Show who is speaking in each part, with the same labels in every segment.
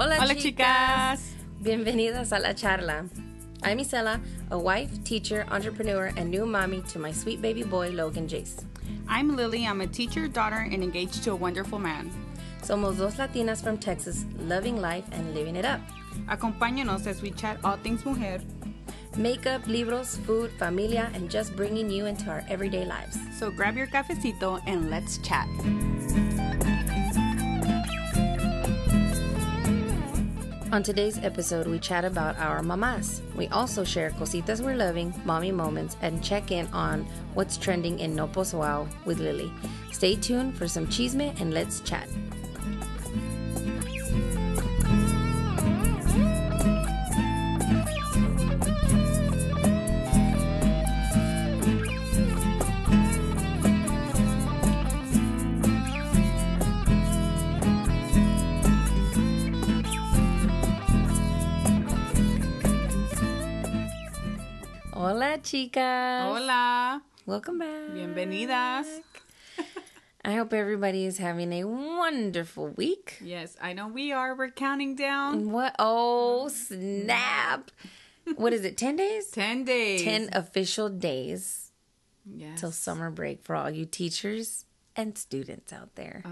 Speaker 1: Hola,
Speaker 2: Hola,
Speaker 1: chicas.
Speaker 2: chicas.
Speaker 1: Bienvenidas a la charla. I'm Isela, a wife, teacher, entrepreneur, and new mommy to my sweet baby boy, Logan Jace.
Speaker 2: I'm Lily. I'm a teacher, daughter, and engaged to a wonderful man.
Speaker 1: Somos dos Latinas from Texas, loving life and living it up.
Speaker 2: Acompáñanos as we chat all things mujer.
Speaker 1: Makeup, libros, food, familia, and just bringing you into our everyday lives.
Speaker 2: So grab your cafecito and let's chat.
Speaker 1: On today's episode, we chat about our mamas. We also share cositas we're loving, mommy moments, and check in on what's trending in Nopos Wow with Lily. Stay tuned for some chisme and let's chat. Chicas.
Speaker 2: Hola.
Speaker 1: Welcome back.
Speaker 2: Bienvenidas.
Speaker 1: I hope everybody is having a wonderful week.
Speaker 2: Yes, I know we are. We're counting down.
Speaker 1: What? Oh, snap. What is it? 10 days?
Speaker 2: 10 days.
Speaker 1: 10 official days
Speaker 2: Yes.
Speaker 1: till summer break for all you teachers and students out there.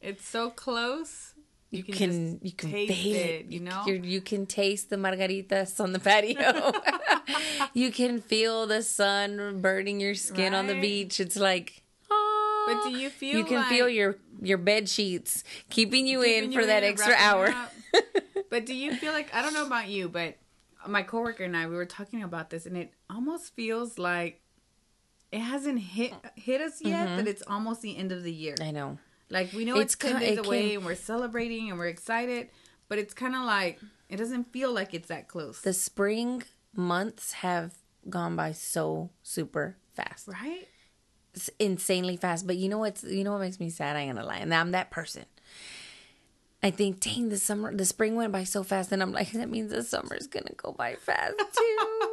Speaker 2: It's so close.
Speaker 1: You
Speaker 2: can
Speaker 1: can you can
Speaker 2: taste it, you know?
Speaker 1: You're, you can taste the margaritas on the patio. you can feel the sun burning your skin on the beach. It's like, oh.
Speaker 2: But do you feel
Speaker 1: You can feel your your bed sheets keeping you in
Speaker 2: Keeping
Speaker 1: for
Speaker 2: you
Speaker 1: that extra hour.
Speaker 2: but do you feel like I don't know about you, but my coworker and I we were talking about this, and it almost feels like it hasn't hit hit us yet.
Speaker 1: Mm-hmm.
Speaker 2: That it's almost the end of the year.
Speaker 1: I know.
Speaker 2: Like we know
Speaker 1: It's
Speaker 2: it's, ten days
Speaker 1: it
Speaker 2: away,
Speaker 1: can-
Speaker 2: and we're celebrating and we're excited, but it's kind of like it doesn't feel like it's that close,
Speaker 1: The spring months have gone by so super fast.
Speaker 2: right?
Speaker 1: It's insanely fast. But you know what's you know what makes me sad? I ain't gonna lie. And I'm that person. I think, dang, the summer the spring went by so fast, and I'm like, that means the summer's gonna go by fast too.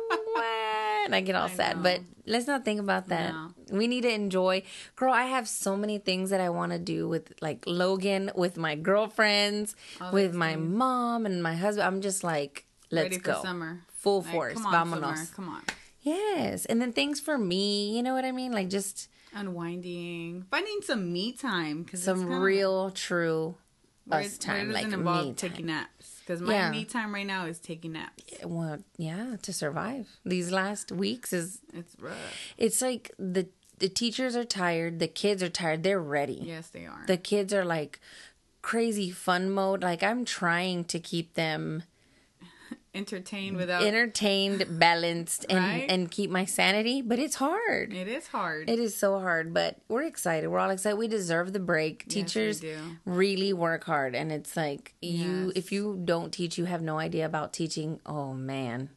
Speaker 1: and I get all
Speaker 2: I
Speaker 1: sad.
Speaker 2: know.
Speaker 1: But let's not think about that.
Speaker 2: No.
Speaker 1: We need to enjoy. Girl, I have so many things that I wanna do with like Logan, with my girlfriends, with my mom and my husband. I'm just like, let's
Speaker 2: Ready
Speaker 1: go.
Speaker 2: for summer,
Speaker 1: Full
Speaker 2: Like,
Speaker 1: force.
Speaker 2: Come on,
Speaker 1: Vámonos.
Speaker 2: summer, come on.
Speaker 1: Yes. And then things for me, you know what I mean? Like just
Speaker 2: Unwinding, finding some me time because
Speaker 1: some real, true us
Speaker 2: it, where it
Speaker 1: time, like me time.
Speaker 2: taking naps. Because my
Speaker 1: Yeah.
Speaker 2: me time right now is taking naps.
Speaker 1: Well, yeah, to survive. These last weeks is
Speaker 2: It's rough.
Speaker 1: it's like the the teachers are tired, the kids are tired, they're ready.
Speaker 2: Yes, they are.
Speaker 1: The kids are like crazy fun mode. Like I'm trying to keep them
Speaker 2: Entertained without.
Speaker 1: entertained, balanced and
Speaker 2: Right?
Speaker 1: and keep my sanity, but it's hard.
Speaker 2: it is hard.
Speaker 1: It is so hard, but we're excited. We're all excited. We deserve the break.
Speaker 2: Yes,
Speaker 1: Teachers really work hard, and it's like you.
Speaker 2: Yes.
Speaker 1: If you don't teach, you have no idea about teaching. Oh man,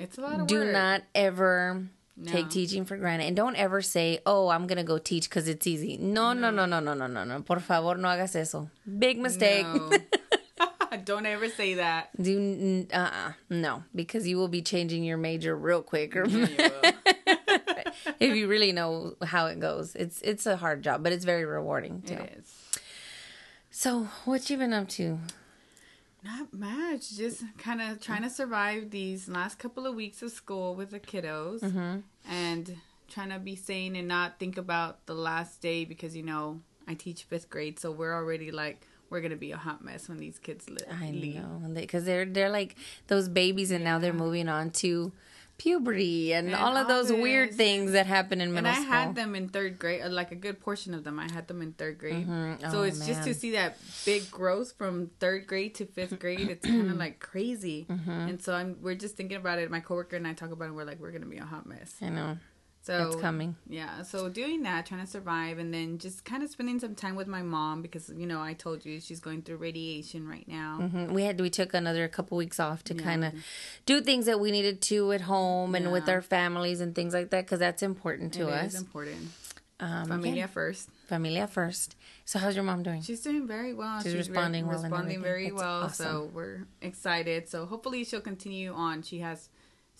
Speaker 2: it's a lot of
Speaker 1: do
Speaker 2: work.
Speaker 1: not ever take teaching for granted, and don't ever say, "Oh, I'm gonna go teach because it's easy." No, no, no, no, no, no, no, no. Por favor, no hagas eso. Big mistake.
Speaker 2: No. Don't ever say that.
Speaker 1: Do n- uh-uh, no, because you will be changing your major real quick. Or
Speaker 2: Yeah, you
Speaker 1: if you really know how it goes, it's it's a hard job, but it's very rewarding too.
Speaker 2: It is.
Speaker 1: So, what you been up to?
Speaker 2: Not much. Just kind of trying to survive these last couple of weeks of school with the kiddos
Speaker 1: Mm-hmm.
Speaker 2: and trying to be sane and not think about the last day because, you know, I teach fifth grade. So we're already like, we're to be a hot mess when these kids li-
Speaker 1: I
Speaker 2: leave.
Speaker 1: know, because they're they're like those babies, and now they're moving on to puberty and,
Speaker 2: And
Speaker 1: all of those weird things that happen in middle And
Speaker 2: I
Speaker 1: school.
Speaker 2: had them in third grade, uh, like a good portion of them. I had them in third grade.
Speaker 1: Mhm.
Speaker 2: So
Speaker 1: Oh,
Speaker 2: it's just to see that big growth from third grade to fifth grade. It's kind of like crazy.
Speaker 1: Mm-hmm.
Speaker 2: And so I'm we're just thinking about it. My coworker and I talk about it. And we're like, we're gonna be a hot mess.
Speaker 1: I know
Speaker 2: So
Speaker 1: it's coming.
Speaker 2: Yeah. So doing that, trying to survive, and then just kind of spending some time with my mom because you know I told you she's going through radiation right now.
Speaker 1: hmm We had we took another couple weeks off to
Speaker 2: Yeah.
Speaker 1: kind of do things that we needed to at home and with our families and things like that because that's important to
Speaker 2: It
Speaker 1: us.
Speaker 2: is important.
Speaker 1: Um,
Speaker 2: Familia
Speaker 1: yeah,
Speaker 2: first.
Speaker 1: familia first. So, how's your mom doing?
Speaker 2: She's doing very well.
Speaker 1: She's
Speaker 2: re-
Speaker 1: responding well
Speaker 2: responding very
Speaker 1: That's
Speaker 2: well.
Speaker 1: awesome.
Speaker 2: So we're excited. So hopefully she'll continue on. She has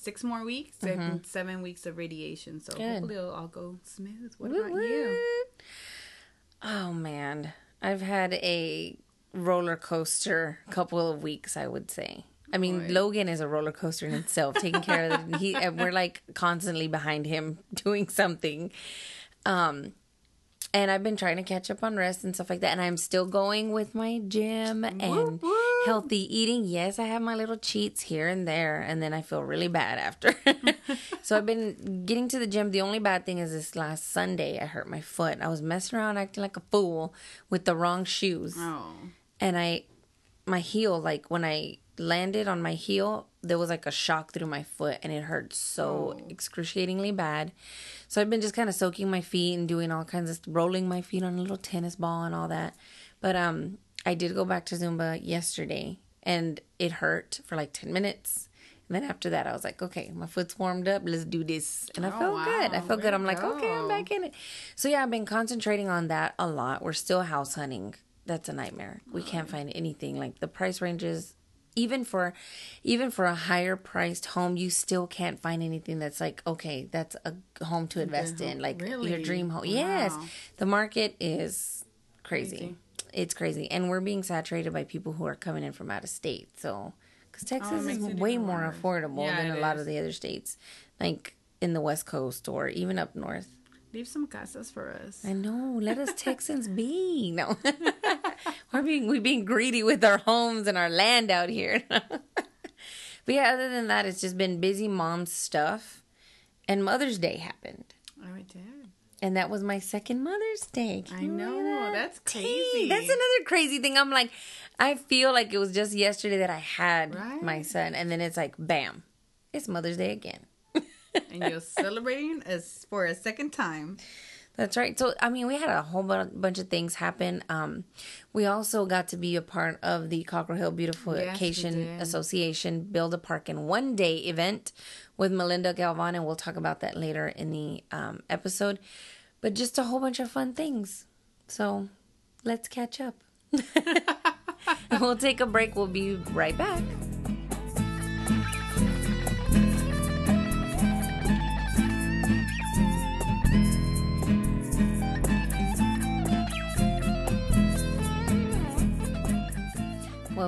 Speaker 2: six more weeks. I think seven weeks of radiation. So
Speaker 1: Mm-hmm. Good.
Speaker 2: hopefully it'll all go smooth. What
Speaker 1: Woot
Speaker 2: about you?
Speaker 1: Oh man, I've had a roller coaster couple of weeks, I would say. I mean,
Speaker 2: Boy.
Speaker 1: Logan is a roller coaster in itself, taking care of it. He, and we're like constantly behind him doing something. Um, and I've been trying to catch up on rest and stuff like that. And I'm still going with my gym and
Speaker 2: whoop.
Speaker 1: Healthy eating. Yes, I have my little cheats here and there, and then I feel really bad after. so I've been getting to the gym. The only bad thing is this last Sunday, I hurt my foot. I was messing around acting like a fool with the wrong shoes
Speaker 2: Oh.
Speaker 1: and I my heel like when I landed on my heel there was like a shock through my foot and it hurt so
Speaker 2: Oh.
Speaker 1: excruciatingly bad. So I've been just kind of soaking my feet and doing all kinds of rolling my feet on a little tennis ball and all that. But um I did go back to Zumba yesterday and it hurt for like 10 minutes. And then after that I was like, okay, my foot's warmed up, let's do this. And I
Speaker 2: Oh,
Speaker 1: felt good. I
Speaker 2: wow.
Speaker 1: felt good. I'm like, okay, I'm back in it. So yeah, I've been concentrating on that a lot. We're still house hunting. That's a nightmare. We can't find anything. Like the price ranges even for even for a higher priced home, you still can't find anything that's like, okay, that's a home to invest in. Like your dream home. Yes. The market is crazy.
Speaker 2: Crazy.
Speaker 1: It's crazy. And we're being saturated by people who are coming in from out of state. So because oh, Texas is way more
Speaker 2: worse.
Speaker 1: affordable
Speaker 2: Yeah,
Speaker 1: than a lot
Speaker 2: is.
Speaker 1: of the other states. Like in the West Coast or even up north.
Speaker 2: Leave some casas for us.
Speaker 1: I know. Let us Texans be. No, we're being we being greedy with our homes and our land out here. but yeah, other than that, it's just been busy mom stuff, and Mother's Day happened,
Speaker 2: Oh, it did.
Speaker 1: And that was my second Mother's Day. Can
Speaker 2: I know.
Speaker 1: that?
Speaker 2: That's crazy.
Speaker 1: that's another crazy thing. I'm like, I feel like it was just yesterday that I had
Speaker 2: Right.
Speaker 1: my son, and then it's like, bam, it's Mother's Day again.
Speaker 2: and you're celebrating as for a second time.
Speaker 1: That's right. So, I mean, we had a whole bunch of things happen. Um, we also got to be a part of the Cockrell Hill Beautification
Speaker 2: did.
Speaker 1: Association Build a Park in One Day event with Melinda Galvan, and we'll talk about that later in the um, episode. But just a whole bunch of fun things. So, let's catch up. we'll take a break. We'll be right back.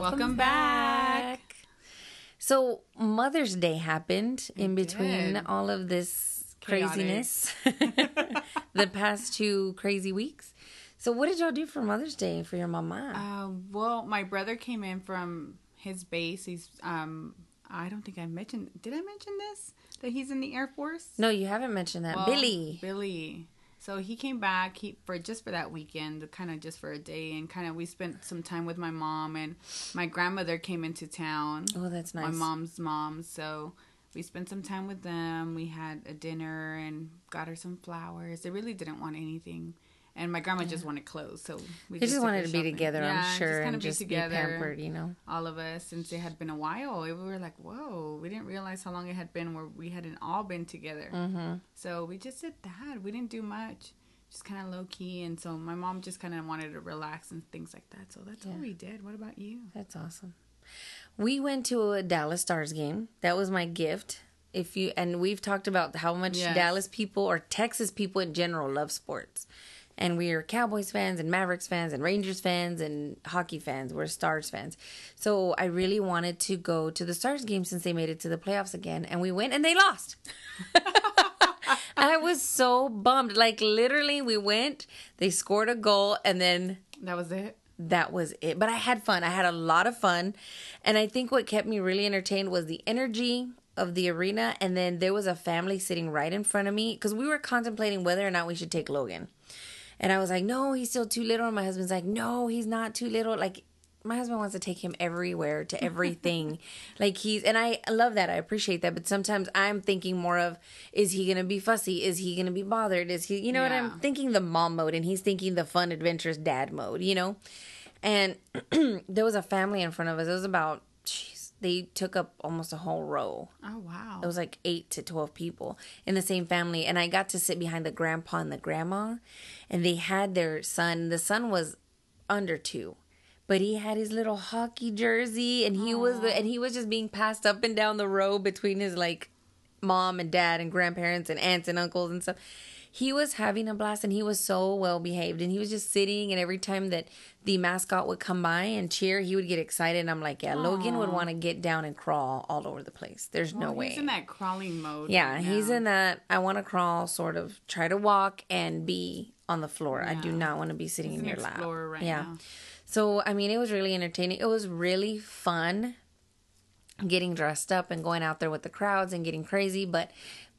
Speaker 2: Welcome back.
Speaker 1: So Mother's Day happened in between
Speaker 2: did.
Speaker 1: all of this craziness. the past two crazy weeks. So what did y'all do for Mother's Day for your mama?
Speaker 2: Uh, well, my brother came in from his base. He's um, I don't think I mentioned. Did I mention this? That he's in the Air Force.
Speaker 1: no, you haven't mentioned that.
Speaker 2: Well,
Speaker 1: Billy.
Speaker 2: Billy. So he came back he for just for that weekend, kind of just for a day, and kind of we spent some time with my mom and my grandmother came into town.
Speaker 1: Oh, that's nice.
Speaker 2: My mom's mom. So we spent some time with them. We had a dinner and got her some flowers. They really didn't want anything. And my grandma just wanted clothes, so we
Speaker 1: They just
Speaker 2: took
Speaker 1: wanted to be
Speaker 2: shopping.
Speaker 1: together,
Speaker 2: Yeah,
Speaker 1: I'm sure,
Speaker 2: kinda
Speaker 1: and just be pampered, you know.
Speaker 2: all of us since it had been a while. We were like, whoa, we didn't realize how long it had been where we hadn't all been together.
Speaker 1: Mm-hmm.
Speaker 2: So we just did that. We didn't do much, just kind of low key. And so my mom just kind of wanted to relax and things like that. So that's
Speaker 1: Yeah.
Speaker 2: we did. What about you?
Speaker 1: That's awesome. We went to a Dallas Stars game. That was my gift. If you and we've talked about how much
Speaker 2: Yes.
Speaker 1: Dallas people or Texas people in general love sports. And we are Cowboys fans and Mavericks fans and Rangers fans and hockey fans. We're Stars fans. So I really wanted to go to the Stars game since they made it to the playoffs again. And we went and they lost. I was so bummed. Like literally we went, they scored a goal and then
Speaker 2: That was it.
Speaker 1: that was it. But I had fun. I had a lot of fun. And I think what kept me really entertained was the energy of the arena. And then there was a family sitting right in front of me because we were contemplating whether or not we should take Logan. And I was like, no, he's still too little. And my husband's like, no, he's not too little. Like, my husband wants to take him everywhere to everything. like he's and I love that. I appreciate that. But sometimes I'm thinking more of is he gonna be fussy? Is he gonna be bothered? Is he you know what I'm thinking the mom mode and he's thinking the fun adventurous dad mode, you know? And there was a family in front of us. It was about jeez, they took up almost a whole row.
Speaker 2: Oh, wow.
Speaker 1: It was like eight to 12 people in the same family. And I got to sit behind the grandpa and the grandma. And they had their son. The son was under two. But he had his little hockey jersey and he was the, and he was just being passed up and down the row between his like mom and dad and grandparents and aunts and uncles and stuff. He was having a blast and he was so well behaved and he was just sitting and every time that the mascot would come by and cheer, he would get excited and I'm like, yeah, Logan would want to get down and crawl all over the place. There's no
Speaker 2: Well,
Speaker 1: way.
Speaker 2: He's in that crawling mode.
Speaker 1: Yeah,
Speaker 2: right
Speaker 1: he's in that. I want to crawl, sort of try to walk and be on the floor. I do not want to be sitting
Speaker 2: He's
Speaker 1: in your lap.
Speaker 2: right
Speaker 1: yeah.
Speaker 2: now.
Speaker 1: So I mean, it was really entertaining. It was really fun getting dressed up and going out there with the crowds and getting crazy, but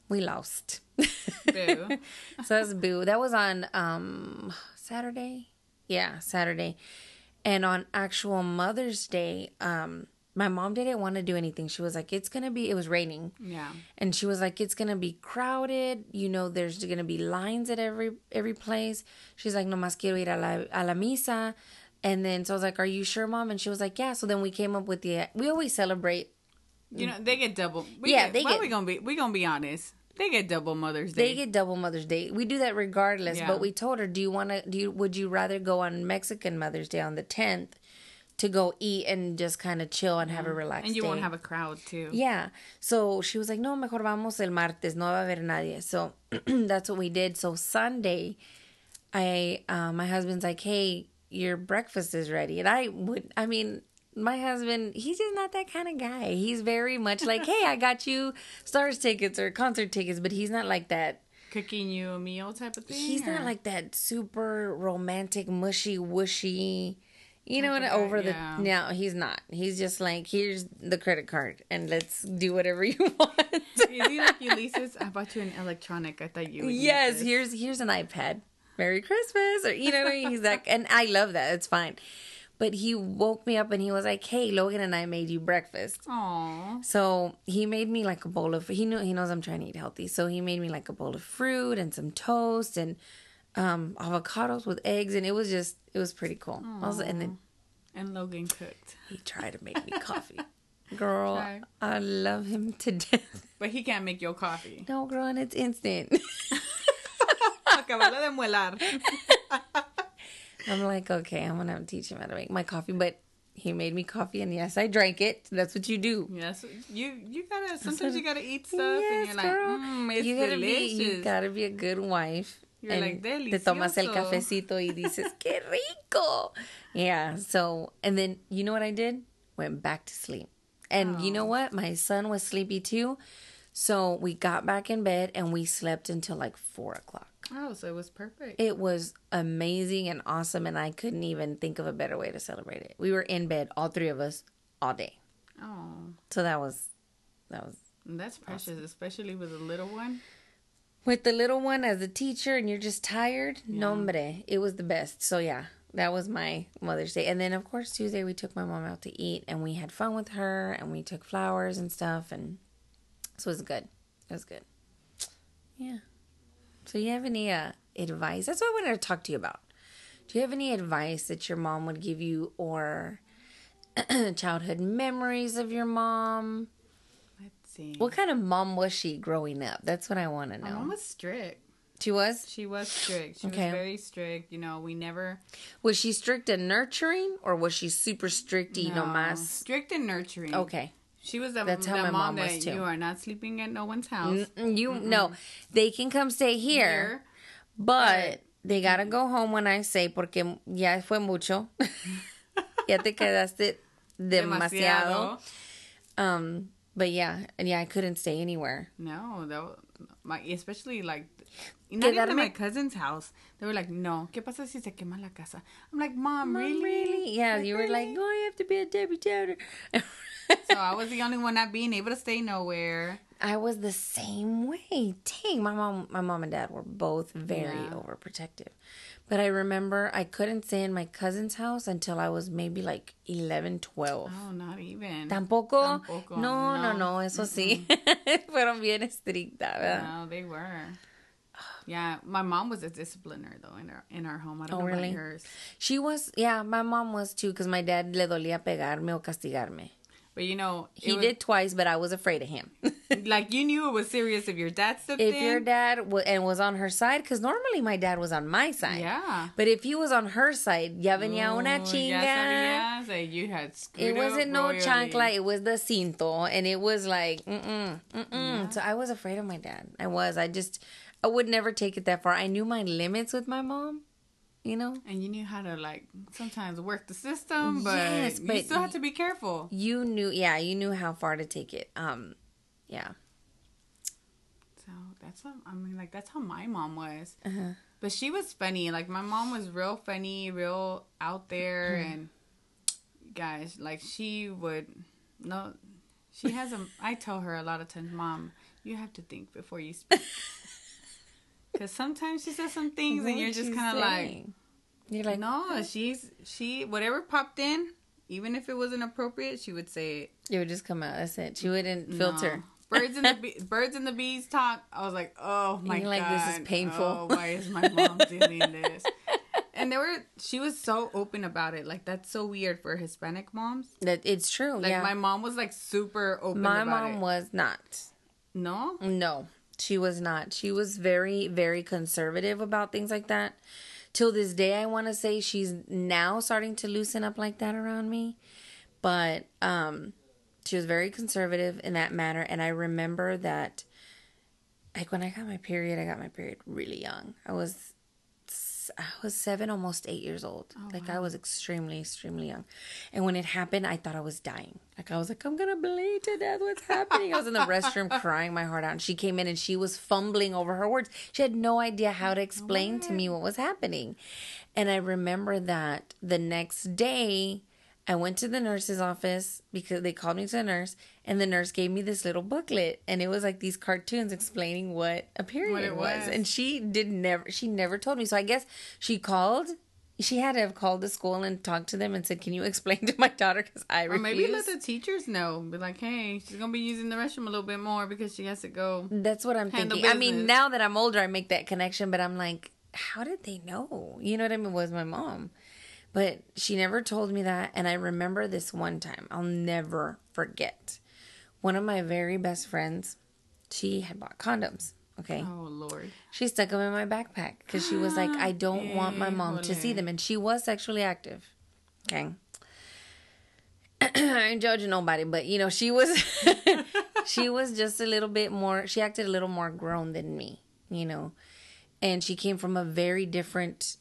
Speaker 1: we lost.
Speaker 2: Boo.
Speaker 1: so that's boo. That was on um Saturday. Yeah, Saturday. And on actual Mother's Day, um, my mom didn't want to do anything. She was like, "It's gonna be." It was raining.
Speaker 2: Yeah.
Speaker 1: and she was like it's gonna be crowded you know there's gonna be lines at every every place she's like no más quiero ir a la, a la misa and then so i was like are you sure mom and she was like yeah so then we came up with the we always celebrate
Speaker 2: You know they get double. We
Speaker 1: Yeah,
Speaker 2: get,
Speaker 1: they
Speaker 2: why
Speaker 1: get-
Speaker 2: we gonna be? We gonna be honest. They get double Mother's Day.
Speaker 1: they get double mother's day we do that regardless
Speaker 2: Yeah.
Speaker 1: but we told her do you want to do you would you rather go on mexican mother's day on the 10th to go eat and just kind of chill and have a relaxed
Speaker 2: and you
Speaker 1: day.
Speaker 2: won't have a crowd too.
Speaker 1: Yeah. So she was like, no, mejor vamos el martes, no va a haber nadie. So that's what we did. So Sunday, I, uh, my husband's like, hey, your breakfast is ready. And I would, I mean, my husband, he's just not that kind of guy. He's very much like, hey, I got you stars tickets or concert tickets, but he's not like that.
Speaker 2: Cooking you a meal type of thing.
Speaker 1: He's
Speaker 2: or-
Speaker 1: not like that super romantic, mushy, wushy. You know what? Over the
Speaker 2: yeah.
Speaker 1: no, he's not. He's just like, here's the credit card, and let's do whatever you want.
Speaker 2: Is he like Ulysses? I bought you an electronic. I thought you
Speaker 1: yes, here's here's an iPad. Merry Christmas, or you know what I mean? He's like, and I love that. It's fine. But he woke me up and he was like, "Hey, Logan and I made you breakfast."
Speaker 2: Aw.
Speaker 1: So he made me like a bowl of. He knew he knows I'm trying to eat healthy, so he made me like a bowl of fruit and some toast and um avocados with eggs, and it was just it was pretty cool. Was, and then
Speaker 2: And Logan cooked,
Speaker 1: he tried to make me coffee. Girl. I love him to death.
Speaker 2: but he can't make your coffee.
Speaker 1: No, girl, and it's instant.
Speaker 2: Acabarlo de muelar.
Speaker 1: I'm like, okay, I'm gonna teach him how to make my coffee. But he made me coffee, and yes, I drank it. That's what you do.
Speaker 2: Yes, you you gotta. Sometimes you gotta eat stuff, and you're like, mm, it's
Speaker 1: you gotta
Speaker 2: delicious.
Speaker 1: be, you gotta be a good wife.
Speaker 2: You're
Speaker 1: and
Speaker 2: like,
Speaker 1: te tomas el
Speaker 2: "Delicioso."
Speaker 1: cafecito y dices, qué rico. Yeah. So, and then you know what I did? Went back to sleep. And you
Speaker 2: Oh.
Speaker 1: know what? My son was sleepy too. So we got back in bed and we slept until like four o'clock.
Speaker 2: Oh, so it was perfect.
Speaker 1: It was amazing and awesome, and I couldn't even think of a better way to celebrate it. We were in bed, all three of us, all day.
Speaker 2: oh,
Speaker 1: So that was that was
Speaker 2: that's precious, especially with a little one.
Speaker 1: with the little one as a teacher, and you're just tired. No, hombre, it was the best. So yeah, that was my Mother's Day, and then of course Tuesday we took my mom out to eat, and we had fun with her, and we took flowers and stuff, and so it was good. It was good. Yeah. So you have any uh, advice? That's what I wanted to talk to you about. Do you have any advice that your mom would give you, or childhood memories of your mom?
Speaker 2: Let's see.
Speaker 1: What kind of mom was she growing up? That's what I want to
Speaker 2: My
Speaker 1: know.
Speaker 2: mom was strict.
Speaker 1: She was.
Speaker 2: She was strict. She
Speaker 1: Okay.
Speaker 2: was very strict. You know, we never
Speaker 1: Was she strict and nurturing, or was she super strict y
Speaker 2: no,
Speaker 1: nomás?
Speaker 2: strict and nurturing.
Speaker 1: Okay,
Speaker 2: She was the,
Speaker 1: That's how
Speaker 2: the
Speaker 1: my
Speaker 2: mom,
Speaker 1: mom was
Speaker 2: that
Speaker 1: too.
Speaker 2: you are not sleeping at no one's house.
Speaker 1: Mm, you no, they can come stay here,
Speaker 2: Here.
Speaker 1: but they gotta go home when I say porque ya fue mucho. ya te quedaste demasiado. Um, but yeah, and yeah, I couldn't stay anywhere.
Speaker 2: No, that my especially like not even at
Speaker 1: Quedarme-
Speaker 2: my cousin's house. They were like, "No, ¿qué pasa si se quema la casa?" I'm like, "Mom, really?
Speaker 1: Really? Yeah,
Speaker 2: Like,
Speaker 1: you were like,
Speaker 2: really?"
Speaker 1: oh, you have to be a Debbie Downer.
Speaker 2: So I was the only one not being able to stay nowhere.
Speaker 1: I was the same way. Dang, my mom, my mom and dad were both very
Speaker 2: Yeah.
Speaker 1: overprotective. But I remember I couldn't stay in my cousin's house until I was maybe like 11, 12.
Speaker 2: Oh, not even.
Speaker 1: Tampoco.
Speaker 2: Tampoco,
Speaker 1: No, no,
Speaker 2: no.
Speaker 1: no, eso sí. Fueron bien estrictas, ¿verdad?
Speaker 2: No, they were. Yeah, my mom was a discipliner though in our in our home. I don't
Speaker 1: Oh,
Speaker 2: know
Speaker 1: really?
Speaker 2: about yours,
Speaker 1: She was, yeah, my mom was too, because my dad le dolía pegarme o castigarme.
Speaker 2: but you know,
Speaker 1: He
Speaker 2: was-
Speaker 1: did twice, but I was afraid of him.
Speaker 2: Like you knew it was serious if your dad stepped
Speaker 1: if
Speaker 2: in.
Speaker 1: your dad w- and was on her side, because normally my dad was on my side.
Speaker 2: yeah.
Speaker 1: But if he was on her side, ya venía una
Speaker 2: Oh,
Speaker 1: chinga.
Speaker 2: Ya sabías that you had screwed
Speaker 1: It wasn't no
Speaker 2: royally.
Speaker 1: chancla, it was the cinto, and it was like, mm-mm, mm-mm. So I was afraid of my dad. I was. I just, I would never take it that far. I knew my limits with my mom, you know?
Speaker 2: And you knew how to like sometimes work the system, but,
Speaker 1: Yes,
Speaker 2: you still have to be careful.
Speaker 1: You knew, yeah, you knew how far to take it. Um, yeah.
Speaker 2: So that's what I mean. Like that's how my mom was.
Speaker 1: Uh-huh.
Speaker 2: But she was funny. Like my mom was real funny, real out there,
Speaker 1: Hmm.
Speaker 2: and guys, like she would no. She has a. I tell her a lot of times, Mom, you have to think before you speak. Because sometimes she says some things, and you're just kind of like,
Speaker 1: you're like,
Speaker 2: no, she's she whatever popped in, even if it wasn't appropriate, she would say it.
Speaker 1: it would just come out. That's it. She wouldn't filter.
Speaker 2: No. Birds and the bee, birds and the bees talk. I was like, oh my
Speaker 1: You're like, this is painful.
Speaker 2: Oh, why is my mom doing this? And they were, she was so open about it. Like that's so weird for Hispanic moms.
Speaker 1: That it's true.
Speaker 2: Like
Speaker 1: yeah.
Speaker 2: my mom was like super open.
Speaker 1: My mom
Speaker 2: it.
Speaker 1: was not.
Speaker 2: no.
Speaker 1: No, she was not. She was very, very conservative about things like that. Till this day, I want to say she's now starting to loosen up like that around me. But um, she was very conservative in that matter. And I remember that, like when I got my period, I got my period really young. I was, I was seven, almost eight years old. Oh, like I was extremely, extremely young. And when it happened, I thought I was dying. Like I was like, I'm gonna bleed to death. What's happening? I was in the restroom crying my heart out. And she came in and she was fumbling over her words. She had no idea how to explain to me what was happening. And I remember that the next day, I went to the nurse's office because they called me to the nurse, and the nurse gave me this little booklet, and it was like these cartoons explaining what a period
Speaker 2: What it
Speaker 1: was.
Speaker 2: was.
Speaker 1: And she did never, she never told me. So I guess she called. She had to have called the school and talked to them and said, "Can you explain to my daughter?" Because I
Speaker 2: Or
Speaker 1: refuse.
Speaker 2: maybe let the teachers know. Be like, hey, she's gonna be using the restroom a little bit more because she has to go.
Speaker 1: That's what I'm thinking. I mean, now that I'm older, I make that connection, but I'm like, how did they know? You know what I mean? Was my mom. But she never told me that. And I remember this one time, I'll never forget. One of my very best friends, she had bought condoms. Okay.
Speaker 2: Oh Lord.
Speaker 1: She stuck them in my backpack because she was like, I don't want my mom to see them. And she was sexually active. Okay. I ain't judging nobody, but you know, she was she was just a little bit more she acted a little more grown than me, you know. And she came from a very different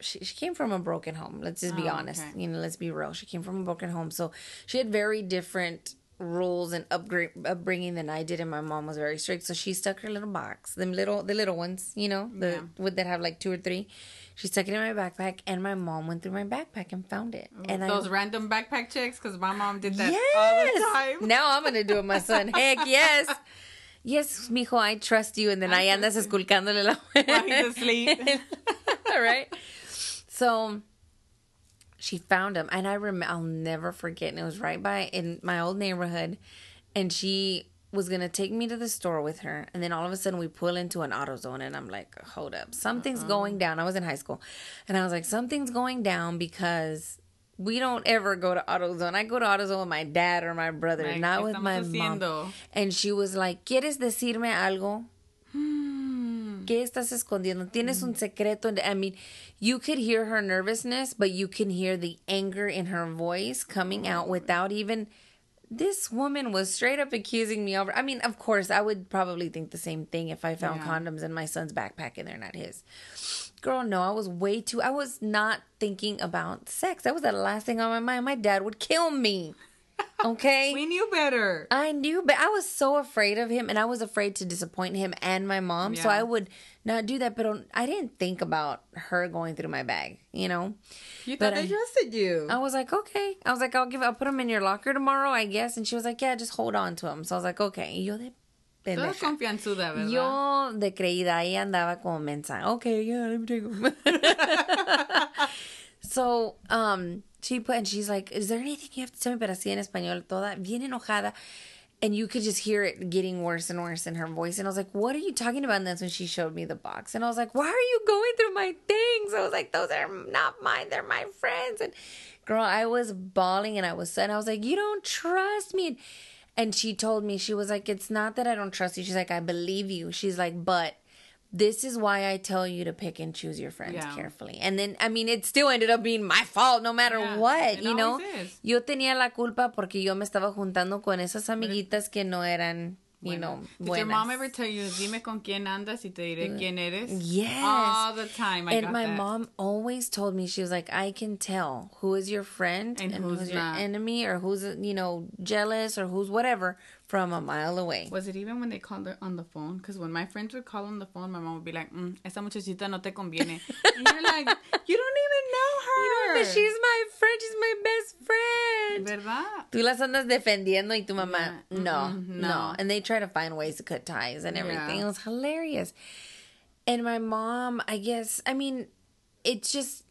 Speaker 1: she, she came from a broken home. Let's just be
Speaker 2: Oh,
Speaker 1: honest.
Speaker 2: okay.
Speaker 1: You know, let's be real. She came from a broken home. So she had very different rules and upgrade upbringing than I did and my mom was very strict. So she stuck her little box, them little the little ones, you know, the
Speaker 2: Yeah.
Speaker 1: would that have like two or three. She stuck it in my backpack and my mom went through my backpack and found it. And
Speaker 2: Those
Speaker 1: I
Speaker 2: random backpack checks, because my mom did that
Speaker 1: yes.
Speaker 2: all the time.
Speaker 1: Now I'm gonna do it, my son. Heck yes. Yes, mijo, I trust you. And then I,
Speaker 2: I
Speaker 1: andas esculcándole la
Speaker 2: While he's asleep.
Speaker 1: All right. So she found him, and I rem- I'll never forget. And it was right by in my old neighborhood, and she was gonna take me to the store with her, and then all of a sudden we pull into an AutoZone, and I'm like, hold up, something's going down. I was in high school, and I was like, something's going down because. We don't ever go to AutoZone. I go to AutoZone with my dad or my brother,
Speaker 2: Like,
Speaker 1: not with my
Speaker 2: haciendo?
Speaker 1: mom. And she was like, ¿Quieres decirme algo? ¿Qué estás escondiendo? Tienes un mm. secreto. I mean, you could hear her nervousness, but you can hear the anger in her voice coming out oh. without even. This woman was straight up accusing me over. I mean, of course, I would probably think the same thing if I found
Speaker 2: Yeah.
Speaker 1: condoms in my son's backpack and they're not his. Girl, no, I was way too. I was not thinking about sex. That was the last thing on my mind. My dad would kill me. Okay.
Speaker 2: We knew better.
Speaker 1: I knew, but I was so afraid of him, and I was afraid to disappoint him and my mom. So I would not do that. But I didn't think about her going through my bag. You know,
Speaker 2: You
Speaker 1: But
Speaker 2: thought they
Speaker 1: I-
Speaker 2: trusted you.
Speaker 1: I was like, okay. I was like, I'll give. I'll put them in your locker tomorrow, I guess. And she was like, yeah, just hold on to them. So I was like, okay. Y yo de
Speaker 2: Toda
Speaker 1: pendeja.
Speaker 2: confianzuda, ¿verdad?
Speaker 1: Yo de creída ahí andaba como mensa. Okay, yeah, let me take him. so, um, she put and she's like, "Is there anything you have to tell me?" But así en español, toda bien enojada, and you could just hear it getting worse and worse in her voice. And I was like, "What are you talking about?" And that's when she showed me the box, and I was like, "Why are you going through my things?" I was like, "Those are not mine; they're my friends." And girl, I was bawling, and I was and I was like, "You don't trust me." And she told me, she was like, It's not that I don't trust you. She's like, I believe you. She's like, But this is why I tell you to pick and choose your friends
Speaker 2: Yeah.
Speaker 1: carefully. And then, I mean, it still ended up being my fault no matter
Speaker 2: Yeah,
Speaker 1: what, you know?
Speaker 2: is.
Speaker 1: Yo tenía la culpa porque yo me estaba juntando con esas amiguitas que no eran you know.
Speaker 2: Did your mom ever tell you, dime con quién andas y te diré mm, quién eres?
Speaker 1: Yes.
Speaker 2: All the time. I
Speaker 1: and my
Speaker 2: that.
Speaker 1: mom always told me she was like, I can tell who is your friend
Speaker 2: And
Speaker 1: and,
Speaker 2: who's
Speaker 1: who's, your enemy or who's you know jealous or who's whatever from a mile away.
Speaker 2: Was it even when they called her on the phone? Because when my friends would call on the phone, my mom would be like, mm, esa muchachita no te conviene. and you're like, you don't even know her.
Speaker 1: But she's my friend. She's my best friend.
Speaker 2: ¿Verdad?
Speaker 1: Tú las andas defendiendo y tu mamá,
Speaker 2: Yeah.
Speaker 1: no,
Speaker 2: Mm-mm,
Speaker 1: no,
Speaker 2: no.
Speaker 1: And they try to find ways to cut ties and everything.
Speaker 2: Yeah.
Speaker 1: It was hilarious. And my mom, I guess, I mean, it's just,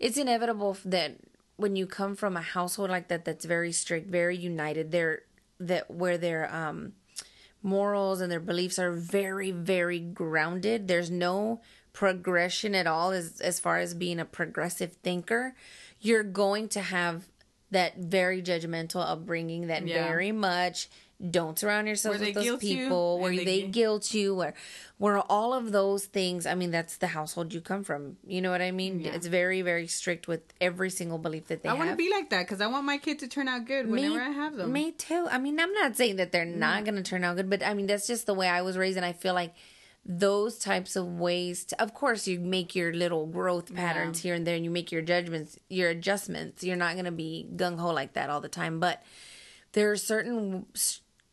Speaker 1: it's inevitable that when you come from a household like that, that's very strict, very united, they're, that where their um, morals and their beliefs are very, very grounded. There's no progression at all as, as far as being a progressive thinker. You're going to have that very judgmental upbringing that
Speaker 2: Yeah.
Speaker 1: very much don't surround yourself with those people where
Speaker 2: they
Speaker 1: they, guilt you where where all of those things i mean that's the household you come from you know what i mean
Speaker 2: Yeah.
Speaker 1: it's very very strict with every single belief that they
Speaker 2: I
Speaker 1: have
Speaker 2: want to be like that because I want my kid to turn out good whenever I have them.
Speaker 1: me too. I mean, I'm not saying that they're not going to turn out good, but I mean, that's just the way I was raised. And I feel like those types of ways, to, of course, you make your little growth patterns here and there and you make your judgments, your adjustments. You're not going to be gung ho like that all the time. But there are certain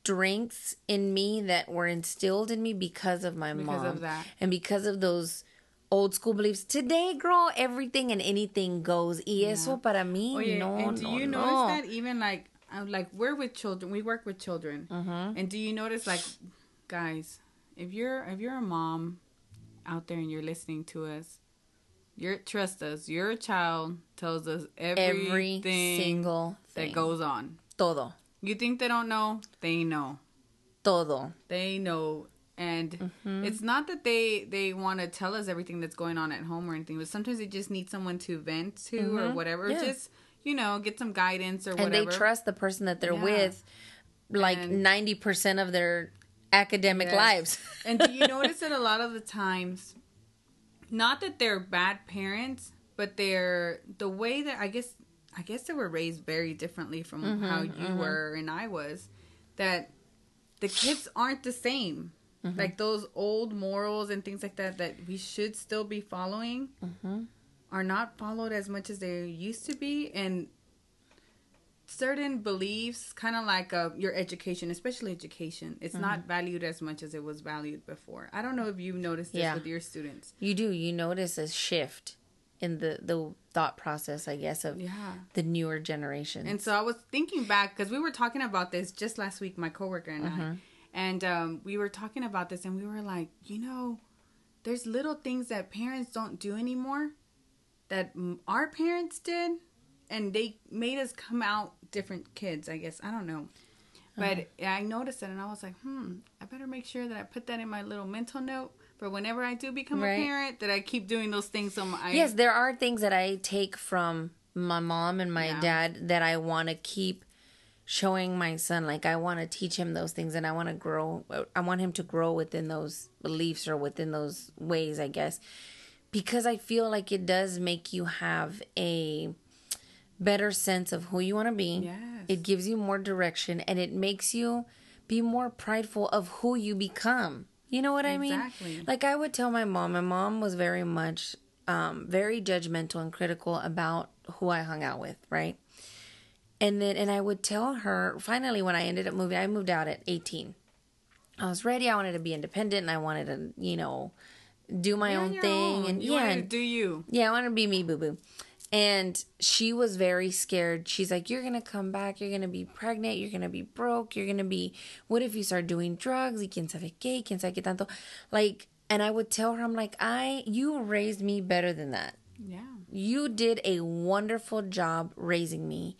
Speaker 1: strengths in me that were instilled in me because of my
Speaker 2: Because
Speaker 1: mom
Speaker 2: of
Speaker 1: and because of those. Old school beliefs. Today, girl, everything and anything goes. Y eso para mí,
Speaker 2: Oye,
Speaker 1: no,
Speaker 2: and do
Speaker 1: no,
Speaker 2: you
Speaker 1: no.
Speaker 2: notice that even like uh, like we're with children, we work with children,
Speaker 1: Mm-hmm.
Speaker 2: and do you notice like guys, if you're if you're a mom out there and you're listening to us, you're trust us, your child tells us
Speaker 1: Every
Speaker 2: everything
Speaker 1: single thing.
Speaker 2: that goes on.
Speaker 1: Todo.
Speaker 2: You think they don't know? They know.
Speaker 1: Todo.
Speaker 2: They know. And
Speaker 1: Mm-hmm.
Speaker 2: it's not that they they want to tell us everything that's going on at home or anything, but sometimes they just need someone to vent to or whatever.
Speaker 1: Mm-hmm. Yeah.
Speaker 2: Just you know, get some guidance or whatever.
Speaker 1: And
Speaker 2: whatever.
Speaker 1: they trust the person that they're
Speaker 2: Yeah.
Speaker 1: with like
Speaker 2: And-
Speaker 1: 90% of their academic
Speaker 2: Yes.
Speaker 1: lives.
Speaker 2: and do you notice that a lot of the times, not that they're bad parents, but they're the way that I guess I guess they were raised very differently from
Speaker 1: Mm-hmm,
Speaker 2: how you were and I was. That the kids aren't the same.
Speaker 1: Mm-hmm.
Speaker 2: Like those old morals and things like that that we should still be following
Speaker 1: Mm-hmm.
Speaker 2: are not followed as much as they used to be, and certain beliefs, kind of like uh, your education, especially education, it's not
Speaker 1: Mm-hmm.
Speaker 2: valued as much as it was valued before. I don't know if you've noticed this
Speaker 1: Yeah.
Speaker 2: with your students.
Speaker 1: You do. You notice a shift in the, the thought process, I guess, of
Speaker 2: Yeah.
Speaker 1: the newer generation.
Speaker 2: And so I was thinking back because we were talking about this just last week, my coworker and
Speaker 1: Mm-hmm.
Speaker 2: I, and um, we were talking about this, and we were like, you know, there's little things that parents don't do anymore that our parents did, and they made us come out different kids. I guess I don't know, but
Speaker 1: Uh-huh.
Speaker 2: I noticed it, and I was like, hmm, I better make sure that I put that in my little mental note for whenever I do become
Speaker 1: Right.
Speaker 2: a parent, that I keep doing those things. So I
Speaker 1: yes, there are things that I take from my mom and my
Speaker 2: Yeah.
Speaker 1: dad that I want to keep showing my son. Like I want to teach him those things, and I want to grow. I want him to grow within those beliefs or within those ways, I guess, because I feel like it does make you have a better sense of who you want to be.
Speaker 2: Yes.
Speaker 1: It gives you more direction, and it makes you be more prideful of who you become. You know what I mean?
Speaker 2: Exactly.
Speaker 1: Like I would tell my mom, my mom was very much um, very judgmental and critical about who I hung out with, right? And then and I would tell her finally when I ended up moving, I moved out at 18. I was ready. I wanted to be independent and I wanted to, you know, do my
Speaker 2: You're
Speaker 1: own thing
Speaker 2: own.
Speaker 1: and
Speaker 2: you
Speaker 1: yeah,
Speaker 2: wanted
Speaker 1: and-
Speaker 2: do you.
Speaker 1: yeah, I want to be me, boo boo. And she was very scared. She's like, You're going to come back. You're going to be pregnant. You're going to be broke. You're going to be, what if you start doing drugs? Y quién sabe qué, quién sabe qué tanto. Like, and I would tell her, I'm like, I, you raised me better than that.
Speaker 2: Yeah.
Speaker 1: You did a wonderful job raising me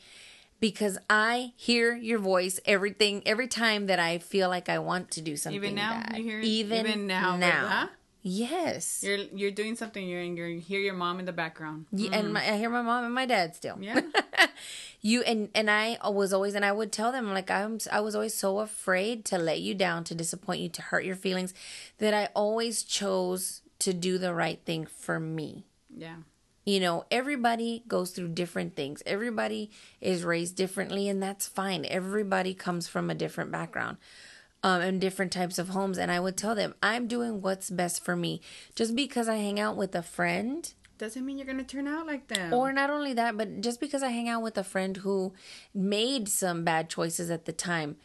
Speaker 1: because I hear your voice everything every time that I feel like I want to do something.
Speaker 2: Even now?
Speaker 1: bad.
Speaker 2: You hear-
Speaker 1: even,
Speaker 2: even now,
Speaker 1: now. Yes.
Speaker 2: You're you're doing something. You're and you hear your mom in the background.
Speaker 1: Yeah, and mm-hmm. my, I hear my mom and my dad still.
Speaker 2: Yeah.
Speaker 1: you and and I was always and I would tell them like I'm I was always so afraid to let you down, to disappoint you, to hurt your feelings, that I always chose to do the right thing for me.
Speaker 2: Yeah.
Speaker 1: You know, everybody goes through different things. Everybody is raised differently, and that's fine. Everybody comes from a different background. Um, in different types of homes. And I would tell them, I'm doing what's best for me. Just because I hang out with a friend,
Speaker 2: Doesn't mean you're gonna turn out like them.
Speaker 1: or not only that, but just because I hang out with a friend who made some bad choices at the time,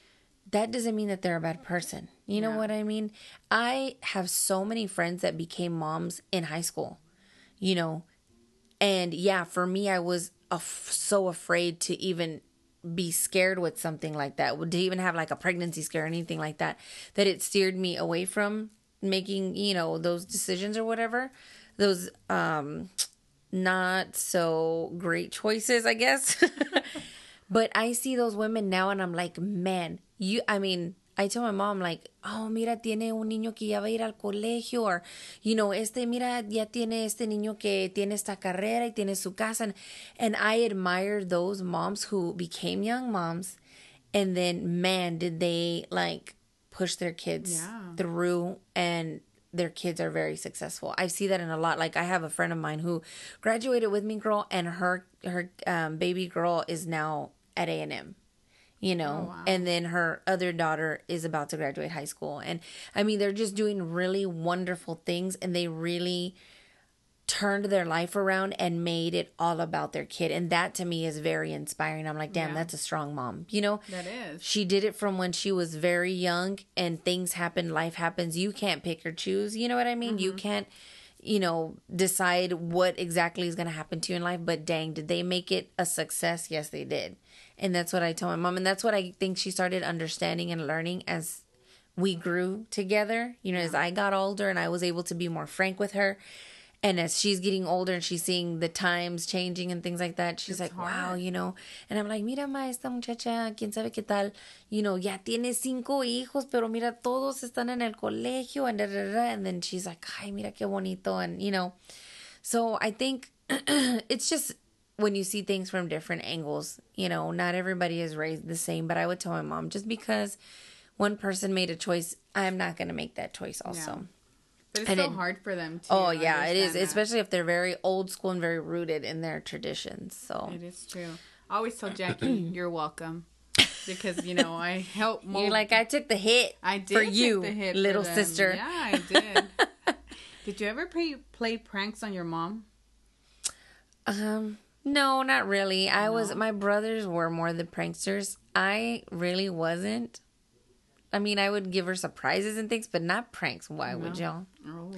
Speaker 1: that doesn't mean that they're a bad person. You know
Speaker 2: Yeah.
Speaker 1: what I mean? I have so many friends that became moms in high school, you know, and yeah, for me, I was af- so afraid to even be scared with something like that, to even have like a pregnancy scare or anything like that, that it steered me away from making, you know, those decisions or whatever. Those, um, not so great choices, I guess. but I see those women now and I'm like, man, you, I mean, I tell my mom, like, oh, mira, tiene un niño que ya va a ir al colegio, or, you know, este, mira, ya tiene este niño que tiene esta carrera y tiene su casa. And, and I admire those moms who became young moms. And then, man, did they like push their kids
Speaker 2: Yeah.
Speaker 1: through and their kids are very successful. I see that in a lot. Like I have a friend of mine who graduated with me, girl, and her her um, baby girl is now at A and M. You know,
Speaker 2: Oh, wow.
Speaker 1: and then her other daughter is about to graduate high school, and I mean they're just doing really wonderful things, and they really turned their life around and made it all about their kid, and that to me is very inspiring. I'm like, damn,
Speaker 2: Yeah.
Speaker 1: that's a strong mom. You know,
Speaker 2: that is.
Speaker 1: she did it from when she was very young and things happen, life happens. You can't pick or choose. You know what I mean? You mm-hmm. can't, you know, decide what exactly is going to happen to you in life. But dang, did they make it a success? Yes, they did. And that's what I tell my mom. And that's what I think she started understanding and learning as we grew together. You know, as I got older and I was able to be more frank with her. And as she's getting older and she's seeing the times changing and things like that, she's
Speaker 2: It's
Speaker 1: like, wow, you know. And I'm like, mira, ma, esta muchacha, quién sabe qué tal, you know, ya tiene cinco hijos, pero mira, todos están en el colegio, and da, da, da. And then she's like, ay, mira qué bonito. And, you know, so I think it's just when you see things from different angles, you know, not everybody is raised the same. But I would tell my mom, just because one person made a choice, I'm not going to make that choice also.
Speaker 2: But it's
Speaker 1: And
Speaker 2: so
Speaker 1: it-
Speaker 2: hard for them to.
Speaker 1: Oh yeah, it is,
Speaker 2: that.
Speaker 1: especially if they're very old school and very rooted in their traditions. So
Speaker 2: It is true. I always tell Jackie, "You're welcome," because you know I help. Mold,
Speaker 1: you're like, I took the hit
Speaker 2: I did
Speaker 1: for you,
Speaker 2: the hit for
Speaker 1: little
Speaker 2: them.
Speaker 1: sister.
Speaker 2: Yeah, I did. did you ever play play pranks on your mom?
Speaker 1: Um, no, not really. I was my brothers were more the pranksters. I really wasn't. I mean, I would give her surprises and things, but not pranks. Why would y'all?
Speaker 2: Oh,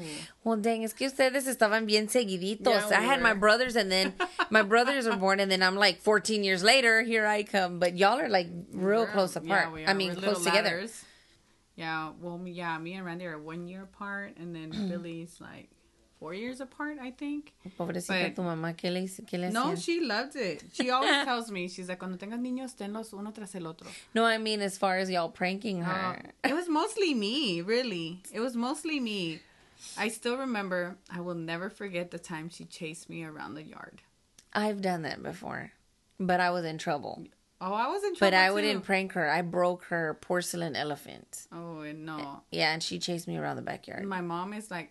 Speaker 1: Well, dang, es que ustedes estaban bien seguiditos.
Speaker 2: Yeah, we
Speaker 1: I had my brothers, and then my brothers were born, and then I'm like 14 years later, here I come. But y'all are like real
Speaker 2: We're-
Speaker 1: close apart.
Speaker 2: Yeah,
Speaker 1: I mean,
Speaker 2: We're
Speaker 1: close together.
Speaker 2: ladders. Yeah, well, yeah, me and Randy are one year apart, and then Billy's like four years apart, I think.
Speaker 1: Pobrecita tu mamá, ¿qué le, qué le
Speaker 2: No, she loved it. She always tells me, she's like, cuando tengas niños, tenlos uno tras el otro.
Speaker 1: No, I mean as far as y'all pranking
Speaker 2: Uh,
Speaker 1: her.
Speaker 2: it was mostly me, really. It was mostly me. I still remember, I will never forget the time she chased me around the yard.
Speaker 1: I've done that before, but I was in trouble.
Speaker 2: Oh, I was in trouble.
Speaker 1: But I
Speaker 2: too.
Speaker 1: wouldn't prank her. I broke her porcelain elephant.
Speaker 2: Oh, no.
Speaker 1: Yeah, and she chased me around the backyard.
Speaker 2: My mom is like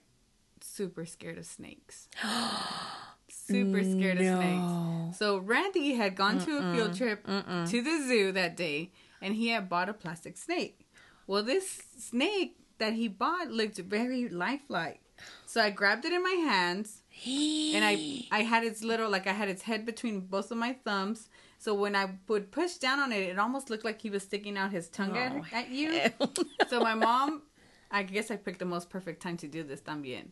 Speaker 2: super scared of snakes. super scared of snakes. So Randy had gone to a field trip to the zoo that day and he had bought a plastic snake. Well, this snake that he bought looked very lifelike. So I grabbed it in my hands and I I had its little like I had its head between both of my thumbs. So when I would push down on it, it almost looked like he was sticking out his tongue at,
Speaker 1: Oh,
Speaker 2: at you.
Speaker 1: hell.
Speaker 2: So my mom, I guess I picked the most perfect time to do this también.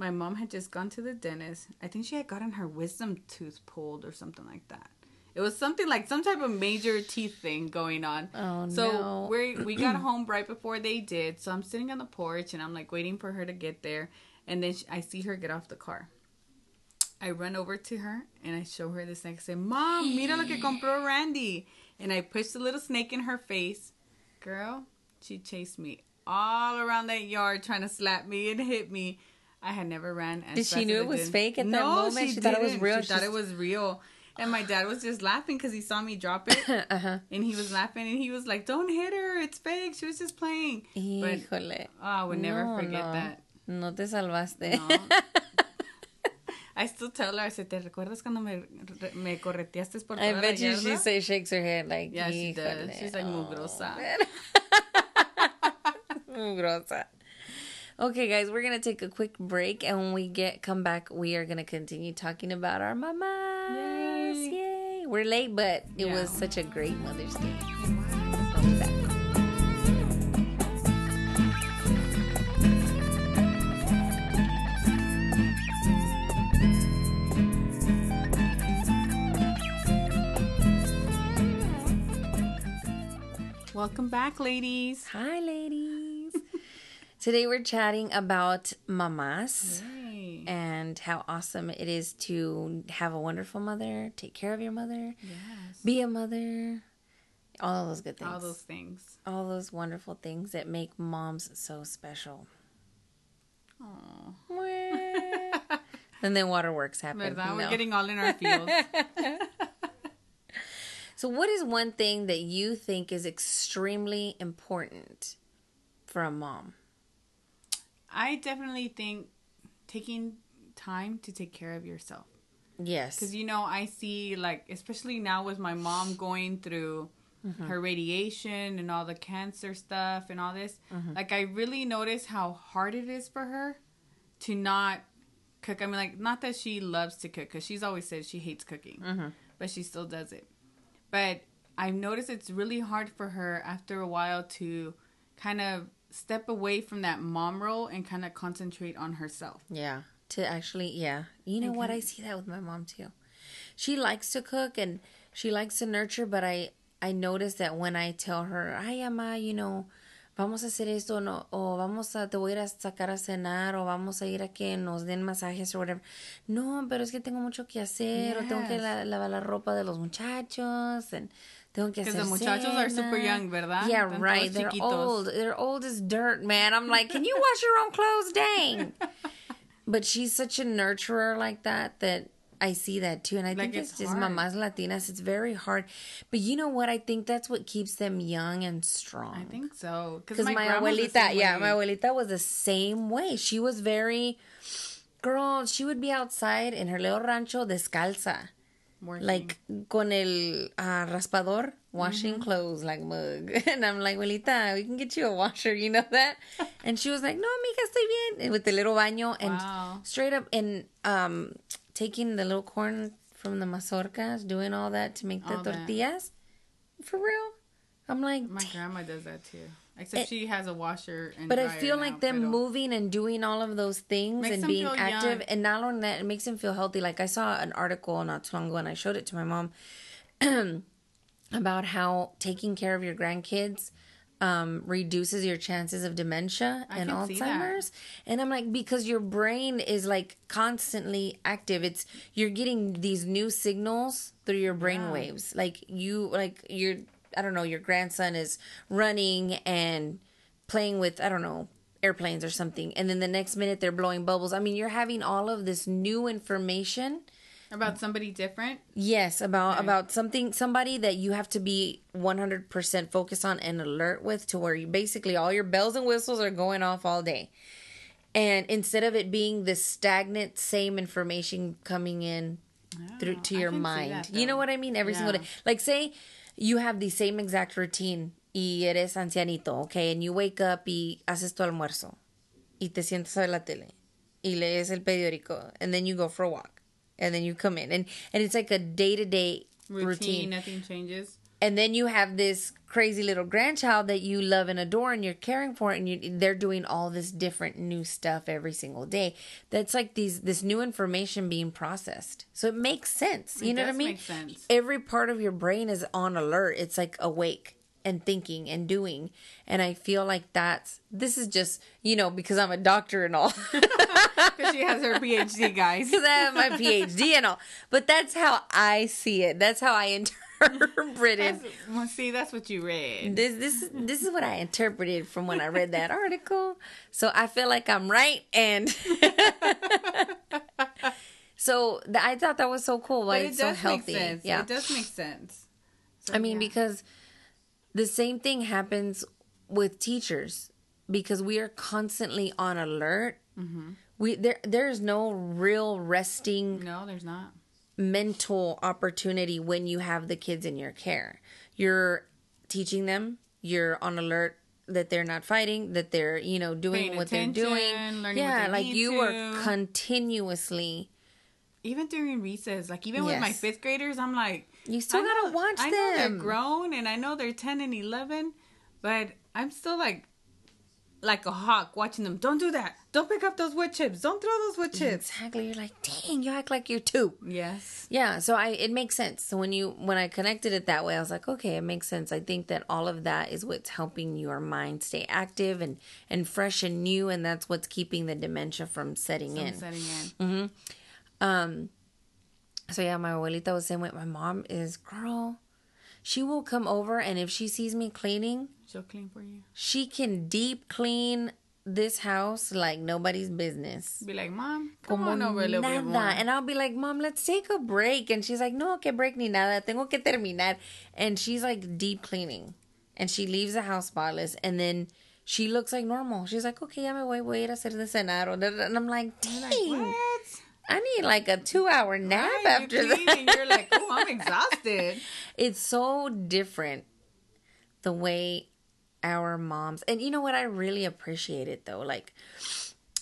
Speaker 2: My mom had just gone to the dentist. I think she had gotten her wisdom tooth pulled or something like that. It was something like some type of major teeth thing going on.
Speaker 1: Oh,
Speaker 2: so
Speaker 1: no.
Speaker 2: we we got home right before they did. So I'm sitting on the porch and I'm like waiting for her to get there, and then sh I see her get off the car. I run over to her and I show her the snake. I say, "Mom, mira lo que compró Randy." And I push the little snake in her face. Girl, she chased me all around that yard trying to slap me and hit me. I had never ran.
Speaker 1: Did she knew it was
Speaker 2: did.
Speaker 1: fake at that moment?
Speaker 2: She,
Speaker 1: She thought it was real?
Speaker 2: She thought
Speaker 1: She's-
Speaker 2: it was real. And my dad was just laughing because he saw me drop it.
Speaker 1: uh-huh.
Speaker 2: And he was laughing and he was like, Don't hit her. It's fake. She was just playing. But
Speaker 1: Híjole.
Speaker 2: oh, I would never
Speaker 1: No,
Speaker 2: forget
Speaker 1: no.
Speaker 2: that.
Speaker 1: No te salvaste.
Speaker 2: No. I still tell her, I said, ¿te recuerdas cuando me, me correteaste por
Speaker 1: I bet
Speaker 2: la
Speaker 1: you she
Speaker 2: yarda?"
Speaker 1: say shakes her head like
Speaker 2: Yeah, she does. She's like
Speaker 1: Oh.
Speaker 2: mugrosa.
Speaker 1: Mugrosa. Okay, guys, we're gonna take a quick break, and when we get come back, we are gonna continue talking about our mamas.
Speaker 2: Yay.
Speaker 1: Yay! We're late, but it
Speaker 2: Yeah.
Speaker 1: was such a great Mother's Day. I'll be back.
Speaker 2: Welcome back, ladies.
Speaker 1: Hi, ladies. Today we're chatting about mamas.
Speaker 2: Yay.
Speaker 1: and how awesome it is to have a wonderful mother, take care of your mother,
Speaker 2: Yes.
Speaker 1: be a mother, all those good things.
Speaker 2: All those things.
Speaker 1: all those wonderful things that make moms so special.
Speaker 2: Aww.
Speaker 1: and then waterworks happen. You
Speaker 2: We're getting all in our feels.
Speaker 1: So, what is one thing that you think is extremely important for a mom?
Speaker 2: I definitely think taking time to take care of yourself.
Speaker 1: Yes.
Speaker 2: Because, you know, I see, like, especially now with my mom going through mm-hmm. her radiation and all the cancer stuff and all this, mm-hmm. like, I really notice how hard it is for her to not cook. I mean, like, not that she loves to cook, because she's always said she hates cooking, mm-hmm. but she still does it. But I've noticed it's really hard for her after a while to kind of step away from that mom role and kind of concentrate on herself.
Speaker 1: Yeah. To actually, yeah. You know what? I see that with my mom too. She likes to cook and she likes to nurture, but I I notice that when I tell her, "Ay, ama, you know, vamos a hacer esto no o vamos a te voy a ir a sacar a cenar o vamos a ir a que nos den masajes or whatever." No, pero es que tengo mucho que hacer o tengo que
Speaker 2: Yes.
Speaker 1: la- lavar la ropa de los muchachos and tengo que
Speaker 2: Because
Speaker 1: hacer
Speaker 2: the muchachos are super young, ¿verdad?
Speaker 1: Yeah,
Speaker 2: Están
Speaker 1: right. They're
Speaker 2: chiquitos.
Speaker 1: old. They're old as dirt, man. I'm like, can you wash your own clothes? Dang. But she's such a nurturer like that that I see that too. And I
Speaker 2: Like,
Speaker 1: think it's,
Speaker 2: it's
Speaker 1: just mamas latinas. It's very hard. But you know what? I think that's what keeps them young and strong.
Speaker 2: I think so.
Speaker 1: Because my,
Speaker 2: the
Speaker 1: abuelita, yeah,
Speaker 2: way.
Speaker 1: my abuelita was the same way. She was very, girl, she would be outside in her little rancho descalza.
Speaker 2: Working.
Speaker 1: Like con el uh, raspador, washing
Speaker 2: Mm-hmm.
Speaker 1: clothes like mug. And I'm like, abuelita, we can get you a washer, you know that? and she was like, no, mija, estoy bien. And with the little baño and
Speaker 2: Wow.
Speaker 1: straight up and um, taking the little corn from the mazorcas, doing all that to make the
Speaker 2: All that.
Speaker 1: tortillas. For real. I'm like,
Speaker 2: My grandma does that too. Except she has a washer and
Speaker 1: But I feel like them moving and doing all of those things
Speaker 2: Makes
Speaker 1: and being active,
Speaker 2: young.
Speaker 1: and not only that, it makes them feel healthy. Like I saw an article not too long ago, and I showed it to my mom about how taking care of your grandkids um, reduces your chances of dementia
Speaker 2: I
Speaker 1: and
Speaker 2: can see that.
Speaker 1: Alzheimer's. And I'm like, because your brain is like constantly active. It's you're getting these new signals through your brain
Speaker 2: Yeah.
Speaker 1: waves. Like you, like your, I don't know, your grandson is running and playing with, I don't know, airplanes or something. And then the next minute they're blowing bubbles. I mean, you're having all of this new information.
Speaker 2: about somebody different.
Speaker 1: Yes, about
Speaker 2: Okay.
Speaker 1: about something somebody that you have to be 100% focused on and alert with to where you basically all your bells and whistles are going off all day. And instead of it being this stagnant same information coming in oh, through to
Speaker 2: I
Speaker 1: your mind.
Speaker 2: that,
Speaker 1: you know what I mean? Every single day. Like say you have the same exact routine y eres ancianito, okay, and you wake up y haces tu almuerzo y te sientas a ver la tele y lees el periódico and then you go for a walk and then you come in and and it's like a day-to-day
Speaker 2: Routine,
Speaker 1: routine.
Speaker 2: nothing changes.
Speaker 1: And then you have this crazy little grandchild that you love and adore and you're caring for and you they're doing all this different new stuff every single day. That's like these this new information being processed. So it makes sense. You
Speaker 2: It
Speaker 1: know what I mean? Every part of your brain is on alert. It's like awake and thinking and doing. And I feel like that's this is just, you know, because I'm a doctor and all.
Speaker 2: Because she has her PhD, guys.
Speaker 1: because I have my PhD and all. But that's how I see it. That's how I interpret it.
Speaker 2: That's, well, see, that's what you read.
Speaker 1: This this this is what I interpreted from when I read that article. So I feel like I'm right, and so th- I thought that was so cool.
Speaker 2: It
Speaker 1: it's so healthy. Yeah,
Speaker 2: It does make sense. So,
Speaker 1: I mean
Speaker 2: yeah.
Speaker 1: because the same thing happens with teachers because we are constantly on alert.
Speaker 2: Mm-hmm.
Speaker 1: We there there's no real resting
Speaker 2: No, there's not.
Speaker 1: Mental opportunity when you have the kids in your care. You're teaching them, you're on alert that they're not fighting, that they're you know doing
Speaker 2: Paying
Speaker 1: what they're doing.
Speaker 2: learning
Speaker 1: yeah, like you
Speaker 2: to.
Speaker 1: are continuously.
Speaker 2: even during recess, like even with my fifth graders, I'm like,
Speaker 1: You still
Speaker 2: I
Speaker 1: gotta
Speaker 2: know-
Speaker 1: watch
Speaker 2: I know they're grown, and I know they're ten and eleven, but I'm still like, like a hawk watching them. Don't do that. Don't pick up those wood chips. Don't throw those wood chips.
Speaker 1: Exactly. You're like, dang, you act like you're two.
Speaker 2: Yes.
Speaker 1: Yeah, so I it makes sense. So when you when I connected it that way, I was like, okay, it makes sense. I think that all of that is what's helping your mind stay active and and fresh and new, and that's what's keeping the dementia from setting
Speaker 2: I'm
Speaker 1: in.
Speaker 2: setting in.
Speaker 1: Um, so yeah, my abuelita was saying, "Wait, my mom is girl. She will come over, and if she sees me cleaning,
Speaker 2: She'll clean for you.
Speaker 1: she can deep clean this house like nobody's business."
Speaker 2: Be like, mom, come
Speaker 1: Como
Speaker 2: on over a little bit more.
Speaker 1: And I'll be like, Mom, let's take a break. And she's like, No, que break ni nada. Tengo que terminar. And she's like deep cleaning. And she leaves the house spotless. And then she looks like normal. She's like, Okay, ya me voy, voy a ir a hacer de cenar. or da- da- And I'm like, Dang,
Speaker 2: Like, what?
Speaker 1: I need like a two hour nap
Speaker 2: Right,
Speaker 1: after
Speaker 2: you clean
Speaker 1: that.
Speaker 2: and you're like, oh, I'm exhausted.
Speaker 1: it's so different the way our moms and you know what i really appreciate it though like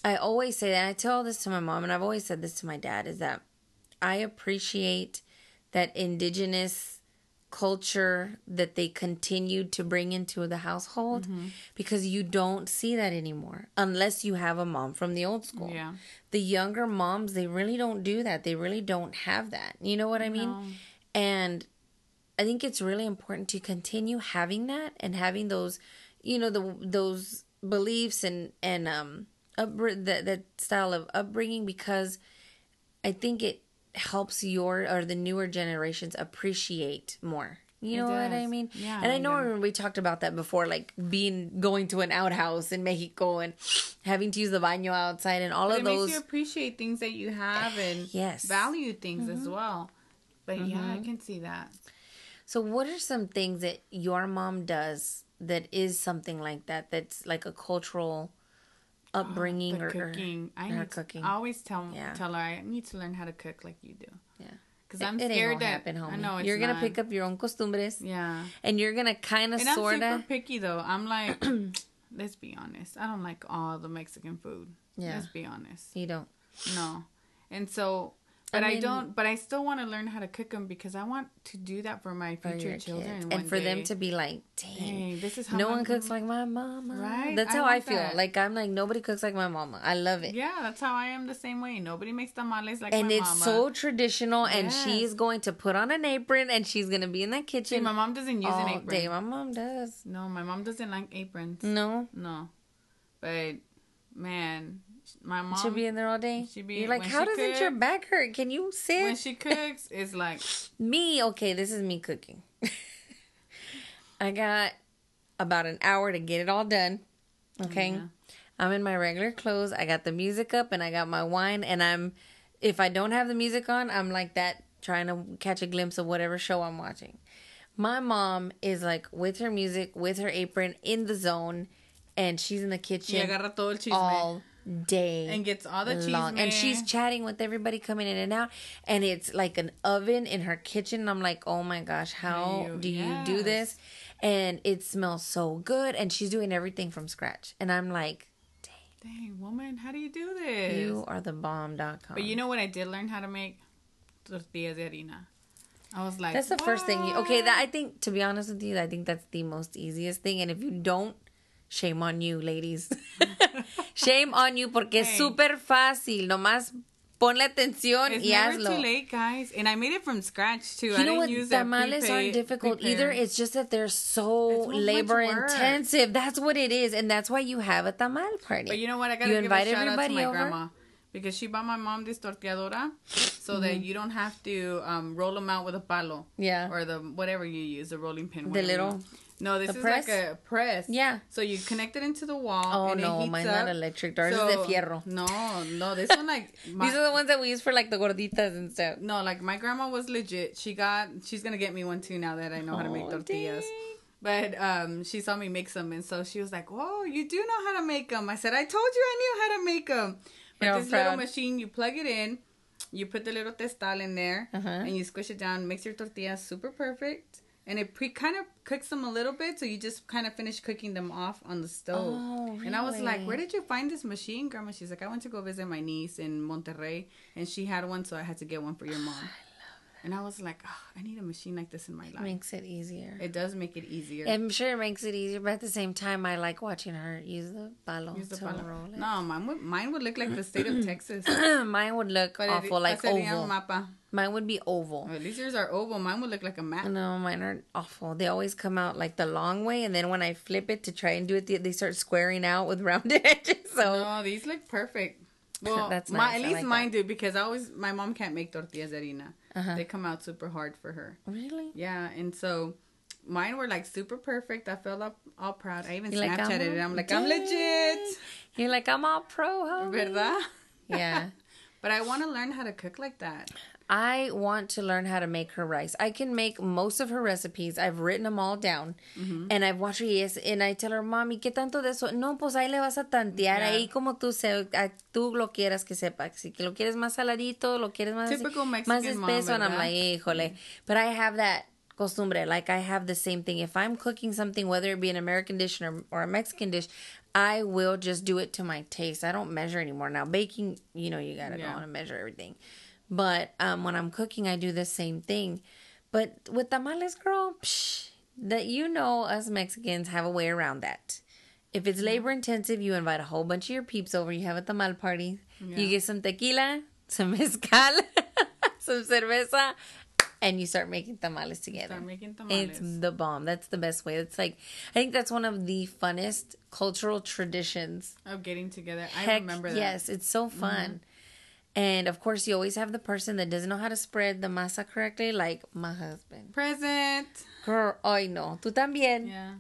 Speaker 1: i always say that i tell this to my mom and i've always said this to my dad is that i appreciate that indigenous culture that they continued to bring into the household because you don't see that anymore unless you have a mom from the old school.
Speaker 2: Yeah.
Speaker 1: the younger moms they really don't do that. They really don't have that. You know what i mean?
Speaker 2: No.
Speaker 1: and i think it's really important to continue having that and having those you know the those beliefs and and um upbr- that that style of upbringing because i think it helps your or the newer generations appreciate more you know what i mean
Speaker 2: Yeah,
Speaker 1: and i
Speaker 2: I
Speaker 1: know we talked about that before like being going to an outhouse in mexico and having to use the baño outside and all
Speaker 2: But
Speaker 1: of
Speaker 2: it
Speaker 1: those
Speaker 2: makes you appreciate things that you have and
Speaker 1: Yes. Mm-hmm.
Speaker 2: value things as well. But yeah, I can see that.
Speaker 1: So, what are some things that your mom does that is something like that? That's like a cultural upbringing
Speaker 2: The
Speaker 1: or, or
Speaker 2: cooking. I
Speaker 1: her
Speaker 2: need
Speaker 1: cooking.
Speaker 2: I always tell
Speaker 1: Yeah.
Speaker 2: tell her I need to learn how to cook like you do.
Speaker 1: yeah.
Speaker 2: Because I'm
Speaker 1: it
Speaker 2: scared that
Speaker 1: happen, homie.
Speaker 2: I know
Speaker 1: you're gonna
Speaker 2: not.
Speaker 1: pick up your own costumbres,
Speaker 2: Yeah,
Speaker 1: and you're gonna kind of
Speaker 2: and I'm
Speaker 1: sort
Speaker 2: super picky though. I'm like, let's be honest. I don't like all the Mexican food.
Speaker 1: Yeah.
Speaker 2: Let's be honest.
Speaker 1: You don't.
Speaker 2: No, and so. But I,
Speaker 1: mean-
Speaker 2: don't. But I still want to learn how to cook them because I want to do that for my future
Speaker 1: your
Speaker 2: children.
Speaker 1: and for them to be like, dang,
Speaker 2: Hey, this is how
Speaker 1: no one cooks
Speaker 2: mom-
Speaker 1: like my mama.
Speaker 2: Right?
Speaker 1: That's
Speaker 2: I
Speaker 1: how I, feel.
Speaker 2: that.
Speaker 1: Like I'm like nobody cooks like my mama. I love it.
Speaker 2: Yeah, that's how I am the same way. Nobody makes tamales like
Speaker 1: and
Speaker 2: my
Speaker 1: it's
Speaker 2: mama.
Speaker 1: so traditional, and
Speaker 2: Yes.
Speaker 1: she's going to put on an apron, and she's gonna be in
Speaker 2: See,
Speaker 1: kitchen
Speaker 2: my mom doesn't use an apron.
Speaker 1: day. My mom does.
Speaker 2: No, my mom doesn't like aprons.
Speaker 1: No,
Speaker 2: No, but man, my mom
Speaker 1: she'll be in there all day.
Speaker 2: she be-
Speaker 1: You're like, how doesn't your back hurt? Can you sit?
Speaker 2: when she cooks it's like
Speaker 1: me, okay, this is me cooking. I got about an hour to get it all done. Okay.
Speaker 2: Yeah.
Speaker 1: I'm in my regular clothes. I got the music up and I got my wine and I'm if I don't have the music on, I'm like that trying to catch a glimpse of whatever show I'm watching. My mom is like with her music, with her apron in the zone and she's in the kitchen
Speaker 2: agarra todo el chisme
Speaker 1: all day
Speaker 2: and gets all the cheese
Speaker 1: long. And she's chatting with everybody coming in and out. And it's like an oven in her kitchen. I'm like, oh my gosh, how
Speaker 2: Ew,
Speaker 1: do you do this? And it smells so good. And she's doing everything from scratch. And I'm like,
Speaker 2: Dang, woman, how do you do this?
Speaker 1: you are the bomb.com.
Speaker 2: But you know what I did learn how to make? Tortillas de harina. I was like,
Speaker 1: that's the first thing you, okay, that I think, to be honest with you, I think that's the most easiest thing. And if you don't, shame on you, ladies. shame on you, porque es
Speaker 2: Hey.
Speaker 1: súper fácil. Nomás ponle atención
Speaker 2: It's
Speaker 1: y
Speaker 2: never
Speaker 1: hazlo.
Speaker 2: too late, guys. And I made it from scratch too. I
Speaker 1: You
Speaker 2: didn't
Speaker 1: know what?
Speaker 2: use
Speaker 1: Tamales aren't difficult either. It's just that they're so
Speaker 2: It's so much
Speaker 1: labor intensive. That's what it is, and that's why you have a tamal party.
Speaker 2: But you know what? I gotta
Speaker 1: You
Speaker 2: give
Speaker 1: invite
Speaker 2: a shout out to my
Speaker 1: over?
Speaker 2: grandma because she bought my mom this tortilladora so that you don't have to um, roll them out with a palo.
Speaker 1: Mm-hmm. Yeah.
Speaker 2: Or the whatever you use, the rolling pin.
Speaker 1: The little-.
Speaker 2: No, this
Speaker 1: the
Speaker 2: is
Speaker 1: press?
Speaker 2: like a press.
Speaker 1: Yeah.
Speaker 2: So you connect it into the wall.
Speaker 1: Oh,
Speaker 2: and
Speaker 1: no,
Speaker 2: it heats
Speaker 1: mine's
Speaker 2: up.
Speaker 1: not electric. Ours is de fierro.
Speaker 2: No, no, this one like my,
Speaker 1: These are the ones that we use for like the gorditas and stuff.
Speaker 2: no, like my grandma was legit. She got she's gonna get me one too now that I know how to make
Speaker 1: Oh,
Speaker 2: tortillas.
Speaker 1: dang.
Speaker 2: But um, she saw me make some, and so she was like, "Whoa, you do know how to make them." I said, "I told you I knew how to make them." But
Speaker 1: You're
Speaker 2: this little machine, you plug it in, you put the little testal in there,
Speaker 1: Uh-huh.
Speaker 2: and you squish it down, makes your tortillas super perfect. And it pre kind of cooks them a little bit, so you just kind of finish cooking them off on the stove.
Speaker 1: Oh, really?
Speaker 2: And I was like, "Where did you find this machine, Grandma?" She's like, "I went to go visit my niece in Monterrey, and she had one, so I had to get one for your mom." Ah, and I was like, oh, "I need a machine like this in my life."
Speaker 1: Makes it easier.
Speaker 2: It does make it easier.
Speaker 1: I'm sure it makes it easier, but at the same time, I like watching her use the palo
Speaker 2: Use the
Speaker 1: to
Speaker 2: palo.
Speaker 1: roll it.
Speaker 2: No, mine would, mine would look like the state of Texas.
Speaker 1: Mine would look
Speaker 2: But
Speaker 1: awful, like
Speaker 2: sería un
Speaker 1: oval.
Speaker 2: mapa.
Speaker 1: Mine would be oval.
Speaker 2: Well, at least yours are oval. Mine would look like a map.
Speaker 1: No, mine are awful. They always come out like the long way, and then when I flip it to try and do it, they- they start squaring out with rounded edges. So
Speaker 2: No, these look perfect. Well,
Speaker 1: That's
Speaker 2: my, at least
Speaker 1: like
Speaker 2: mine do because I always my mom can't make tortillas de harina.
Speaker 1: Uh-huh.
Speaker 2: They come out super hard for her.
Speaker 1: really,
Speaker 2: Yeah, and so mine were like super perfect. I felt up all proud. I even
Speaker 1: You're
Speaker 2: Snapchatted
Speaker 1: I'm
Speaker 2: it. I'm like, I'm legit,
Speaker 1: you're like I'm all pro, homie.
Speaker 2: verdad?
Speaker 1: Yeah.
Speaker 2: But I want to learn how to cook like that.
Speaker 1: I want to learn how to make her rice. I can make most of her recipes. I've written them all down.
Speaker 2: Mm-hmm.
Speaker 1: And I've watched her y es- and I tell her, Mommy, ¿qué tanto de eso? No, pues ahí le vas a tantear
Speaker 2: Yeah.
Speaker 1: ahí como tú, se, a- tú lo quieras que sepa. Si que lo quieres más saladito, lo quieres más, así, más
Speaker 2: Mexican mom,
Speaker 1: espeso. and I'm like, híjole. But I have that costumbre. Like, I have the same thing. If I'm cooking something, whether it be an American dish or, or a Mexican dish, I will just do it to my taste. I don't measure anymore. Now, baking, you know, you got to
Speaker 2: Yeah.
Speaker 1: go and measure everything. But um, when I'm cooking, I do the same thing. But with tamales, girl, psh, that you know, us Mexicans have a way around that. If it's labor intensive, you invite a whole bunch of your peeps over. You have a tamal party. You get some tequila, some mezcal, some cerveza, and you start making tamales together.
Speaker 2: Start making tamales.
Speaker 1: It's the bomb. That's the best way. It's like I think that's one of the funnest cultural traditions
Speaker 2: Of getting together. I
Speaker 1: Heck,
Speaker 2: remember that. Mm-hmm.
Speaker 1: Yes, it's so fun. And of course, you always have the person that doesn't know how to spread the masa correctly, like my husband.
Speaker 2: Present.
Speaker 1: Girl, ay no, tú también.
Speaker 2: Yeah.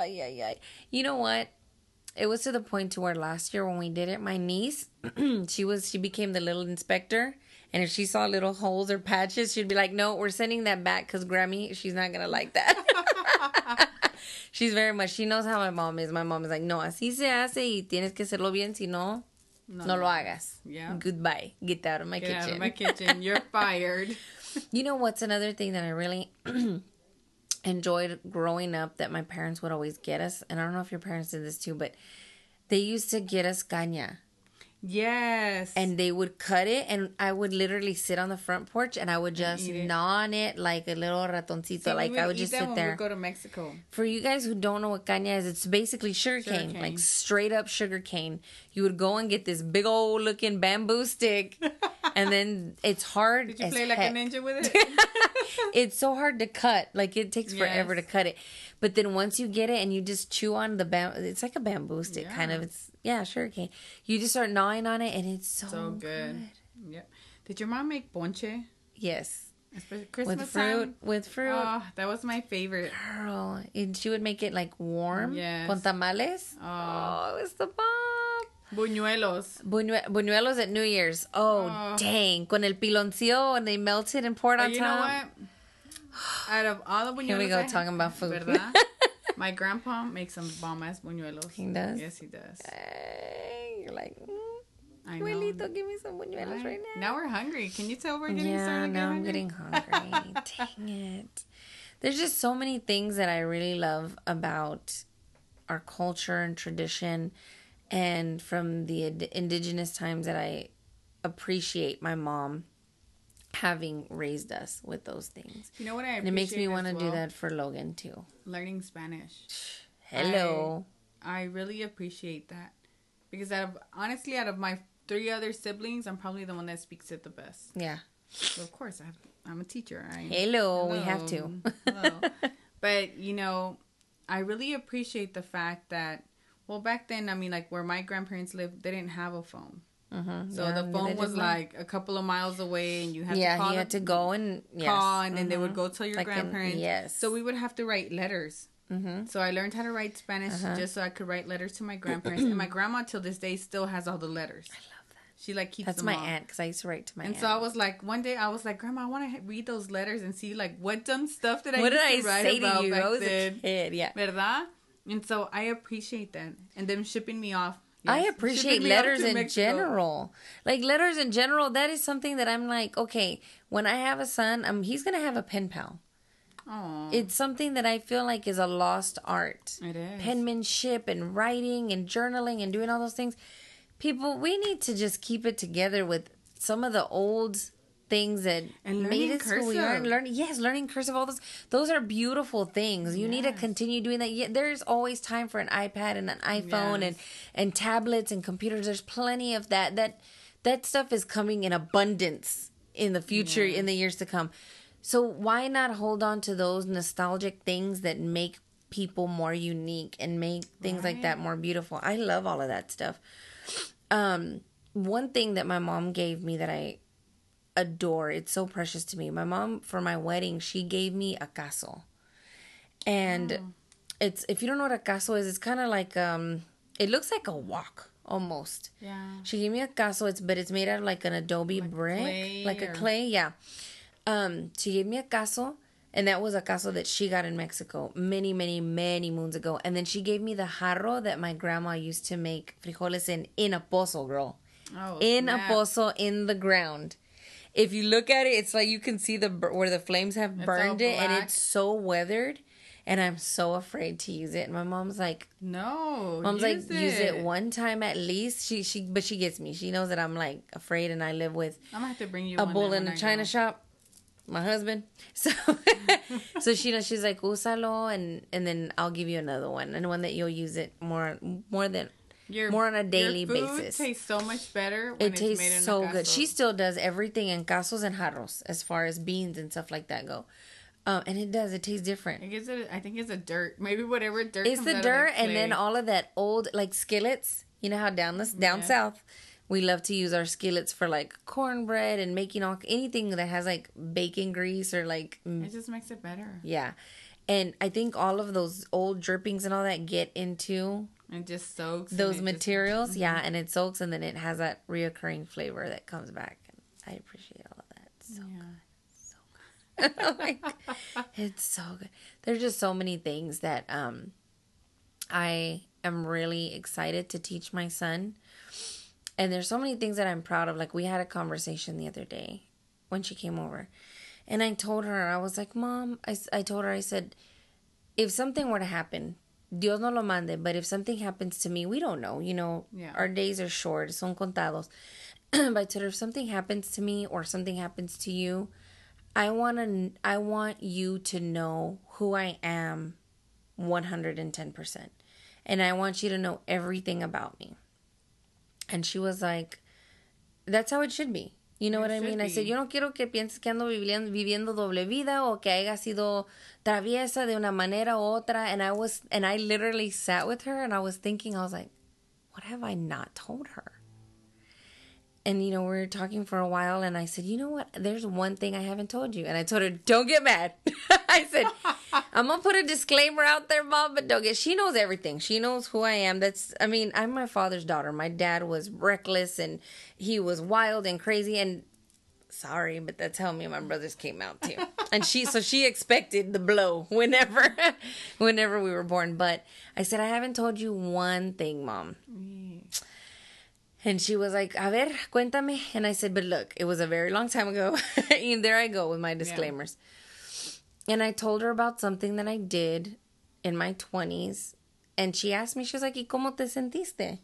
Speaker 1: Ay, ay, ay. You know what? It was to the point to where last year when we did it, my niece, she was she became the little inspector, and if she saw little holes or patches, she'd be like, "No, we're sending that back because Grammy, she's not gonna like that." she's very much. She knows how my mom is. My mom is like, "No, así se hace y tienes que hacerlo bien, si no, no, lo hagas.
Speaker 2: Yeah.
Speaker 1: Goodbye. Get out of my
Speaker 2: Get
Speaker 1: kitchen."
Speaker 2: out of my kitchen. You're fired.
Speaker 1: You know what's another thing that I really enjoyed growing up that my parents would always get us, and I don't know if your parents did this too, but they used to get us caña
Speaker 2: Yes.
Speaker 1: and they would cut it, and I would literally sit on the front porch and I would just gnaw on it like a little ratoncito. Like I would just sit there.
Speaker 2: We go to Mexico.
Speaker 1: For you guys who don't know what caña is, it's basically sugarcane,
Speaker 2: Sugarcane.
Speaker 1: like straight up sugar cane. You would go and get this big old looking bamboo stick, and then it's hard.
Speaker 2: Did you play like a ninja with it?
Speaker 1: it's so hard to cut. Like it takes forever to cut it. But then once you get it and you just chew on the bam, it's like a bamboo stick kind of. It's yeah, sure can. You just start gnawing on it and it's so,
Speaker 2: so good. Yep. Did your mom make ponche?
Speaker 1: Yes,
Speaker 2: Christmas
Speaker 1: with fruit,
Speaker 2: time?
Speaker 1: with fruit.
Speaker 2: Oh, that was my favorite.
Speaker 1: Girl, and she would make it like warm
Speaker 2: Yes.
Speaker 1: con tamales.
Speaker 2: Oh.
Speaker 1: Oh, it was the bomb.
Speaker 2: Buñuelos.
Speaker 1: Buñue- buñuelos at New Year's. Oh,
Speaker 2: Oh.
Speaker 1: dang. Con el piloncillo and they melt it and pour it
Speaker 2: But
Speaker 1: on
Speaker 2: you know
Speaker 1: top.
Speaker 2: what? Out of all the buñuelos,
Speaker 1: Here we go
Speaker 2: I-
Speaker 1: talking about food.
Speaker 2: ¿verdad? My grandpa makes some bomb ass buñuelos.
Speaker 1: He does?
Speaker 2: Yes, he does.
Speaker 1: Hey, you're like, mm,
Speaker 2: I know.
Speaker 1: Abuelito, give me some buñuelos right now.
Speaker 2: Now we're hungry. Can you tell we're getting
Speaker 1: yeah,
Speaker 2: started? get
Speaker 1: now I'm getting hungry. Dang it. There's just so many things that I really love about our culture and tradition, and from the ind- indigenous times that I appreciate my mom having raised us with those things.
Speaker 2: You know what I
Speaker 1: And it makes me
Speaker 2: want
Speaker 1: to do that for Logan too.
Speaker 2: Learning Spanish.
Speaker 1: Hello.
Speaker 2: I really appreciate that because out of honestly, out of my three other siblings, I'm probably the one that speaks it the best.
Speaker 1: yeah.
Speaker 2: So of course, I have, I'm a teacher. I,
Speaker 1: Hello, we have to.
Speaker 2: But you know, I really appreciate the fact that well, back then, I mean, like where my grandparents lived, they didn't have a phone.
Speaker 1: Mhm.
Speaker 2: So
Speaker 1: Yeah,
Speaker 2: the phone was like a couple of miles away, and you had
Speaker 1: yeah,
Speaker 2: to call
Speaker 1: you had to go and yes.
Speaker 2: call, and then they would
Speaker 1: Mhm.
Speaker 2: go tell your
Speaker 1: Like in-
Speaker 2: grandparents.
Speaker 1: yes.
Speaker 2: So we would have to write letters.
Speaker 1: Mhm.
Speaker 2: So I learned how to write Spanish
Speaker 1: Uh-huh.
Speaker 2: just so I could write letters to my grandparents. and my grandma till this day still has all the letters. I love that. She like keeps them.
Speaker 1: That's my
Speaker 2: all.
Speaker 1: aunt because I used to write to my
Speaker 2: And
Speaker 1: aunt.
Speaker 2: so I was like, one day I was like, Grandma, I want to read those letters and see like what dumb stuff did I
Speaker 1: what did I
Speaker 2: write
Speaker 1: say
Speaker 2: about
Speaker 1: to you? I was
Speaker 2: then.
Speaker 1: a kid. Yeah.
Speaker 2: ¿Verdad? And so I appreciate that. And them shipping me off.
Speaker 1: I appreciate
Speaker 2: shipping me off
Speaker 1: letters in
Speaker 2: Mexico.
Speaker 1: general. Like letters in general, that is something that I'm like, okay, when I have a son, um, he's gonna have a pen pal.
Speaker 2: Oh,
Speaker 1: It's something that I feel like is a lost art.
Speaker 2: it is.
Speaker 1: Penmanship and writing and journaling and doing all those things. People, we need to just keep it together with some of the old things that
Speaker 2: And
Speaker 1: made
Speaker 2: learning
Speaker 1: us who we are.
Speaker 2: cursive.
Speaker 1: Learning, yes, learning cursive. All those, those are beautiful things. You need to continue doing that. Yeah, there's always time for an iPad and an iPhone and
Speaker 2: Yes.
Speaker 1: and tablets and computers. There's plenty of that. That that stuff is coming in abundance in the future, in the years to come. So why not hold on to those nostalgic things that make people more unique and make things like that more beautiful? I love all of that stuff. Um, one thing that my mom gave me that I adore, it's so precious to me. My mom for my wedding, she gave me a caso. And it's if you don't know what a caso is, it's kind of like um it looks like a wok almost.
Speaker 2: Yeah.
Speaker 1: She gave me a caso, it's but it's made out of like an adobe brick,
Speaker 2: clay
Speaker 1: like a clay, yeah. Um, she gave me a caso, and that was a caso that she got in Mexico many, many, many moons ago. And then she gave me the jarro that my grandma used to make frijoles in in a pozo, girl,
Speaker 2: Oh,
Speaker 1: in
Speaker 2: snap.
Speaker 1: a pozo in the ground. If you look at it, it's like you can see the where the flames have
Speaker 2: all
Speaker 1: burned it, and it's so weathered. And I'm so afraid to use it. And my mom's like,
Speaker 2: No.
Speaker 1: Mom's
Speaker 2: use
Speaker 1: like, use it one time at least. She she, but she gets me. She knows that I'm like afraid, and I live with
Speaker 2: I'm gonna have to bring you
Speaker 1: a
Speaker 2: one
Speaker 1: bull in a china shop. My husband. So, so she knows she's like usalo, and and then I'll give you another one, and one that you'll use it more more than
Speaker 2: Your,
Speaker 1: more on a daily basis.
Speaker 2: tastes so much better. When
Speaker 1: it
Speaker 2: it's
Speaker 1: tastes
Speaker 2: made in
Speaker 1: so good. She still does everything in casos and jarros as far as beans and stuff like that go. Um, and it does. It tastes different.
Speaker 2: I guess it. I think it's a dirt. Maybe whatever dirt.
Speaker 1: It's the dirt, and then all of that old like skillets. You know how down this down
Speaker 2: Yeah.
Speaker 1: south, we love to use our skillets for like cornbread and making all anything that has like bacon grease or like
Speaker 2: It just makes it better.
Speaker 1: yeah. And I think all of those old drippings and all that get into
Speaker 2: It just soaks.
Speaker 1: those
Speaker 2: it just-
Speaker 1: materials, yeah, and it soaks, and then it has that reoccurring flavor that comes back. I appreciate all of that. So
Speaker 2: yeah. Good. So good.
Speaker 1: like, it's so good. There's just so many things that um I am really excited to teach my son. And there's so many things that I'm proud of. Like we had a conversation the other day when she came over. And I told her, I was like, Mom, I, I told her, I said, if something were to happen, Dios no lo mande, but if something happens to me, we don't know. You know,
Speaker 2: Yeah.
Speaker 1: our days are short, son contados. but if something happens to me or something happens to you, I want to I want you to know who I am 110%. And I want you to know everything about me. And she was like, that's how it should be. You know
Speaker 2: It
Speaker 1: what I mean? I said,
Speaker 2: be.
Speaker 1: yo no quiero que pienses que ando viviendo, viviendo doble vida o que haya sido traviesa de una manera u otra. And I was, and I literally sat with her and I was thinking, I was like, what have I not told her? And you know, we were talking for a while, and I said, you know what? There's one thing I haven't told you. And I told her, don't get mad. I said, I'm gonna put a disclaimer out there, mom, but don't get. She knows everything. She knows who I am. That's, I mean, I'm my father's daughter. My dad was reckless and he was wild and crazy. And sorry, but that's how me and my brothers came out too. and she, so she expected the blow whenever, whenever we were born. But I said, I haven't told you one thing, mom. And she was like, A ver, cuéntame. And I said, But look, it was a very long time ago. and there I go with my disclaimers. And I told her about something that I did in my 20s. And she asked me, She was like, ¿Y cómo te sentiste?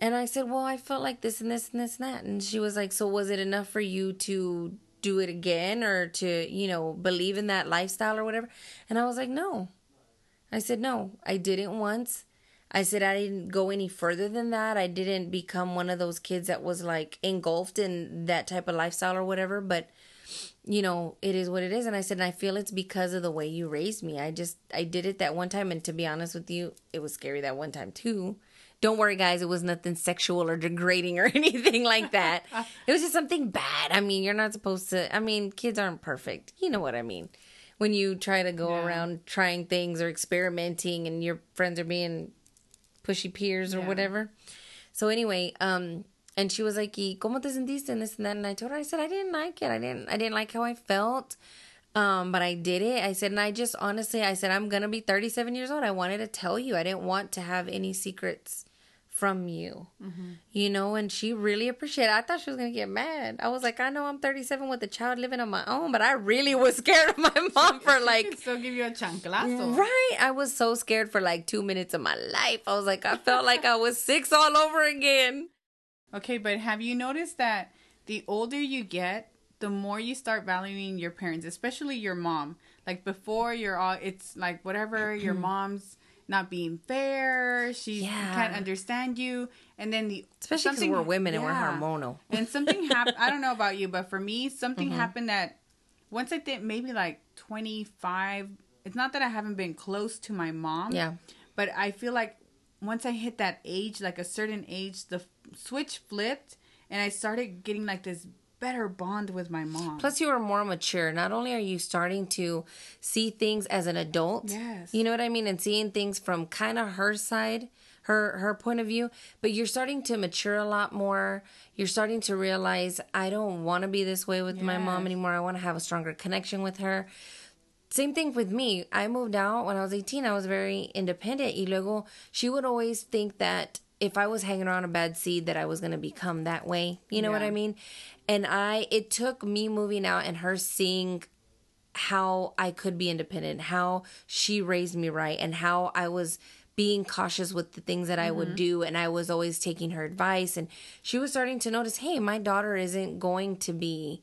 Speaker 1: And I said, Well, I felt like this and this and this and that. And she was like, So was it enough for you to do it again or to, you know, believe in that lifestyle or whatever? And I was like, No. I said, No, I didn't once. I said I didn't go any further than that. I didn't become one of those kids that was like engulfed in that type of lifestyle or whatever, but you know, it is what it is. And I said, and I feel it's because of the way you raised me. I just, I did it that one time. And to be honest with you, it was scary that one time too. Don't worry, guys. It was nothing sexual or degrading or anything like that. it was just something bad. I mean, you're not supposed to, I mean, kids aren't perfect. You know what I mean? When you try to go
Speaker 2: Yeah.
Speaker 1: around trying things or experimenting and your friends are being pushy peers or
Speaker 2: Yeah.
Speaker 1: whatever. So anyway, um, and she was like, "¿Y cómo te sentiste?" and this and that. And I told her, I said, I didn't like it. I didn't. I didn't like how I felt. Um, but I did it. I said, and I just honestly, I said, I'm gonna be 37 years old. I wanted to tell you. I didn't want to have any secrets from you. You know, and she really appreciated. It. I thought she was gonna get mad. I was like, I know I'm 37 with a child living on my own, but I really was scared of my mom for like
Speaker 2: still give you a chanclazo.
Speaker 1: Right. I was so scared for like two minutes of my life. I was like, I felt like I was six all over again.
Speaker 2: Okay, but have you noticed that the older you get, the more you start valuing your parents, especially your mom. Like before, you're all it's like whatever your mom's not being fair. She
Speaker 1: Yeah.
Speaker 2: can't understand you, and then the
Speaker 1: Especially because we're women and we're hormonal.
Speaker 2: And something happened. I don't know about you, but for me, something
Speaker 1: Mm-hmm.
Speaker 2: happened that once I think maybe like twenty five. It's not that I haven't been close to my mom.
Speaker 1: Yeah.
Speaker 2: But I feel like once I hit that age, like a certain age, the f- switch flipped, and I started getting like this better bond with my mom.
Speaker 1: Plus, you are more mature. Not only are you starting to see things as an adult,
Speaker 2: Yes.
Speaker 1: you know what I mean, and seeing things from kind of her side, her her point of view, but you're starting to mature a lot more. You're starting to realize I don't want to be this way with my mom anymore. I want to have a stronger connection with her. Same thing with me. I moved out when I was 18. I was very independent. Y luego, she would always think that if I was hanging around a bad seed, that I was going to become that way. You know what I mean? And I, it took me moving out and her seeing how I could be independent, how she raised me right, and how I was being cautious with the things that I would
Speaker 2: Mm-hmm.
Speaker 1: do. And I was always taking her advice. And she was starting to notice, hey, my daughter isn't going to be,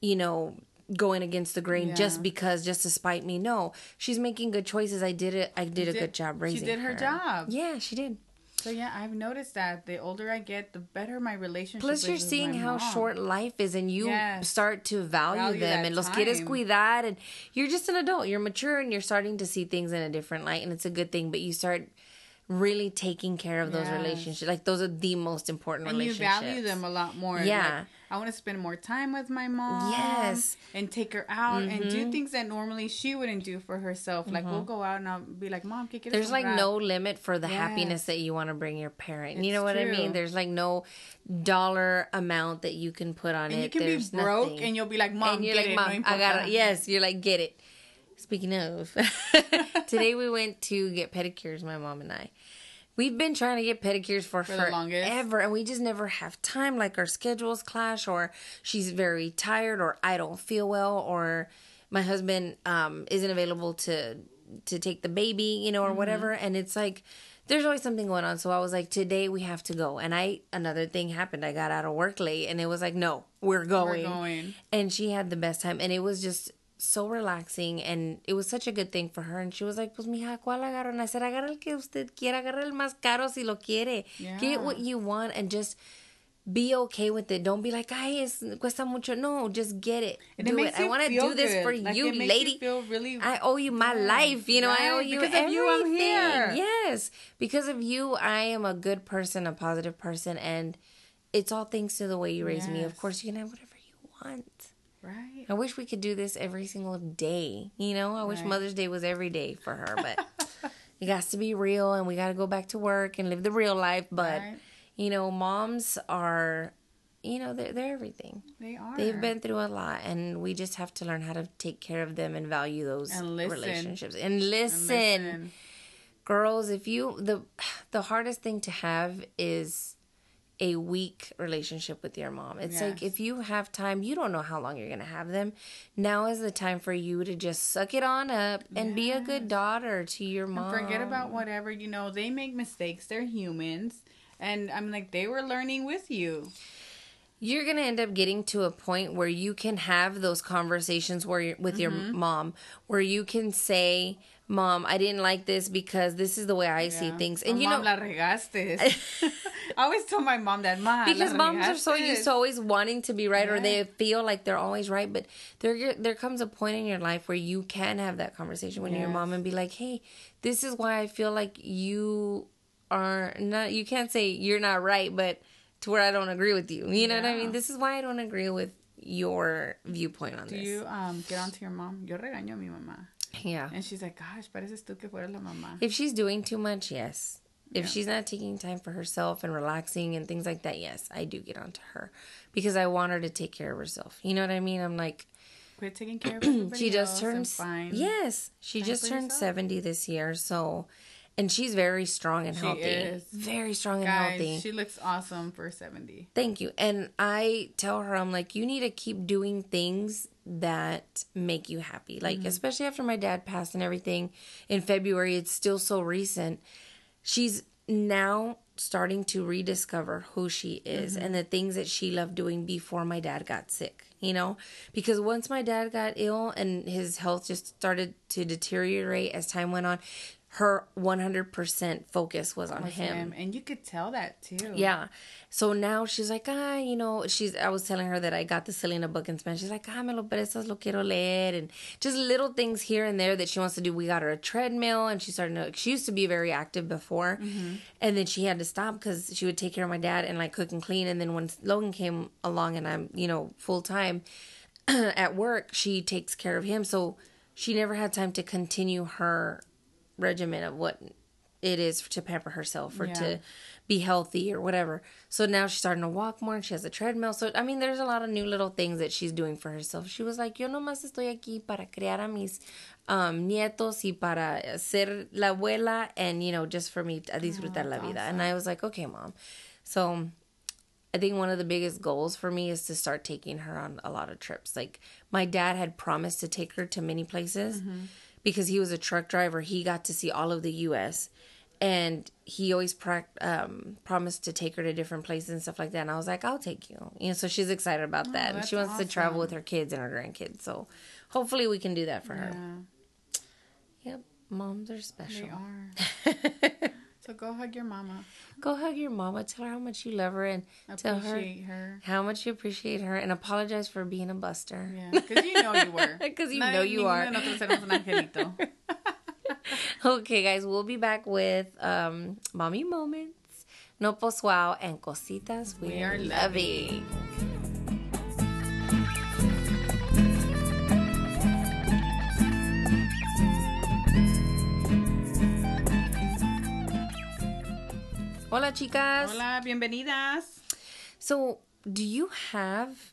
Speaker 1: you know, going against the grain
Speaker 2: Yeah.
Speaker 1: just because, just to spite me. No, she's making good choices. I did it. I did a good job raising.
Speaker 2: she did her job.
Speaker 1: Yeah, she did.
Speaker 2: So yeah, I've noticed that the older I get, the better my relationship.
Speaker 1: Plus, you're seeing how
Speaker 2: mom.
Speaker 1: short life is, and you
Speaker 2: Yes.
Speaker 1: start to value,
Speaker 2: Value
Speaker 1: them, and los quieres cuidar, and you're just an adult. You're mature, and you're starting to see things in a different light, and it's a good thing. But you start really taking care of those relationships. Like those are the most important relationships,
Speaker 2: and you value them a lot more.
Speaker 1: Yeah.
Speaker 2: Like, I want to spend more time with my mom.
Speaker 1: Yes.
Speaker 2: And take her out and
Speaker 1: Mm-hmm.
Speaker 2: do things that normally she wouldn't do for herself. Like we'll go out and I'll be like, "Mom, ¿qué quieres
Speaker 1: There's like
Speaker 2: comprar?"
Speaker 1: no limit for the
Speaker 2: Yes.
Speaker 1: happiness that you want to bring your parent. you know what I mean? There's like no dollar amount that you can put on
Speaker 2: And
Speaker 1: it.
Speaker 2: you can be broke
Speaker 1: nothing.
Speaker 2: and you'll be like, "Mom,
Speaker 1: and you're
Speaker 2: get
Speaker 1: like,
Speaker 2: it,
Speaker 1: mom,
Speaker 2: no
Speaker 1: I got
Speaker 2: importa."
Speaker 1: it. Yes, you're like, get it. Speaking of, today we went to get pedicures, my mom and I. We've been trying to get pedicures for,
Speaker 2: For
Speaker 1: forever, and we just never have time. Like our schedules clash, or she's very tired, or I don't feel well, or my husband um, isn't available to to take the baby, you know, or
Speaker 2: Mm-hmm.
Speaker 1: whatever. And it's like there's always something going on. So I was like, today we have to go. And I another thing happened. I got out of work late, and it was like, no, we're going.
Speaker 2: We're going.
Speaker 1: And she had the best time, and it was just so relaxing, and it was such a good thing for her. And she was like, "Pues mija, ¿cuál agarro?" And I said, "Agarra el que usted quiera, agarra el más caro si lo quiere.
Speaker 2: Yeah.
Speaker 1: Get what you want, and just." Be okay with it. Don't be like, ay, es, cuesta mucho. No, just get it.
Speaker 2: And
Speaker 1: do
Speaker 2: it makes
Speaker 1: I want to do this for
Speaker 2: Like,
Speaker 1: you,
Speaker 2: it
Speaker 1: lady.
Speaker 2: You feel really.
Speaker 1: I owe you my life. You know, I owe you
Speaker 2: Because of you, I'm
Speaker 1: everything.
Speaker 2: here.
Speaker 1: Yes, because of you, I am a good person, a positive person, and it's all thanks to the way you raised me. Of course, you can have whatever you want.
Speaker 2: Right.
Speaker 1: I wish we could do this every single day. You know, I wish Mother's Day was every day for her, but it has to be real, and we got to go back to work and live the real life. But
Speaker 2: Right.
Speaker 1: you know, moms are, you know, they're they're everything.
Speaker 2: They are.
Speaker 1: They've been through a lot, and we just have to learn how to take care of them and value those
Speaker 2: And
Speaker 1: relationships. And
Speaker 2: And
Speaker 1: listen,
Speaker 2: listen.
Speaker 1: girls, if you the the hardest thing to have is a weak relationship with your mom. It's like if you have time, you don't know how long you're gonna have them. Now is the time for you to just suck it on up and be a good daughter to your mom.
Speaker 2: Forget about whatever, you know, they make mistakes. They're humans. And I'm like, they were learning with you.
Speaker 1: you're gonna end up getting to a point where you can have those conversations where you're, with your
Speaker 2: Mm-hmm.
Speaker 1: mom, where you can say, "Mom, I didn't like this because this is the way I see
Speaker 2: Yeah.
Speaker 1: things,"
Speaker 2: Oh,
Speaker 1: and you
Speaker 2: mom,
Speaker 1: know.
Speaker 2: la regaste. I always tell my mom that, mom.
Speaker 1: because moms are so
Speaker 2: regaste."
Speaker 1: used to always wanting to be right or they feel like they're always right but there there comes a point in your life where you can have that conversation with your mom and be like hey this is why i feel like you are not you can't say you're not right but to where i don't agree with you you know what i mean this is why i don't agree with your viewpoint on
Speaker 2: Do
Speaker 1: this
Speaker 2: you um get onto your mom? Yo regaño a mi mamá.
Speaker 1: Yeah.
Speaker 2: And she's like, gosh, pareces tú que fueras la mamá.
Speaker 1: if she's doing too much yes. If
Speaker 2: Yeah.
Speaker 1: she's not taking time for herself and relaxing and things like that yes i do get onto her. Because i want her to take care of herself. You know what i mean? I'm like
Speaker 2: Quit taking care of everybody
Speaker 1: she just turned yes. She just turned
Speaker 2: yourself.
Speaker 1: 70 this year so and she's very strong and
Speaker 2: She
Speaker 1: healthy.
Speaker 2: is.
Speaker 1: Very strong and healthy.
Speaker 2: she looks awesome for 70.
Speaker 1: Thank you. And I tell her, I'm like, you need to keep doing things that make you happy. Like, mm-hmm. especially after my dad passed and everything in February, it's still so recent. She's now starting to rediscover who she is mm-hmm. and the things that she loved doing before my dad got sick, you know? Because once my dad got ill and his health just started to deteriorate as time went on, her 100% focus was on
Speaker 2: Was
Speaker 1: him.
Speaker 2: him. And you could tell that too.
Speaker 1: Yeah. So now she's like, ah, you know, she's, I was telling her that I got the Selena book in Spanish. She's like, ah, me lo prestas, lo quiero leer. And just little things here and there that she wants to do. We got her a treadmill and she started to, she used to be very active before. And then she had to stop because she would take care of my dad and like cook and clean. And then when Logan came along and I'm, you know, full time at work, she takes care of him. So she never had time to continue her regimen of what it is to pamper herself or
Speaker 2: Yeah.
Speaker 1: to be healthy or whatever. So now she's starting to walk more and she has a treadmill. So, I mean, there's a lot of new little things that she's doing for herself. She was like, yo nomás estoy aquí para criar a mis um, nietos y para ser la abuela and, you know, just for me a disfrutar la vida. And I was like, okay, mom. So I think one of the biggest goals for me is to start taking her on a lot of trips. Like my dad had promised to take her to many places because he was a truck driver. He got to see all of the U.S. and he always prac- um, promised to take her to different places and stuff like that. And I was like, I'll take you. You know, so she's excited about that, and she wants to travel with her kids and her grandkids. So hopefully we can do that for her. Yep, moms are
Speaker 2: they
Speaker 1: special.
Speaker 2: are. so go hug your mama.
Speaker 1: Go hug your mama. Tell her how much you love her and tell her
Speaker 2: her.
Speaker 1: how much you appreciate her and apologize for being a buster.
Speaker 2: Yeah, because you know you were.
Speaker 1: 'Cause you know you are.
Speaker 2: de nosotros éramos un angelito.
Speaker 1: Okay, guys, we'll be back with um, mommy moments, no wow, and cositas we,
Speaker 2: We
Speaker 1: are
Speaker 2: are
Speaker 1: loving. Hola, chicas.
Speaker 2: Hola, bienvenidas.
Speaker 1: So, do you have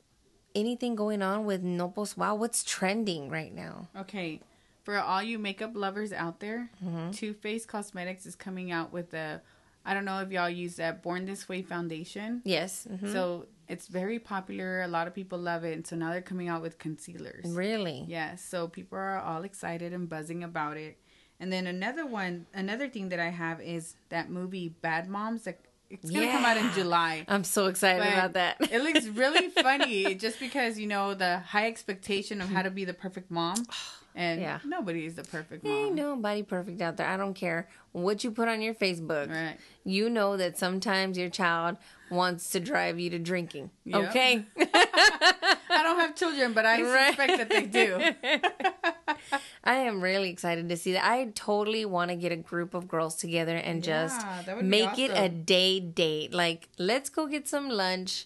Speaker 1: anything going on with no wow? What's trending right now?
Speaker 2: Okay, for all you makeup lovers out there,
Speaker 1: Mm-hmm.
Speaker 2: Too Faced Cosmetics is coming out with the. I don't know if y'all use that Born This Way foundation.
Speaker 1: Yes. mhm.
Speaker 2: So it's very popular. A lot of people love it. And so now they're coming out with concealers.
Speaker 1: Really?
Speaker 2: Yes, so people are all excited and buzzing about it. And then another one, another thing that I have is that movie Bad Moms. That it's gonna come out in July.
Speaker 1: I'm so excited
Speaker 2: But
Speaker 1: about that.
Speaker 2: it looks really funny just because you know the high expectation of how to be the perfect mom, oh, and
Speaker 1: Yeah.
Speaker 2: nobody is the perfect
Speaker 1: Ain't
Speaker 2: mom.
Speaker 1: nobody perfect out there. I don't care what you put on your Facebook.
Speaker 2: Right.
Speaker 1: You know that sometimes your child wants to drive you to drinking.
Speaker 2: Yeah.
Speaker 1: Okay.
Speaker 2: I don't have children, but I
Speaker 1: Right.
Speaker 2: suspect that they do.
Speaker 1: I am really excited to see that. I totally want to get a group of girls together and just
Speaker 2: Yeah, be
Speaker 1: make it a day date. Like, let's go get some lunch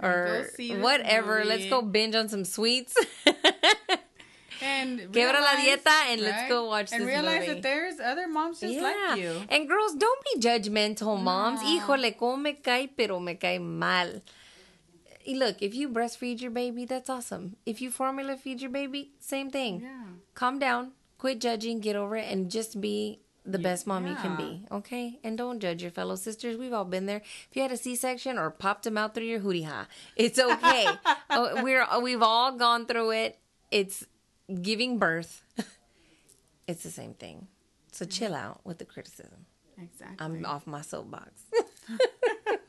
Speaker 1: or
Speaker 2: go see this
Speaker 1: whatever. Let's go binge on some sweets.
Speaker 2: And
Speaker 1: Quebra la dieta and let's go watch
Speaker 2: and realize
Speaker 1: movie.
Speaker 2: that there's other moms just like you.
Speaker 1: And girls, don't be judgmental, moms.
Speaker 2: No.
Speaker 1: Híjole, como me cae, pero me cae mal. Look, if you breastfeed your baby, that's awesome. If you formula feed your baby, same thing.
Speaker 2: Yeah.
Speaker 1: Calm down, quit judging, get over it, and just be the best mom you can be. Okay? And don't judge your fellow sisters. We've all been there. If you had a C-section or popped them out through your hootie ha, it's okay. oh, we're uh, we've all gone through it. It's giving birth. it's the same thing. So chill out with the criticism.
Speaker 2: Exactly.
Speaker 1: I'm off my soapbox.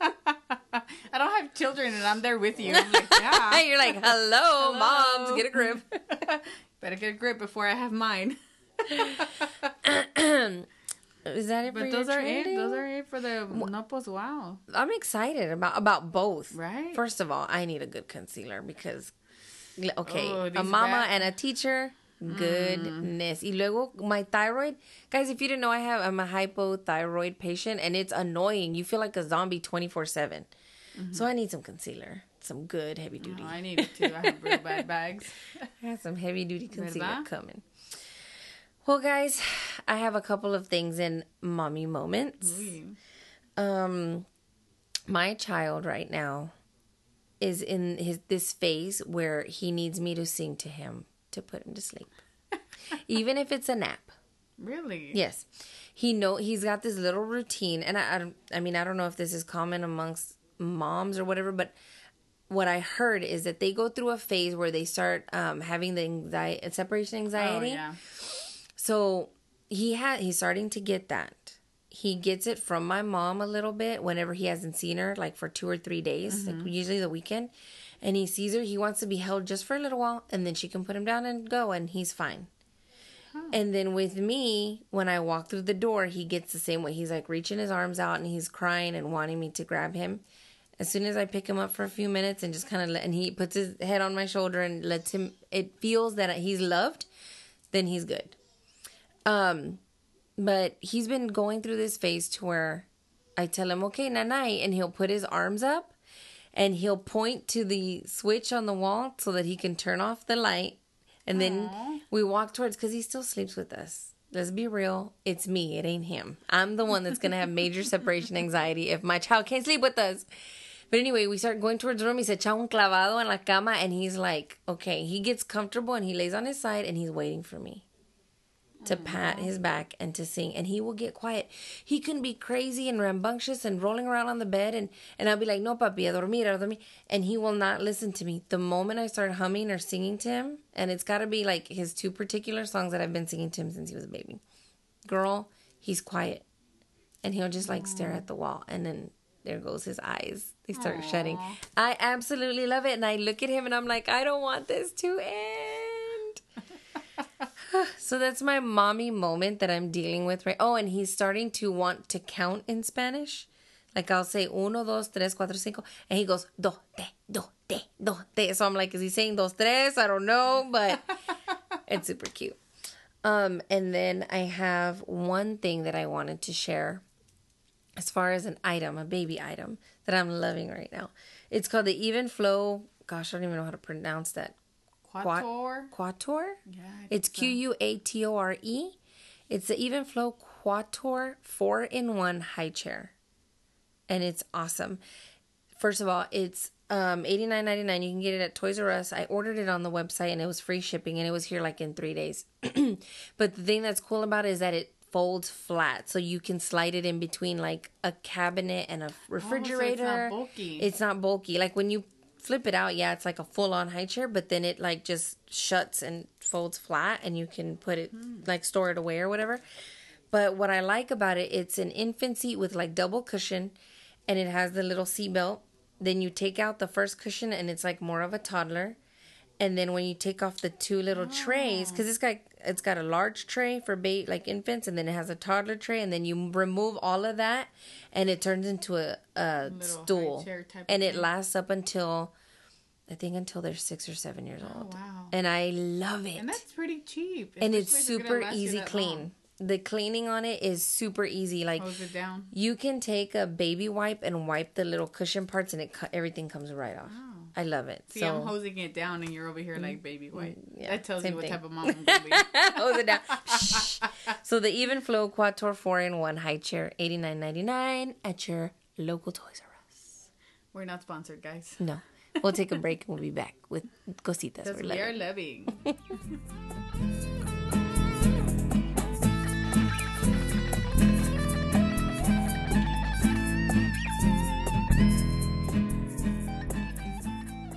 Speaker 2: I don't have children, and I'm there with you. I'm like, yeah.
Speaker 1: You're like, hello, moms, get a grip.
Speaker 2: Better get a grip before I have mine.
Speaker 1: Is that it for
Speaker 2: But those are it. Those are it for the Nopos. Wow.
Speaker 1: I'm excited about about both.
Speaker 2: Right.
Speaker 1: First of all, I need a good concealer because, okay,
Speaker 2: Oh,
Speaker 1: a mama
Speaker 2: bad-
Speaker 1: and a teacher. Goodness. Y luego my thyroid. Guys, if you didn't know, I have I'm a hypothyroid patient and it's annoying. You feel like a zombie 24/7. So I need some concealer. Some good heavy duty.
Speaker 2: Oh, I need it too. I have real bad bags.
Speaker 1: I have some heavy duty concealer
Speaker 2: ¿Verdad?
Speaker 1: coming. Well, guys, I have a couple of things in mommy moments. Um, my child right now is in his this phase where he needs me to sing to him to put him to sleep, even if it's a nap.
Speaker 2: Really?
Speaker 1: Yes, he know he's got this little routine, and I, I, don't- I mean, I don't know if this is common amongst moms or whatever, but what I heard is that they go through a phase where they start um, having the anxiety, separation
Speaker 2: Oh
Speaker 1: anxiety.
Speaker 2: yeah.
Speaker 1: So he had he's starting to get that. He gets it from my mom a little bit whenever he hasn't seen her, like for two or three days, like usually the weekend. And he sees her, he wants to be held just for a little while, and then she can put him down and go, and he's fine. And then with me, when I walk through the door, he gets the same way. He's like reaching his arms out and he's crying and wanting me to grab him. As soon as I pick him up for a few minutes and just kind of let, and he puts his head on my shoulder and lets him, it feels that he's loved, then he's good. Um, but he's been going through this phase to where I tell him, okay, nanai, and he'll put his arms up and he'll point to the switch on the wall so that he can turn off the light. And then we walk towards, because he still sleeps with us. Let's be real. It's me. It ain't him. I'm the one that's going to have major separation anxiety if my child can't sleep with us. But anyway, we start going towards the room. He said, echa un clavado en la cama and he's like, okay, he gets comfortable and he lays on his side and he's waiting for me to pat his back and to sing and he will get quiet. He can be crazy and rambunctious and rolling around on the bed and, and I'll be like, no papi, a dormir, a dormir. And he will not listen to me. The moment I start humming or singing to him, and it's gotta be like his two particular songs that I've been singing to him since he was a baby. Girl, he's quiet. And he'll just like stare at the wall and then there goes his eyes. They start shutting. I absolutely love it. And I look at him and I'm like, I don't want this to end. So that's my mommy moment that I'm dealing with right. Oh, and he's starting to want to count in Spanish. Like I'll say uno, dos, tres, cuatro, cinco, and he goes do, te, do, te, do, te. So I'm like, is he saying dos, tres? I don't know, but it's super cute. Um, and then I have one thing that I wanted to share as far as an item, a baby item that I'm loving right now. It's called the Evenflo. Gosh, I don't even know how to pronounce that.
Speaker 2: Quator.
Speaker 1: Quator?
Speaker 2: Yeah.
Speaker 1: It's. Q U A T O R E. It's the Evenflo Quator 4 in 1 high chair. And it's awesome. First of all, it's um eighty nine ninety nine. You can get it at Toys R Us. I ordered it on the website and it was free shipping and it was here like in three days. but the thing that's cool about it is that it folds flat so you can slide it in between like a cabinet and a refrigerator.
Speaker 2: bulky.
Speaker 1: It's not bulky. Like when you flip it out, yeah, it's like a full on high chair, but then it like just shuts and folds flat and you can put it hmm. like store it away or whatever. But what I like about it, it's an infant seat with like double cushion and it has the little seat belt. Then you take out the first cushion and it's like more of a toddler. And then when you take off the two little ah. trays, because it's got it's got a large tray for bait like infants, and then it has a toddler tray, and then you remove all of that, and it turns into a, a stool,
Speaker 2: chair type of
Speaker 1: and it
Speaker 2: thing.
Speaker 1: lasts up until I think until they're six or seven years
Speaker 2: Oh,
Speaker 1: old,
Speaker 2: wow.
Speaker 1: and I love it
Speaker 2: And that's pretty cheap.
Speaker 1: and it's
Speaker 2: especially if it's
Speaker 1: super
Speaker 2: gonna last you
Speaker 1: easy clean.
Speaker 2: long.
Speaker 1: The cleaning on it is super easy. Like
Speaker 2: Hose it down.
Speaker 1: you can take a baby wipe and wipe the little cushion parts, and it everything comes right off. Oh. I love it.
Speaker 2: See,
Speaker 1: so
Speaker 2: I'm hosing it down, and you're over here like mm, baby mm, white.
Speaker 1: yeah,
Speaker 2: that tells you what
Speaker 1: thing.
Speaker 2: type of mom I'm gonna be.
Speaker 1: hose it down. So the Evenflo Quator four in one high chair, eighty nine ninety nine at your local Toys R Us.
Speaker 2: We're not sponsored, guys.
Speaker 1: No, we'll take a break and we'll be back with cositas. We're
Speaker 2: we are loving.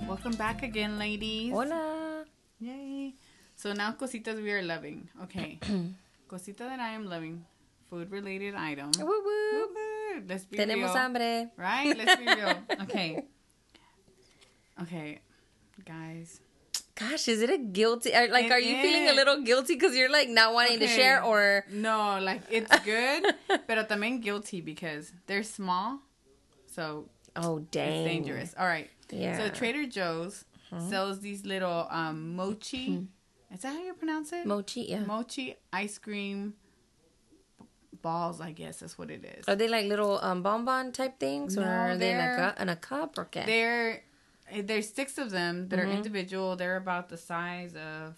Speaker 2: Welcome back again, ladies.
Speaker 1: Hola.
Speaker 2: Yay. So now cositas we are loving. Okay. Cosita that I am loving. Food related item.
Speaker 1: Woo woo.
Speaker 2: Let's be
Speaker 1: Tenemos
Speaker 2: real.
Speaker 1: hambre.
Speaker 2: Right? Let's be real. Okay. Okay. Guys.
Speaker 1: Gosh, is it a guilty? Are, like,
Speaker 2: It
Speaker 1: are you feeling a little guilty because you're like not wanting to share, or
Speaker 2: No, like it's good, but también guilty because they're small. So
Speaker 1: oh dang,
Speaker 2: it's dangerous. All right.
Speaker 1: Yeah.
Speaker 2: So Trader Joe's sells these little um, mochi. Is that how you pronounce it?
Speaker 1: Mochi, yeah.
Speaker 2: Mochi ice cream balls. I guess that's what it is.
Speaker 1: Are they like little um bonbon type things, or are they in a, cu- in a cup or okay?
Speaker 2: They're there's six of them that
Speaker 1: Mm-hmm.
Speaker 2: are individual. They're about the size of,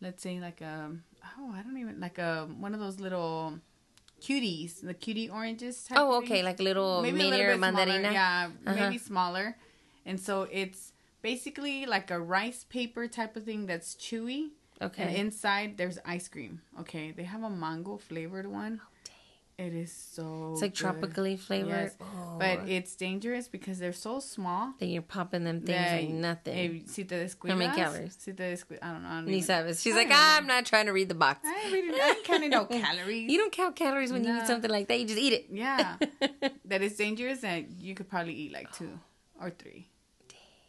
Speaker 2: let's say, like a oh I don't even like a one of those little cuties, the cutie oranges. Type
Speaker 1: Oh, okay, like little
Speaker 2: maybe a little
Speaker 1: or
Speaker 2: bit smaller.
Speaker 1: mandarina.
Speaker 2: Yeah,
Speaker 1: Uh-huh.
Speaker 2: maybe smaller. And so it's basically like a rice paper type of thing that's chewy.
Speaker 1: Okay.
Speaker 2: And inside there's ice cream. Okay. They have a mango flavored one. It is so.
Speaker 1: It's like
Speaker 2: good.
Speaker 1: tropically flavored.
Speaker 2: Yes.
Speaker 1: Oh.
Speaker 2: But it's dangerous because they're so small.
Speaker 1: then you're popping them things like nothing.
Speaker 2: eh, si te descuidas.
Speaker 1: How many calories?
Speaker 2: Si te descuidas. I don't know. I don't
Speaker 1: Ni
Speaker 2: even-
Speaker 1: sabes. She's
Speaker 2: I
Speaker 1: like,
Speaker 2: don't.
Speaker 1: I'm not trying to read the box.
Speaker 2: I ain't reading. I ain't counting no calories.
Speaker 1: You don't count calories when you eat something like that. You just eat it.
Speaker 2: Yeah. that is dangerous and you could probably eat like two or three.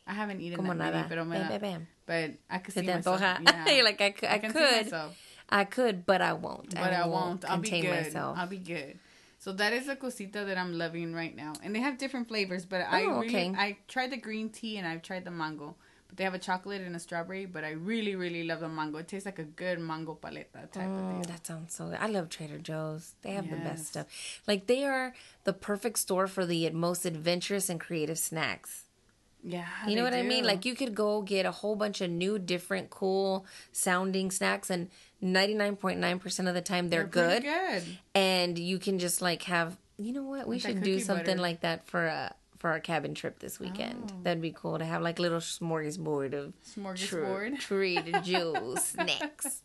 Speaker 2: I haven't eaten
Speaker 1: Como
Speaker 2: that many,
Speaker 1: nada.
Speaker 2: pero me
Speaker 1: Bam, bam, bam.
Speaker 2: but I could see myself. Yeah.
Speaker 1: You're like, I, could, I,
Speaker 2: see
Speaker 1: could. I could, but I won't.
Speaker 2: but I won't. I'll be
Speaker 1: contain
Speaker 2: good.
Speaker 1: myself.
Speaker 2: I'll be good. So that is a cosita that I'm loving right now, and they have different flavors. But I
Speaker 1: Oh,
Speaker 2: really,
Speaker 1: okay.
Speaker 2: I tried the green tea and I've tried the mango. But they have a chocolate and a strawberry. But I really, really love the mango. It tastes like a good mango paleta type of
Speaker 1: Mm,
Speaker 2: deal.
Speaker 1: that sounds so good. I love Trader Joe's. They have the best stuff. Like they are the perfect store for the most adventurous and creative snacks.
Speaker 2: Yeah,
Speaker 1: You know what I mean? Like you could go get a whole bunch of new, different, cool sounding snacks, and ninety nine point nine percent of the time they're,
Speaker 2: pretty
Speaker 1: good.
Speaker 2: Good.
Speaker 1: And you can just like have. You know what? We
Speaker 2: With
Speaker 1: should do something
Speaker 2: butter.
Speaker 1: like that for a for our cabin trip this weekend.
Speaker 2: Oh.
Speaker 1: That'd be cool to have like little smorgasbord of
Speaker 2: Smorgasbord.
Speaker 1: Trader Joe's snacks.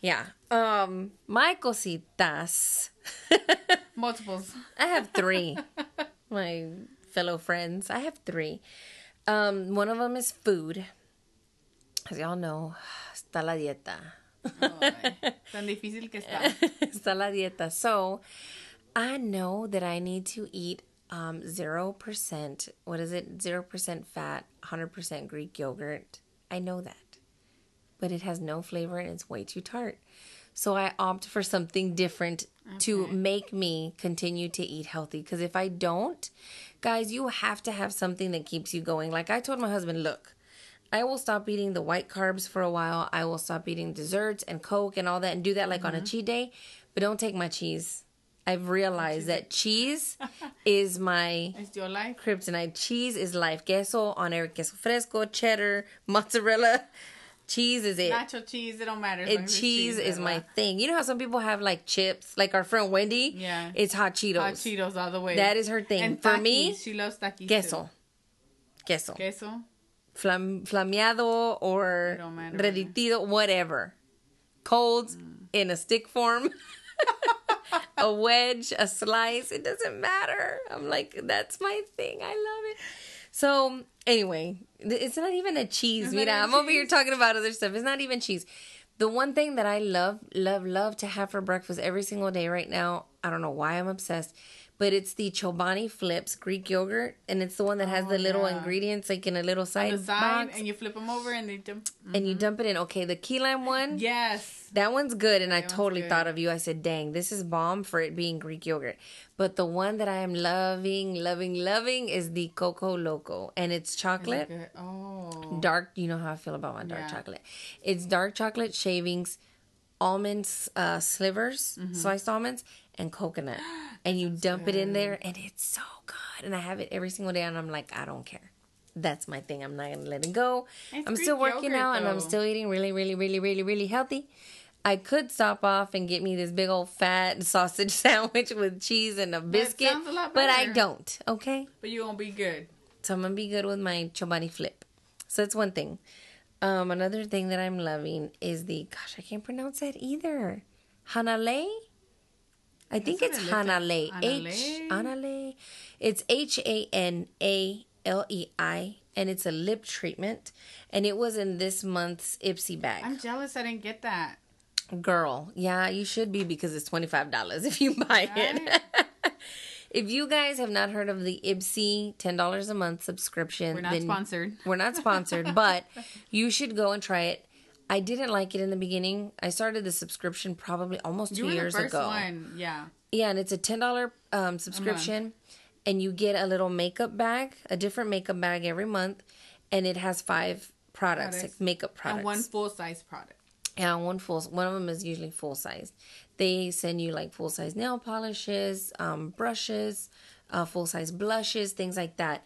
Speaker 1: Yeah. Um, my cositas.
Speaker 2: Multiples.
Speaker 1: I have three. my fellow friends. I have three. Um, one of them is food. As y'all know, está la dieta.
Speaker 2: Ay, tan difícil que está.
Speaker 1: está la dieta. So, I know that I need to eat um 0%, what is it? 0% fat, 100% Greek yogurt. I know that. But it has no flavor and it's way too tart. So I opt for something different to make me continue to eat healthy because if I don't, guys, you have to have something that keeps you going. Like I told my husband, look, I will stop eating the white carbs for a while. I will stop eating desserts and Coke and all that and do that like on a mm-hmm. cheat day, but don't take my cheese. I've realized that cheese is my
Speaker 2: It's your life.
Speaker 1: kryptonite. Cheese is life. Queso on air, queso fresco, cheddar, mozzarella. Cheese is it.
Speaker 2: Nacho cheese, it don't matter.
Speaker 1: It
Speaker 2: it's
Speaker 1: cheese is my thing. You know how some people have like chips, like our friend Wendy.
Speaker 2: Yeah.
Speaker 1: it's hot Cheetos.
Speaker 2: Hot Cheetos all the way.
Speaker 1: That is her thing.
Speaker 2: And
Speaker 1: For me,
Speaker 2: she loves Takis.
Speaker 1: queso, queso,
Speaker 2: Queso.
Speaker 1: Flam- flameado or
Speaker 2: It don't matter,
Speaker 1: reditido, whatever. Cold
Speaker 2: Mm.
Speaker 1: in a stick form, a wedge, a slice. It doesn't matter. I'm like, that's my thing. I love it. So anyway, it's not even a cheese.
Speaker 2: It's
Speaker 1: Mira, I'm over here talking about other stuff. It's not even cheese. The one thing that I love, love, love to have for breakfast every single day right now, I don't know why I'm obsessed, but it's the Chobani Flips Greek yogurt, and it's the one that has
Speaker 2: Oh,
Speaker 1: the little
Speaker 2: yeah.
Speaker 1: ingredients like in a little side,
Speaker 2: side,
Speaker 1: box,
Speaker 2: and you flip them over, and they jump.
Speaker 1: and you dump it in. Okay, the key lime one,
Speaker 2: Yes.
Speaker 1: that one's good, and I
Speaker 2: That one's
Speaker 1: totally
Speaker 2: good.
Speaker 1: thought of you. I said, "Dang, this is bomb for it being Greek yogurt." But the one that I am loving, loving, loving is the Coco Loco, and it's chocolate
Speaker 2: Okay. Oh.
Speaker 1: dark you know how i feel about my dark
Speaker 2: Yeah.
Speaker 1: chocolate it's dark chocolate shavings almonds uh slivers
Speaker 2: Mm-hmm.
Speaker 1: sliced almonds and coconut and you dump it in there and it's so good and i have it every single day and i'm like i don't care that's my thing i'm not gonna let it go
Speaker 2: It's
Speaker 1: i'm still working
Speaker 2: yogurt,
Speaker 1: out and i'm still eating really really really really really healthy I could stop off and get me this big old fat sausage sandwich with cheese and a biscuit,
Speaker 2: a
Speaker 1: but I don't. Okay,
Speaker 2: But you won't be good.
Speaker 1: so I'm gonna be good with my Chobani flip. So that's one thing. Um, another thing that I'm loving is the gosh, I can't pronounce that either. Hanale. I think
Speaker 2: That's
Speaker 1: it's
Speaker 2: it looks
Speaker 1: Hanale. H
Speaker 2: Hanalei?
Speaker 1: Hanale. It's H A N A L E I, and it's a lip treatment, and it was in this month's Ipsy bag.
Speaker 2: I'm jealous I didn't get that.
Speaker 1: Girl, yeah, you should be because it's twenty five dollars if you buy it. if you guys have not heard of the Ipsy ten dollars a month subscription,
Speaker 2: We're not sponsored.
Speaker 1: We're not sponsored, but you should go and try it. I didn't like it in the beginning. I started the subscription probably almost
Speaker 2: You
Speaker 1: two years
Speaker 2: first
Speaker 1: ago.
Speaker 2: one. Yeah.
Speaker 1: Yeah, and it's a ten dollar um, subscription, and you get a little makeup bag, a different makeup bag every month, and it has five products,
Speaker 2: Products.
Speaker 1: like makeup products.
Speaker 2: And one full size product.
Speaker 1: Yeah, one full. One of them is usually full size. They send you like full size nail polishes, um, brushes, uh, full size blushes, things like that.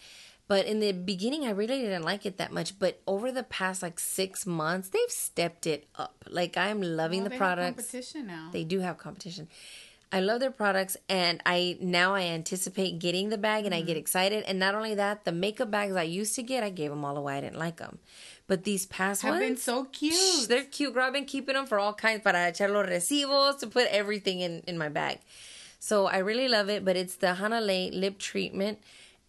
Speaker 1: But in the beginning, I really didn't like it that much. But over the past like six months, they've stepped it up. Like I'm loving
Speaker 2: Well,
Speaker 1: the
Speaker 2: they have
Speaker 1: products.
Speaker 2: competition now.
Speaker 1: They do have competition. I love their products, and I now I anticipate getting the bag, and I get mm-hmm. excited. And not only that, the makeup bags I used to get, I gave them all away. I didn't like them, but these past
Speaker 2: Have
Speaker 1: ones, have
Speaker 2: been so cute.
Speaker 1: Shh, they're cute, girl. I've been keeping them for all kinds, para echar los recibos, to put everything in, in my bag. So I really love it, but it's the Hanalei lip treatment,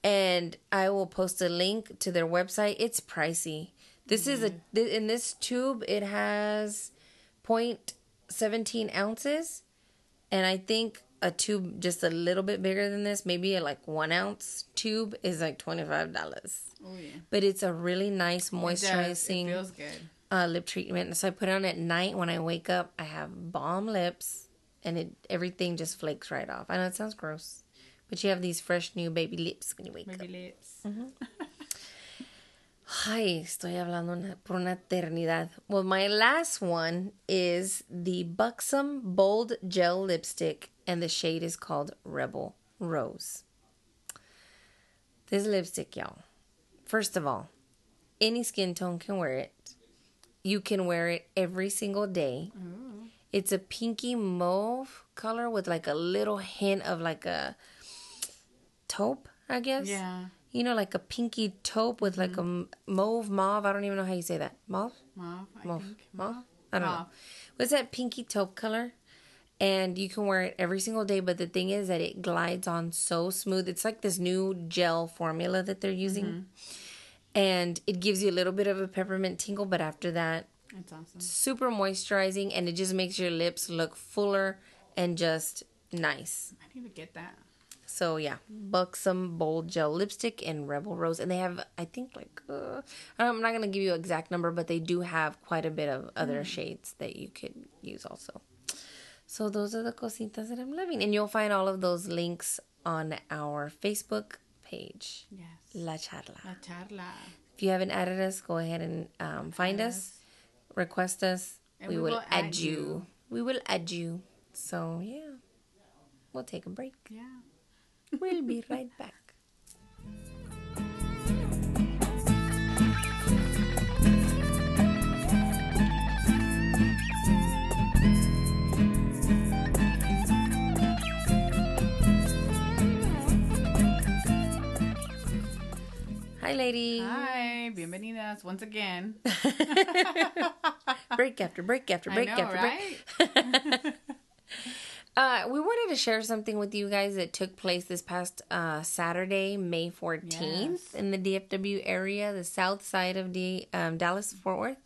Speaker 1: and I will post a link to their website. It's pricey. This is a th- in this tube. It has 0.17 ounces, and I think a tube just a little bit bigger than this, maybe a like one ounce tube, is like twenty five dollars.
Speaker 2: oh yeah.
Speaker 1: But it's a really nice
Speaker 2: It
Speaker 1: moisturizing
Speaker 2: It feels good.
Speaker 1: uh, lip treatment. So I put it on at night when I wake up. I have balm lips, and it everything just flakes right off. I know it sounds gross, but you have these fresh new baby lips when you wake
Speaker 2: Maybe
Speaker 1: up.
Speaker 2: lips. Mm-hmm.
Speaker 1: Ay, estoy hablando una, por una eternidad. Well, my last one is the Buxom Bold Gel Lipstick, and the shade is called Rebel Rose. This lipstick, y'all. First of all, any skin tone can wear it. You can wear it every single day. Mm. It's a pinky mauve color with like a little hint of like a taupe, I guess.
Speaker 2: Yeah.
Speaker 1: You know, like a pinky taupe with like a mauve mauve. I don't even know how you say that. Mauve?
Speaker 2: Mauve, I
Speaker 1: Mauve.
Speaker 2: think.
Speaker 1: Mauve? I don't know.
Speaker 2: Mauve.
Speaker 1: What's that pinky taupe color? And you can wear it every single day, but the thing is that it glides on so smooth. It's like this new gel formula that they're using. Mm-hmm. And it gives you a little bit of a peppermint tingle, but after that,
Speaker 2: It's awesome.
Speaker 1: super moisturizing and it just makes your lips look fuller and just nice.
Speaker 2: I need to get that.
Speaker 1: So yeah, Buxom Bold Gel Lipstick in Rebel Rose, and they have I think like uh, I'm not gonna give you an exact number, but they do have quite a bit of other shades that you could use also. So those are the cositas that I'm loving, and you'll find all of those links on our Facebook page,
Speaker 2: Yes.
Speaker 1: La Charla.
Speaker 2: La charla.
Speaker 1: If you haven't added us, go ahead and um, find us, request us.
Speaker 2: And
Speaker 1: we,
Speaker 2: we
Speaker 1: will,
Speaker 2: will
Speaker 1: add,
Speaker 2: add
Speaker 1: you.
Speaker 2: you.
Speaker 1: We will add you. So yeah, we'll take a break.
Speaker 2: Yeah.
Speaker 1: We'll be right back. Hi, lady.
Speaker 2: Hi, bienvenidas once again.
Speaker 1: break after break after break
Speaker 2: know,
Speaker 1: after
Speaker 2: right?
Speaker 1: break. Uh, we wanted to share something with you guys that took place this past uh, Saturday, May 14th,
Speaker 2: Yes.
Speaker 1: in the DFW area, the south side of the um, Dallas Fort Worth.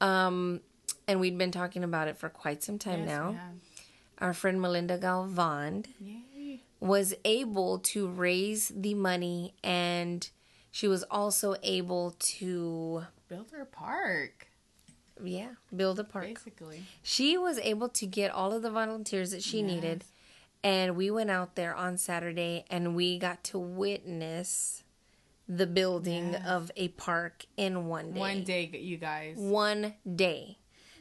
Speaker 1: Um, and we'd been talking about it for quite some time
Speaker 2: Yes,
Speaker 1: now. Our friend Melinda Galvan
Speaker 2: Yay.
Speaker 1: was able to raise the money and she was also able to,
Speaker 2: Build her park,
Speaker 1: yeah, build a park.
Speaker 2: basically.
Speaker 1: She was able to get all of the volunteers that she needed. And we went out there on Saturday and we got to witness the building
Speaker 2: Yes.
Speaker 1: of a park in one day.
Speaker 2: One day, you guys.
Speaker 1: One day.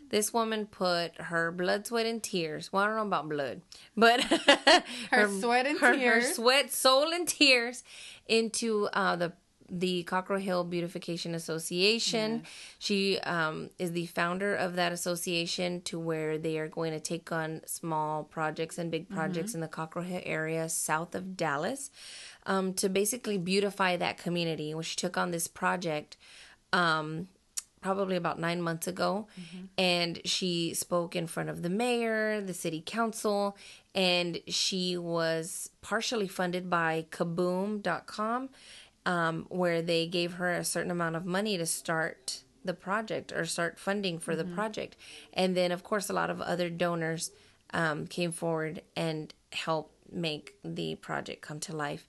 Speaker 1: This woman put her blood, sweat, and tears. Well, I don't know about blood, but
Speaker 2: Her sweat and
Speaker 1: her, her sweat, soul, and tears into uh, the the Cockrell Hill Beautification Association. She um, is the founder of that association, to where they are going to take on small projects and big projects in the Cockrell Hill area south of Dallas um, to basically beautify that community. When she took on this project. Um, probably about nine months ago. And she spoke in front of the mayor, the city council, and she was partially funded by kaboom.com, um, where they gave her a certain amount of money to start the project or start funding for the project. And then, of course, a lot of other donors um, came forward and helped make the project come to life.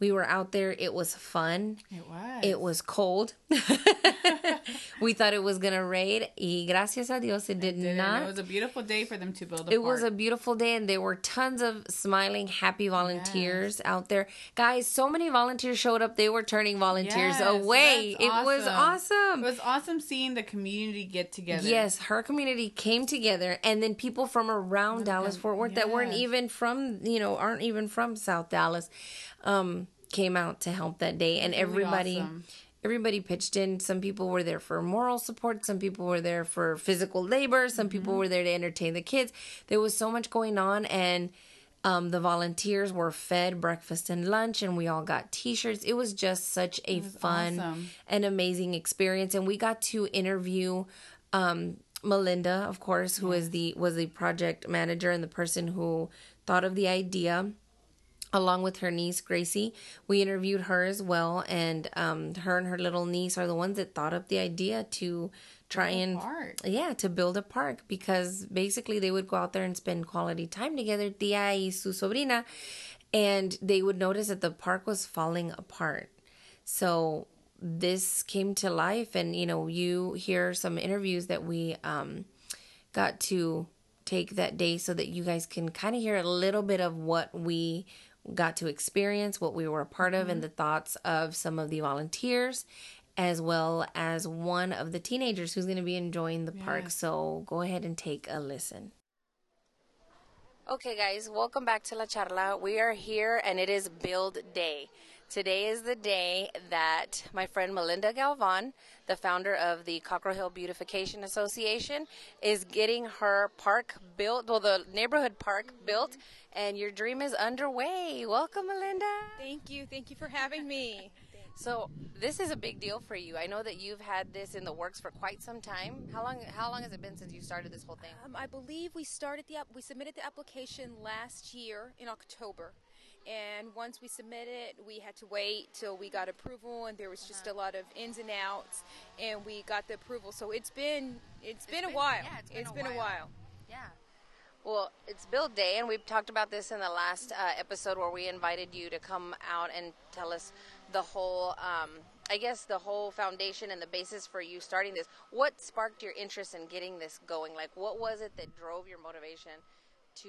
Speaker 1: We were out there, it was fun.
Speaker 2: It was.
Speaker 1: It was cold. we thought it was gonna rain. Y gracias a Dios, it did
Speaker 2: it.
Speaker 1: not.
Speaker 2: It was a beautiful day for them to build a
Speaker 1: It was a beautiful day, and there were tons of smiling, happy volunteers out there. Guys, so many volunteers showed up. They were turning volunteers
Speaker 2: Yes,
Speaker 1: away. It was awesome.
Speaker 2: It was awesome seeing the community get together.
Speaker 1: Yes, her community came together, and then people from around Dallas Fort Worth that weren't even from, you know, aren't even from South Dallas, um, came out to help that day, and
Speaker 2: really
Speaker 1: everybody.
Speaker 2: awesome.
Speaker 1: Everybody pitched in. Some people were there for moral support. Some people were there for physical labor. Some people
Speaker 2: Mm-hmm.
Speaker 1: were there to entertain the kids. There was so much going on, and Um, the volunteers were fed breakfast and lunch, and we all got T-shirts. It was just such a fun
Speaker 2: awesome.
Speaker 1: and amazing experience, and we got to interview um, Melinda, of course, who is the was the project manager and the person who thought of the idea along with her niece Gracie. We interviewed her as well, and um, her and her little niece are the ones that thought up the idea to try and
Speaker 2: park.
Speaker 1: yeah to build a park because basically they would go out there and spend quality time together, tia y su sobrina, and they would notice that the park was falling apart. So this came to life, and you know you hear some interviews that we um, got to take that day so that you guys can kind of hear a little bit of what we got to experience, what we were a part of, and mm-hmm. the thoughts of some of the volunteers, as well as one of the teenagers who's going to be enjoying the park. So go ahead and take a listen. Okay, guys, welcome back to La Charla. We are here and it is Build Day. Today is the day that my friend Melinda Galvan, the founder of the Cockrell Hill Beautification Association, is getting her park built, well, the neighborhood park built, and your dream is underway. Welcome, Melinda.
Speaker 3: Thank you. Thank you for having me.
Speaker 1: So this is a big deal for you. I know that you've had this in the works for quite some time. How long? How long has it been since you started this whole thing?
Speaker 3: Um, I believe we started the we submitted the application last year in October, and once we submitted it, we had to wait till we got approval, and there was just a lot of ins and outs, and we got the approval. So it's been it's been a while.
Speaker 1: yeah, it's been a
Speaker 3: a
Speaker 1: while.
Speaker 3: while.
Speaker 1: Yeah. Well, it's Build Day, and we've talked about this in the last uh, episode where we invited you to come out and tell us the whole, um, I guess, the whole foundation and the basis for you starting this. What sparked your interest in getting this going? Like, what was it that drove your motivation to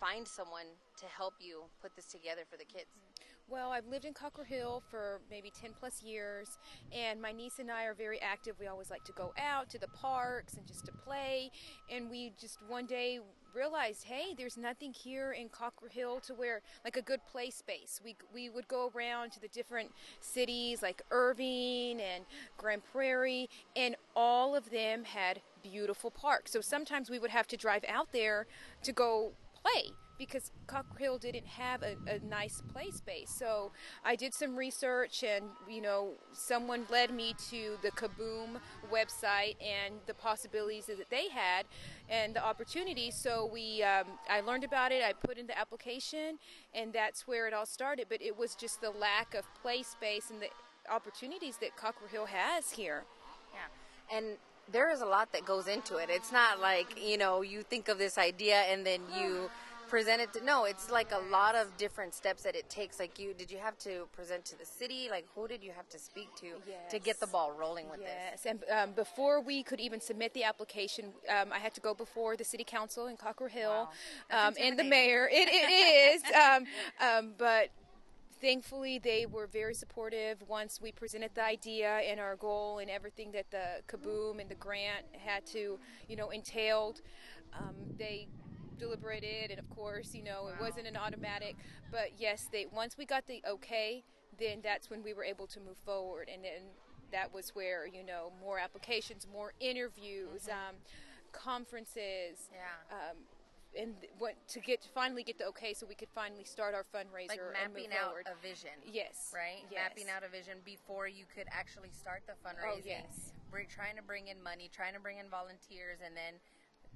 Speaker 1: find someone to help you put this together for the kids?
Speaker 3: Well, I've lived in Cockrell Hill for maybe 10 plus years, and my niece and I are very active. We always like to go out to the parks and just to play. And we just one day realized, hey, there's nothing here in Cockrell Hill to where, like a good play space. We, we would go around to the different cities like Irving and Grand Prairie, and all of them had beautiful parks. So sometimes we would have to drive out there to go play because Cockrell Hill didn't have a, a nice play space. So I did some research, and you know, someone led me to the Kaboom website and the possibilities that they had and the opportunities. So we, um, I learned about it. I put in the application, and that's where it all started. But it was just the lack of play space and the opportunities that Cockrell Hill has here.
Speaker 1: Yeah. And there is a lot that goes into it. It's not like, you know, you think of this idea and then you present it to no, it's like a lot of different steps that it takes. Like you did you have to present to the city? Like who did you have to speak to to get the ball rolling with this?
Speaker 3: Yes, and um, before we could even submit the application, um, I had to go before the city council in Cockrell Hill
Speaker 1: Wow.
Speaker 3: um, and the mayor. It, it is, um, um, but thankfully they were very supportive once we presented the idea and our goal and everything that the kaboom and the grant had to, you know, entailed. Um, they deliberated, and of course, you know, it wasn't an automatic. But yes, they once we got the okay, then that's when we were able to move forward, and then that was where you know more applications, more interviews, um, conferences.
Speaker 1: Yeah.
Speaker 3: Um, and what to get to finally get the okay, so we could finally start our fundraiser
Speaker 1: Like
Speaker 3: and
Speaker 1: mapping out
Speaker 3: forward.
Speaker 1: a vision.
Speaker 3: yes,
Speaker 1: Right?
Speaker 3: Yes.
Speaker 1: Mapping out a vision before you could actually start the oh, fundraising.
Speaker 3: Oh, yes
Speaker 1: we're trying to bring in money, trying to bring in volunteers, and then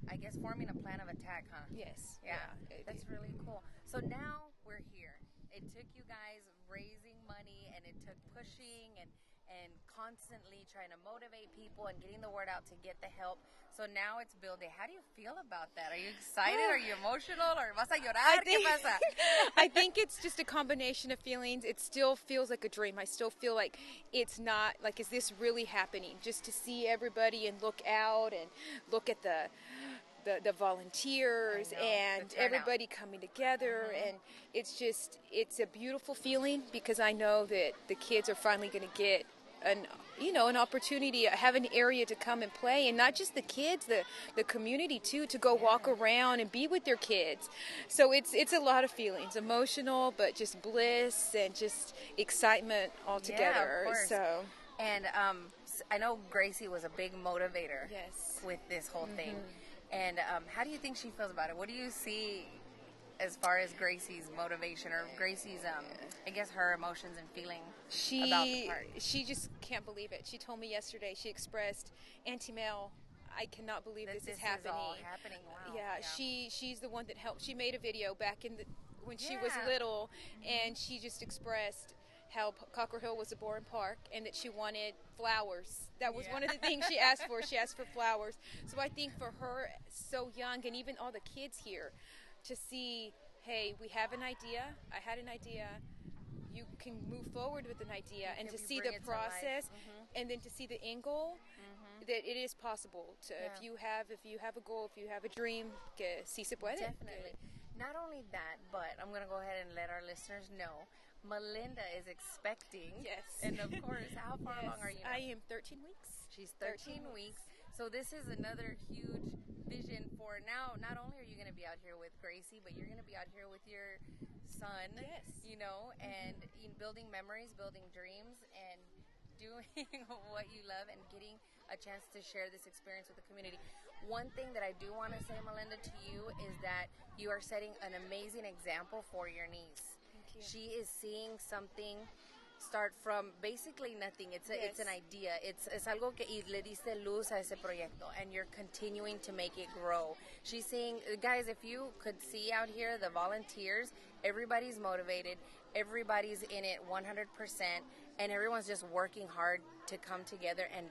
Speaker 1: I guess forming a plan of attack, huh?
Speaker 3: Yes.
Speaker 1: Yeah,
Speaker 3: It-
Speaker 1: that's really cool. So now we're here. It took you guys raising money and it took pushing and and constantly trying to motivate people and getting the word out to get the help. So now it's building. How do you feel about that? Are you excited? Are you emotional? Or vas a llorar? ¿Qué pasa?
Speaker 3: I think it's just a combination of feelings. It still feels like a dream. I still feel like it's not like is this really happening? Just to see everybody and look out and look at the the, the volunteers
Speaker 1: know,
Speaker 3: and
Speaker 1: the
Speaker 3: everybody coming together mm-hmm. and it's just it's a beautiful feeling because I know that the kids are finally going to get an you know an opportunity have an area to come and play and not just the kids the the community too to go walk around and be with their kids so it's it's a lot of feelings emotional but just bliss and just excitement all together
Speaker 1: course.
Speaker 3: so
Speaker 1: And um, I know Gracie was a big motivator
Speaker 3: Yes.
Speaker 1: with this whole thing. And um, how do you think she feels about it? What do you see as far as Gracie's motivation or Gracie's, um, I guess her emotions and feeling about the
Speaker 3: She she just can't believe it. She told me yesterday. She expressed, "Auntie Mel, I cannot believe this,
Speaker 1: this
Speaker 3: is
Speaker 1: is
Speaker 3: happening."
Speaker 1: all happening. Wow.
Speaker 3: Yeah,
Speaker 1: Yeah.
Speaker 3: she she's the one that helped. She made a video back in the when she was
Speaker 1: Yeah. Mm-hmm.
Speaker 3: little, and she just expressed how Cockrell Hill was a boring park and that she wanted flowers. That was one of the things she asked for. She asked for flowers. So I think for her, so young, and even all the kids here, to see, hey, we have an idea. I had an idea. You can move forward with an idea, and to see the
Speaker 1: it to life.
Speaker 3: process,
Speaker 1: Mhm.
Speaker 3: and then to see the end goal. That it is possible to if you have if you have a goal if you have a dream que sí se puede
Speaker 1: Definitely. Not only that, but I'm going to go ahead and let our listeners know Melinda is expecting.
Speaker 3: Yes.
Speaker 1: And of course, how far along are you? now?
Speaker 3: I am 13 weeks.
Speaker 1: She's 13,
Speaker 3: 13
Speaker 1: weeks. So this is another huge vision for now. Not only are you going to be out here with Gracie, but you're going to be out here with your son.
Speaker 3: Yes.
Speaker 1: You know, and mm-hmm. in building memories, building dreams, and doing what you love and getting a chance to share this experience with the community. One thing that I do want to say, Melinda, to you is that you are setting an amazing example for your niece.
Speaker 3: Thank you.
Speaker 1: She is seeing something start from basically nothing. It's a, it's an idea. It's es algo que y le diste luz a ese proyecto, and you're continuing to make it grow. She's seeing, guys, if you could see out here the volunteers, everybody's motivated, everybody's in it 100%, and everyone's just working hard to come together and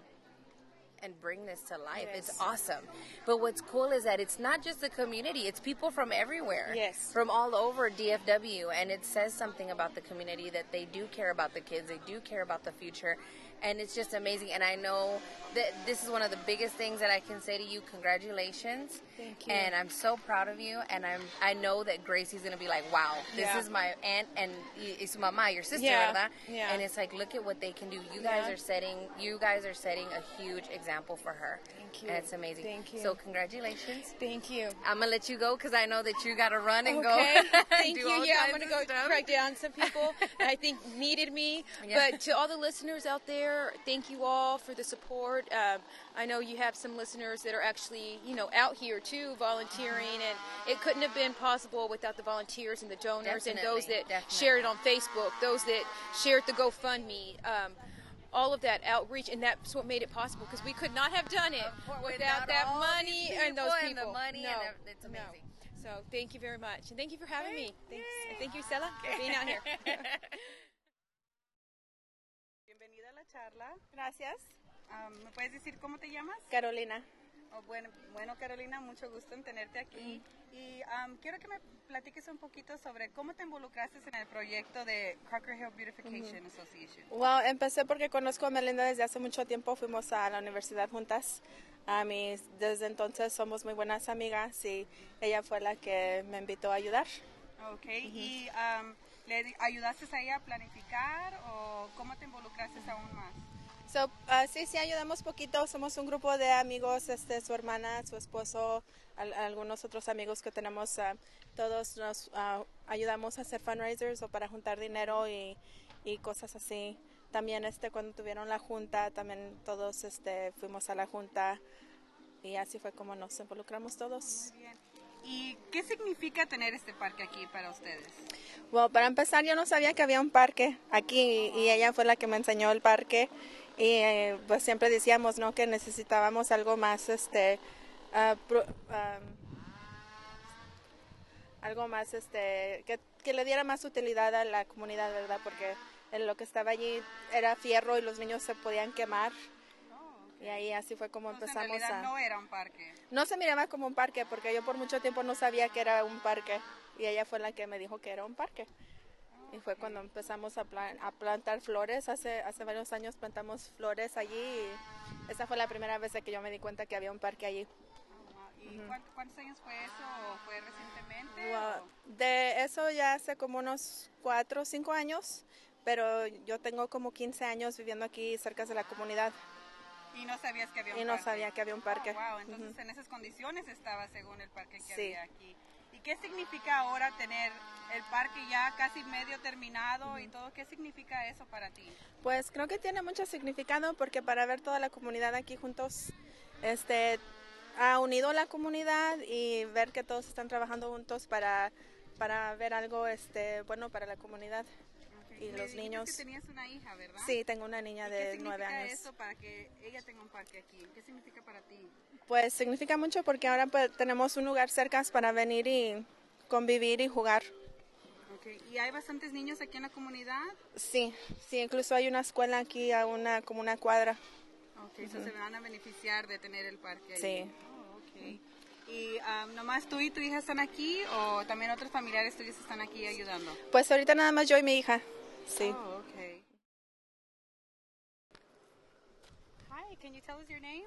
Speaker 1: and bring this to life. It's awesome. But what's cool is that it's not just the community, it's people from everywhere.
Speaker 3: Yes.
Speaker 1: From all over DFW. And it says something about the community that they do care about the kids, they do care about the future. And it's just amazing. And I know that this is one of the biggest things that I can say to you. Congratulations.
Speaker 3: Thank you.
Speaker 1: And I'm so proud of you. And I'm I know that Gracie's gonna be like, wow, this
Speaker 3: Yeah.
Speaker 1: is my aunt and it's mamá, your sister,
Speaker 3: Yeah.
Speaker 1: ¿verdad?
Speaker 3: Yeah.
Speaker 1: And it's like, look at what they can do. You guys
Speaker 3: Yeah.
Speaker 1: are setting you guys are setting a huge example for her.
Speaker 3: Thank you.
Speaker 1: And it's amazing.
Speaker 3: Thank you.
Speaker 1: So congratulations.
Speaker 3: Thank you.
Speaker 1: I'm gonna let you go because I know that you gotta run and
Speaker 3: Okay.
Speaker 1: go.
Speaker 3: Thank you. Yeah, I'm gonna go
Speaker 1: stuff.
Speaker 3: track down some people I think needed me.
Speaker 1: Yeah.
Speaker 3: But to all the listeners out there, thank you all for the support. Um, I know you have some listeners that are actually, you know, out here too, volunteering, and it couldn't have been possible without the volunteers and the donors and those that
Speaker 1: definitely.
Speaker 3: shared it on Facebook, those that shared the GoFundMe. Um, all of that outreach, and that's what made it possible because we could not have done it
Speaker 1: Without
Speaker 3: without that money and those
Speaker 1: people and the money
Speaker 3: no,
Speaker 1: and ev- it's
Speaker 3: no.
Speaker 1: amazing.
Speaker 3: So thank you very much, and thank you for having
Speaker 1: Okay.
Speaker 3: me. Thanks.
Speaker 1: Yay.
Speaker 3: Thank you, Stella, for being out here.
Speaker 2: Bienvenida a la charla.
Speaker 4: Gracias.
Speaker 2: Ah, ¿Me puedes decir cómo te llamas?
Speaker 4: Carolina.
Speaker 2: Oh, bueno, bueno, Carolina, mucho gusto en tenerte aquí. Y am, quiero que me platiques un poquito sobre cómo te involucraste en el proyecto de Crocker Hill Beautification Association.
Speaker 4: Well, empecé porque conozco a Melinda desde hace mucho tiempo. Fuimos a la universidad juntas. A mí, desde entonces somos muy buenas amigas y ella fue la que me invitó a ayudar.
Speaker 2: Ok, ¿y am, le ayudaste a ella a planificar o cómo te involucraste aún más?
Speaker 4: So, ah, sí, sí, ayudamos poquito. Somos un grupo de amigos, este, su hermana, su esposo, al- algunos otros amigos que tenemos. ah, todos nos ah, ayudamos a hacer fundraisers o para juntar dinero y, y cosas así. También este, cuando tuvieron la junta, también todos este, fuimos a la junta y así fue como nos involucramos todos.
Speaker 2: Muy bien. ¿Y qué significa tener este parque aquí para ustedes?
Speaker 4: Bueno, para empezar, yo no sabía que había un parque aquí y ella fue la que me enseñó el parque y eh, pues siempre decíamos, ¿no? Que necesitábamos algo más, este, ah, pro- algo más, este, que, que le diera más utilidad a la comunidad, ¿verdad? Porque en lo que estaba allí era fierro y los niños se podían quemar y ahí así fue como
Speaker 2: Entonces, en
Speaker 4: empezamos
Speaker 2: realidad
Speaker 4: a...
Speaker 2: no era un parque.
Speaker 4: No se miraba como un parque porque yo por mucho tiempo no sabía que era un parque y ella fue la que me dijo que era un parque. Y fue cuando empezamos a, plan- a plantar flores, hace, hace varios años plantamos flores allí y esa fue la primera vez que yo me di cuenta que había un parque allí.
Speaker 2: ¿Y cuán- cuántos años fue eso? ¿O ¿Fue recientemente? O-
Speaker 4: De eso ya hace como unos cuatro o cinco años, pero yo tengo como 15 años viviendo aquí cerca de la comunidad
Speaker 2: Y no sabías que había un
Speaker 4: y no
Speaker 2: parque.
Speaker 4: sabía que había un parque.
Speaker 2: Oh, wow, entonces
Speaker 4: Ujú.
Speaker 2: en esas condiciones estaba según el parque que
Speaker 4: Sí.
Speaker 2: había aquí. ¿Y qué significa ahora tener el parque ya casi medio terminado y todo? ¿Qué significa eso para ti?
Speaker 4: Pues creo que tiene mucho significado porque para ver toda la comunidad aquí juntos, este, ha unido la comunidad y ver que todos están trabajando juntos para para ver algo este bueno para la comunidad y
Speaker 2: Me
Speaker 4: los niños.
Speaker 2: que tenías una hija, ¿verdad?
Speaker 4: Sí, tengo una niña
Speaker 2: ¿Y qué
Speaker 4: de nueve
Speaker 2: significa
Speaker 4: años.
Speaker 2: eso para que ella tenga un parque aquí? ¿Qué significa para ti?
Speaker 4: Pues significa mucho porque ahora pues, tenemos un lugar cerca para venir y convivir y jugar.
Speaker 2: Okay. ¿Y hay bastantes niños aquí en la comunidad?
Speaker 4: Sí, sí, incluso hay una escuela aquí a una como una cuadra.
Speaker 2: Ok, eso se van a beneficiar de tener el parque ahí.
Speaker 4: Sí.
Speaker 2: Oh, ok. ¿Y um, nomás tú y tu hija están aquí o también otros familiares tuyos están aquí ayudando?
Speaker 4: Pues ahorita nada más yo y mi hija. Sí.
Speaker 2: Oh, okay. Hi, can you tell us your name?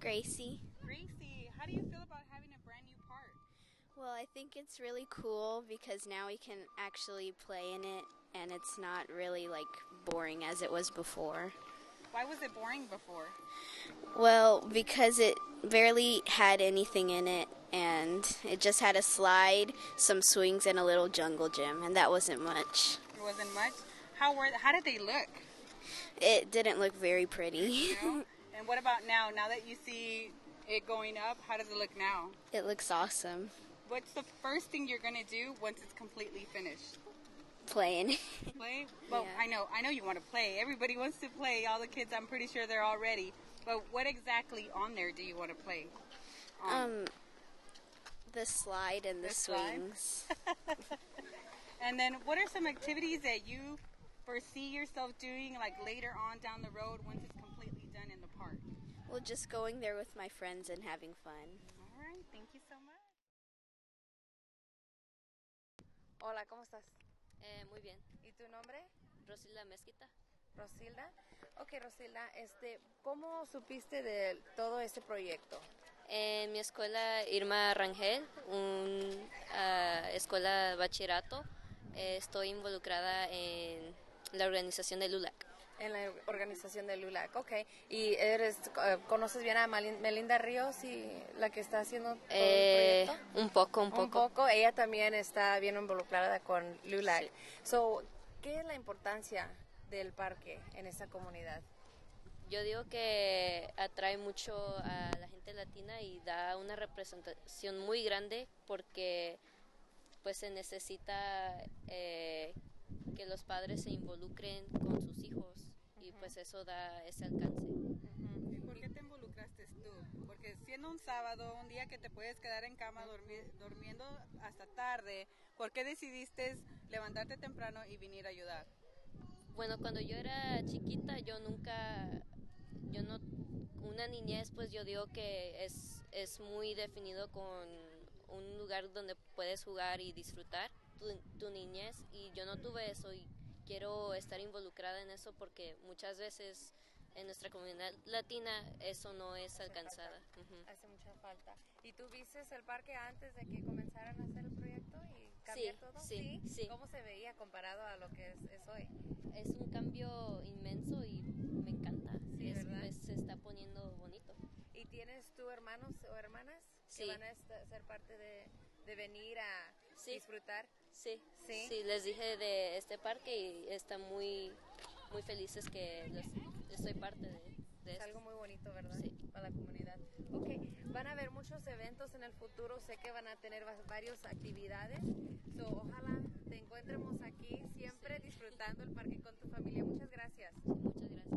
Speaker 5: Gracie.
Speaker 2: Gracie, how do you feel about
Speaker 5: Well, I think it's really cool because now we can actually play in it and it's not really like boring as it was before.
Speaker 2: Why was it boring before?
Speaker 5: Well, because it barely had anything in it and it just had a slide, some swings, and a little jungle gym, and that wasn't much.
Speaker 2: It wasn't much. How were how did they look?
Speaker 5: It didn't look very pretty.
Speaker 2: No? and what about now? Now that you see it going up, how does it look now?
Speaker 5: it looks awesome
Speaker 2: What's the first thing you're gonna do once it's completely finished?
Speaker 5: playing.
Speaker 2: Play? Well,
Speaker 5: Yeah.
Speaker 2: I know, I know you want to play. Everybody wants to play. All the kids, I'm pretty sure they're all ready. But what exactly on there do you want to play? on?
Speaker 5: um, the slide and the,
Speaker 2: The
Speaker 5: swings.
Speaker 2: and then, what are some activities that you foresee yourself doing, like later on down the road, once it's completely done in the park?
Speaker 5: well, just going there with my friends and having fun.
Speaker 1: Hola, ¿cómo estás?
Speaker 6: Eh, muy bien.
Speaker 1: ¿Y tu nombre?
Speaker 6: Rosilda Mezquita.
Speaker 1: Rosilda. Ok, Rosilda, este, ¿cómo supiste de todo este proyecto?
Speaker 6: En mi escuela Irma Rangel, una escuela de bachillerato, eh, estoy involucrada en la organización de LULAC.
Speaker 1: En la organización de LULAC, ok. ¿Y eres, eh, conoces bien a Melinda Ríos y la que está haciendo todo
Speaker 6: Eh,
Speaker 1: el proyecto?
Speaker 6: un poco, un
Speaker 1: Un
Speaker 6: poco.
Speaker 1: poco. Ella también está bien involucrada con LULAC.
Speaker 6: Sí.
Speaker 1: So, ¿qué es la importancia del parque en esta comunidad?
Speaker 6: Yo digo que atrae mucho a la gente latina y da una representación muy grande porque pues se necesita eh, que los padres se involucren con sus hijos y pues eso da ese alcance.
Speaker 2: ¿Y por qué te involucraste tú? Porque siendo un sábado, un día que te puedes quedar en cama dormi- durmiendo hasta tarde, ¿por qué decidiste levantarte temprano y venir a ayudar?
Speaker 6: Bueno, cuando yo era chiquita, yo nunca, yo no, una niñez, pues yo digo que es, es muy definido con un lugar donde puedes jugar y disfrutar tu, tu niñez y yo no tuve eso y quiero estar involucrada en eso porque muchas veces en nuestra comunidad latina eso no es alcanzada. Ujú.
Speaker 1: Hace mucha falta. ¿Y tú viste el parque antes de que comenzaran a hacer el proyecto y cambiar
Speaker 6: Sí,
Speaker 1: todo?
Speaker 6: sí, sí.
Speaker 1: ¿Cómo se veía comparado a lo que es, es hoy?
Speaker 6: Es un cambio inmenso y me encanta.
Speaker 1: Sí,
Speaker 6: Es-
Speaker 1: ¿verdad?
Speaker 6: pues, se está poniendo bonito.
Speaker 1: ¿Y tienes tú hermanos o hermanas que
Speaker 6: Sí.
Speaker 1: van a esta- ser parte de, de venir a
Speaker 6: Sí.
Speaker 1: disfrutar?
Speaker 6: Sí,
Speaker 1: ¿Sí?
Speaker 6: sí, les dije de este parque y están muy, muy felices que los, soy parte de, de
Speaker 1: Es
Speaker 6: esto.
Speaker 1: algo muy bonito, ¿verdad?
Speaker 6: Sí.
Speaker 1: Para la comunidad. Ok, van a haber muchos eventos en el futuro. Sé que van a tener va- varias actividades. So, ojalá te encontremos aquí siempre disfrutando el parque con tu familia. Muchas gracias.
Speaker 6: Muchas gracias.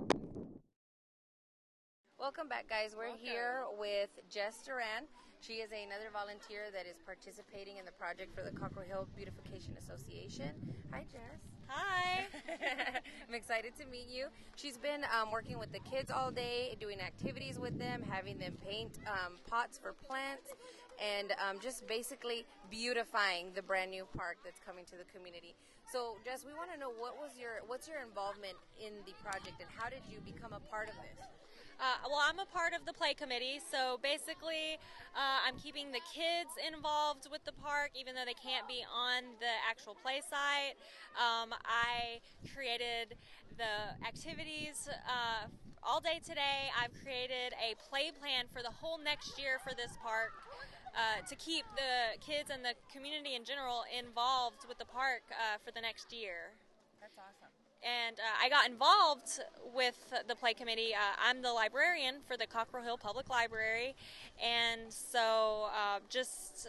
Speaker 1: Welcome back, guys. We're here with Jess Duran. She is another volunteer that is participating in the project for the Cockrell Hill Beautification Association. Hi, Jess.
Speaker 7: Hi.
Speaker 1: I'm excited to meet you. She's been um, working with the kids all day, doing activities with them, having them paint um, pots for plants, and um, just basically beautifying the brand new park that's coming to the community. So, Jess, we want to know what was your what's your involvement in the project, and how did you become a part of this?
Speaker 7: Uh, well, I'm a part of the play committee, so basically, uh, I'm keeping the kids involved with the park, even though they can't be on the actual play site. Um, I created the activities uh, all day today. I've created a play plan for the whole next year for this park. Uh, to keep the kids and the community in general involved with the park uh, for the next year. And uh, I got involved with the play committee. Uh, I'm the librarian for the Cockrell Hill Public Library, and so uh, just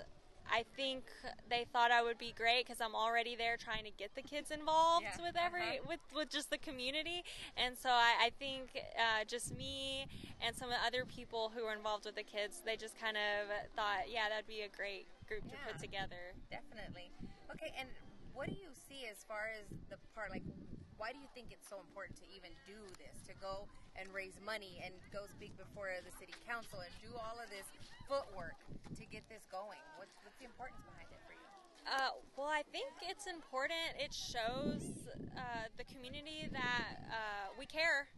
Speaker 7: I think they thought I would be great because I'm already there trying to get the kids involved
Speaker 1: Yeah,
Speaker 7: with every
Speaker 1: uh-huh.
Speaker 7: with with just the community, and so I, I think uh, just me and some of the other people who were involved with the kids, they just kind of thought, yeah, that'd be a great group to put together.
Speaker 1: Definitely. Okay, and what do you see as far as the part? Like, why do you think it's so important to even do this? To go and raise money and go speak before the city council and do all of this footwork to get this going? What's, what's the importance behind it for you?
Speaker 7: Uh, well, I think it's important. It shows uh, the community that uh, we care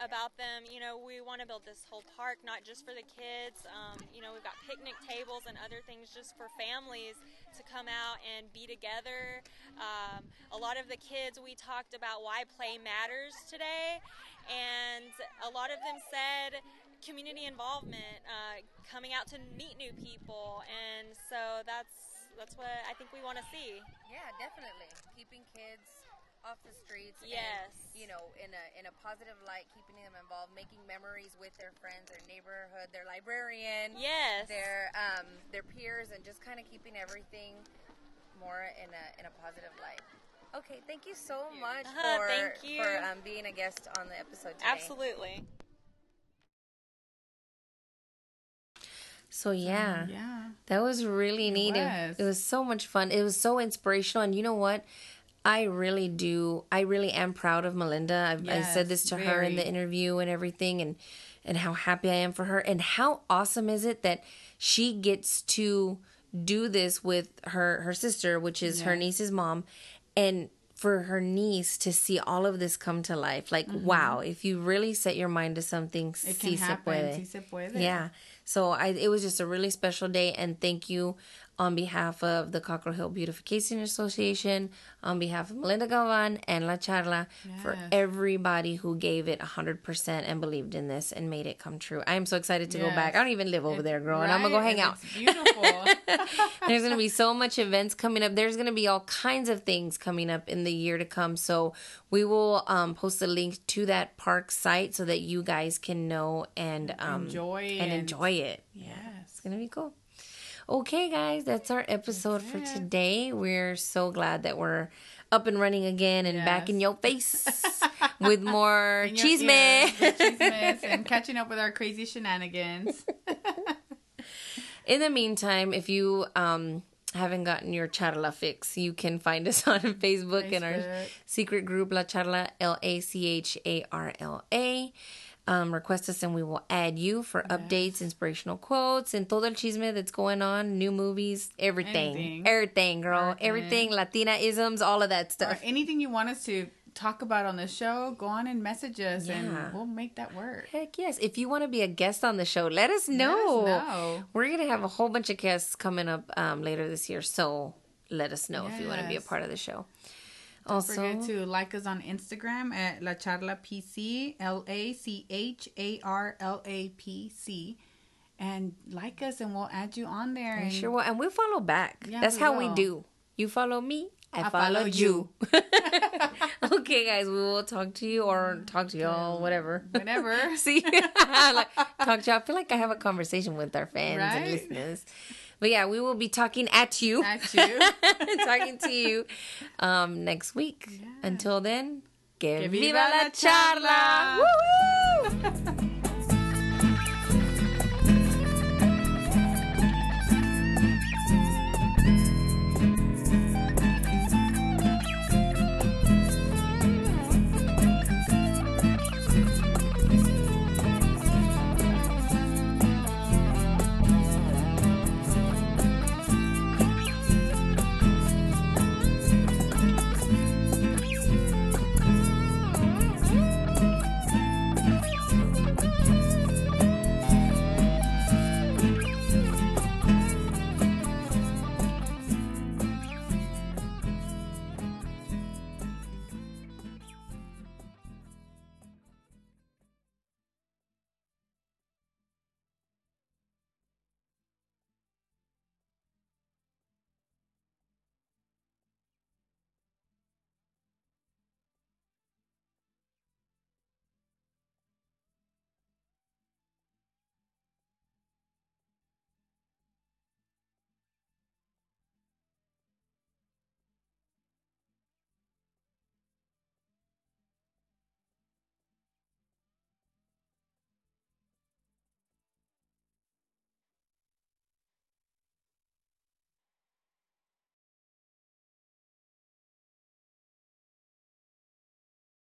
Speaker 7: about them. You know, we want to build this whole park, not just for the kids. Um, you know, we've got picnic tables and other things just for families to come out and be together. Um, a lot of the kids, we talked about why play matters today, and a lot of them said community involvement, uh, coming out to meet new people, and so that's that's what I think we want to see.
Speaker 1: Yeah, definitely. Keeping kids off the streets.
Speaker 7: Yes.
Speaker 1: And, you know, in a in a positive light, keeping them involved, making memories with their friends, their neighborhood, their librarian.
Speaker 7: Yes.
Speaker 1: Their um their peers, and just kind of keeping everything more in a in a positive light. Okay, thank you so much
Speaker 7: Uh-huh,
Speaker 1: for
Speaker 7: thank you.
Speaker 1: for um, being a guest on the episode today.
Speaker 7: Absolutely.
Speaker 1: So yeah,
Speaker 2: Yeah.
Speaker 1: that was really neat. It it was so much fun. It was so inspirational, and you know what? I really do. I really am proud of Melinda. I've, I said this
Speaker 2: Yes,
Speaker 1: to her in the interview and everything, and and how happy I am for her, and how awesome is it that she gets to do this with her her sister, which is her niece's mom, and for her niece to see all of this come to life. Like, wow! If you really set your mind to something,
Speaker 2: Mm-hmm. It can
Speaker 1: se
Speaker 2: happen.
Speaker 1: puede.
Speaker 2: Sí se puede.
Speaker 1: Yeah. So I it was just a really special day and thank you on behalf of the Cockrell Hill Beautification Association, on behalf of Melinda Galvan and La Charla for everybody who gave it 100% and believed in this and made it come true. I am so excited to go back. I don't even live over there, girl, and I'm going to go hang out.
Speaker 2: Beautiful.
Speaker 1: There's going to be so much events coming up. There's going to be all kinds of things coming up in the year to come. So we will um, post a link to that park site so that you guys can know and um,
Speaker 2: Enjoy
Speaker 1: and
Speaker 2: and-
Speaker 1: enjoy it. Yeah, it's gonna be cool. Okay, guys, that's our episode for today. We're so glad that we're up and running again and back in your face with more cheese
Speaker 2: chismes and catching up with our crazy shenanigans.
Speaker 1: In the meantime, if you um haven't gotten your charla fix, you can find us on Facebook, in our secret group La Charla L A C H A R L A. Um, request us and we will add you for updates, inspirational quotes, and todo el chisme that's going on, new movies, everything,
Speaker 2: Anything.
Speaker 1: everything, girl, everything, Latina isms, all of that
Speaker 2: or
Speaker 1: stuff.
Speaker 2: anything you want us to talk about on the show, go on and message us
Speaker 1: Yeah.
Speaker 2: and we'll make that work.
Speaker 1: Heck yes! If you want to be a guest on the show, let us know.
Speaker 2: know.
Speaker 1: We're gonna have a whole bunch of guests coming up um, later this year, so let us know if you want to be a part of the show.
Speaker 2: Don't
Speaker 1: also,
Speaker 2: forget to like us on Instagram at La Charla PC, L A C H A R L A P C. And like us and we'll add you on there. And
Speaker 1: sure will, and we'll follow back.
Speaker 2: Yeah,
Speaker 1: That's
Speaker 2: we
Speaker 1: how we do. You follow me, I,
Speaker 2: I
Speaker 1: follow,
Speaker 2: follow
Speaker 1: you. okay, guys, we will talk to you or talk to y'all, whatever.
Speaker 2: whenever.
Speaker 1: See, like, talk to y'all. I feel like I have a conversation with our fans and listeners. But yeah, we will be talking at you.
Speaker 2: At you.
Speaker 1: talking to you um, next week. Yeah. Until then, que,
Speaker 2: que
Speaker 1: viva,
Speaker 2: viva, la
Speaker 1: charla.
Speaker 2: charla.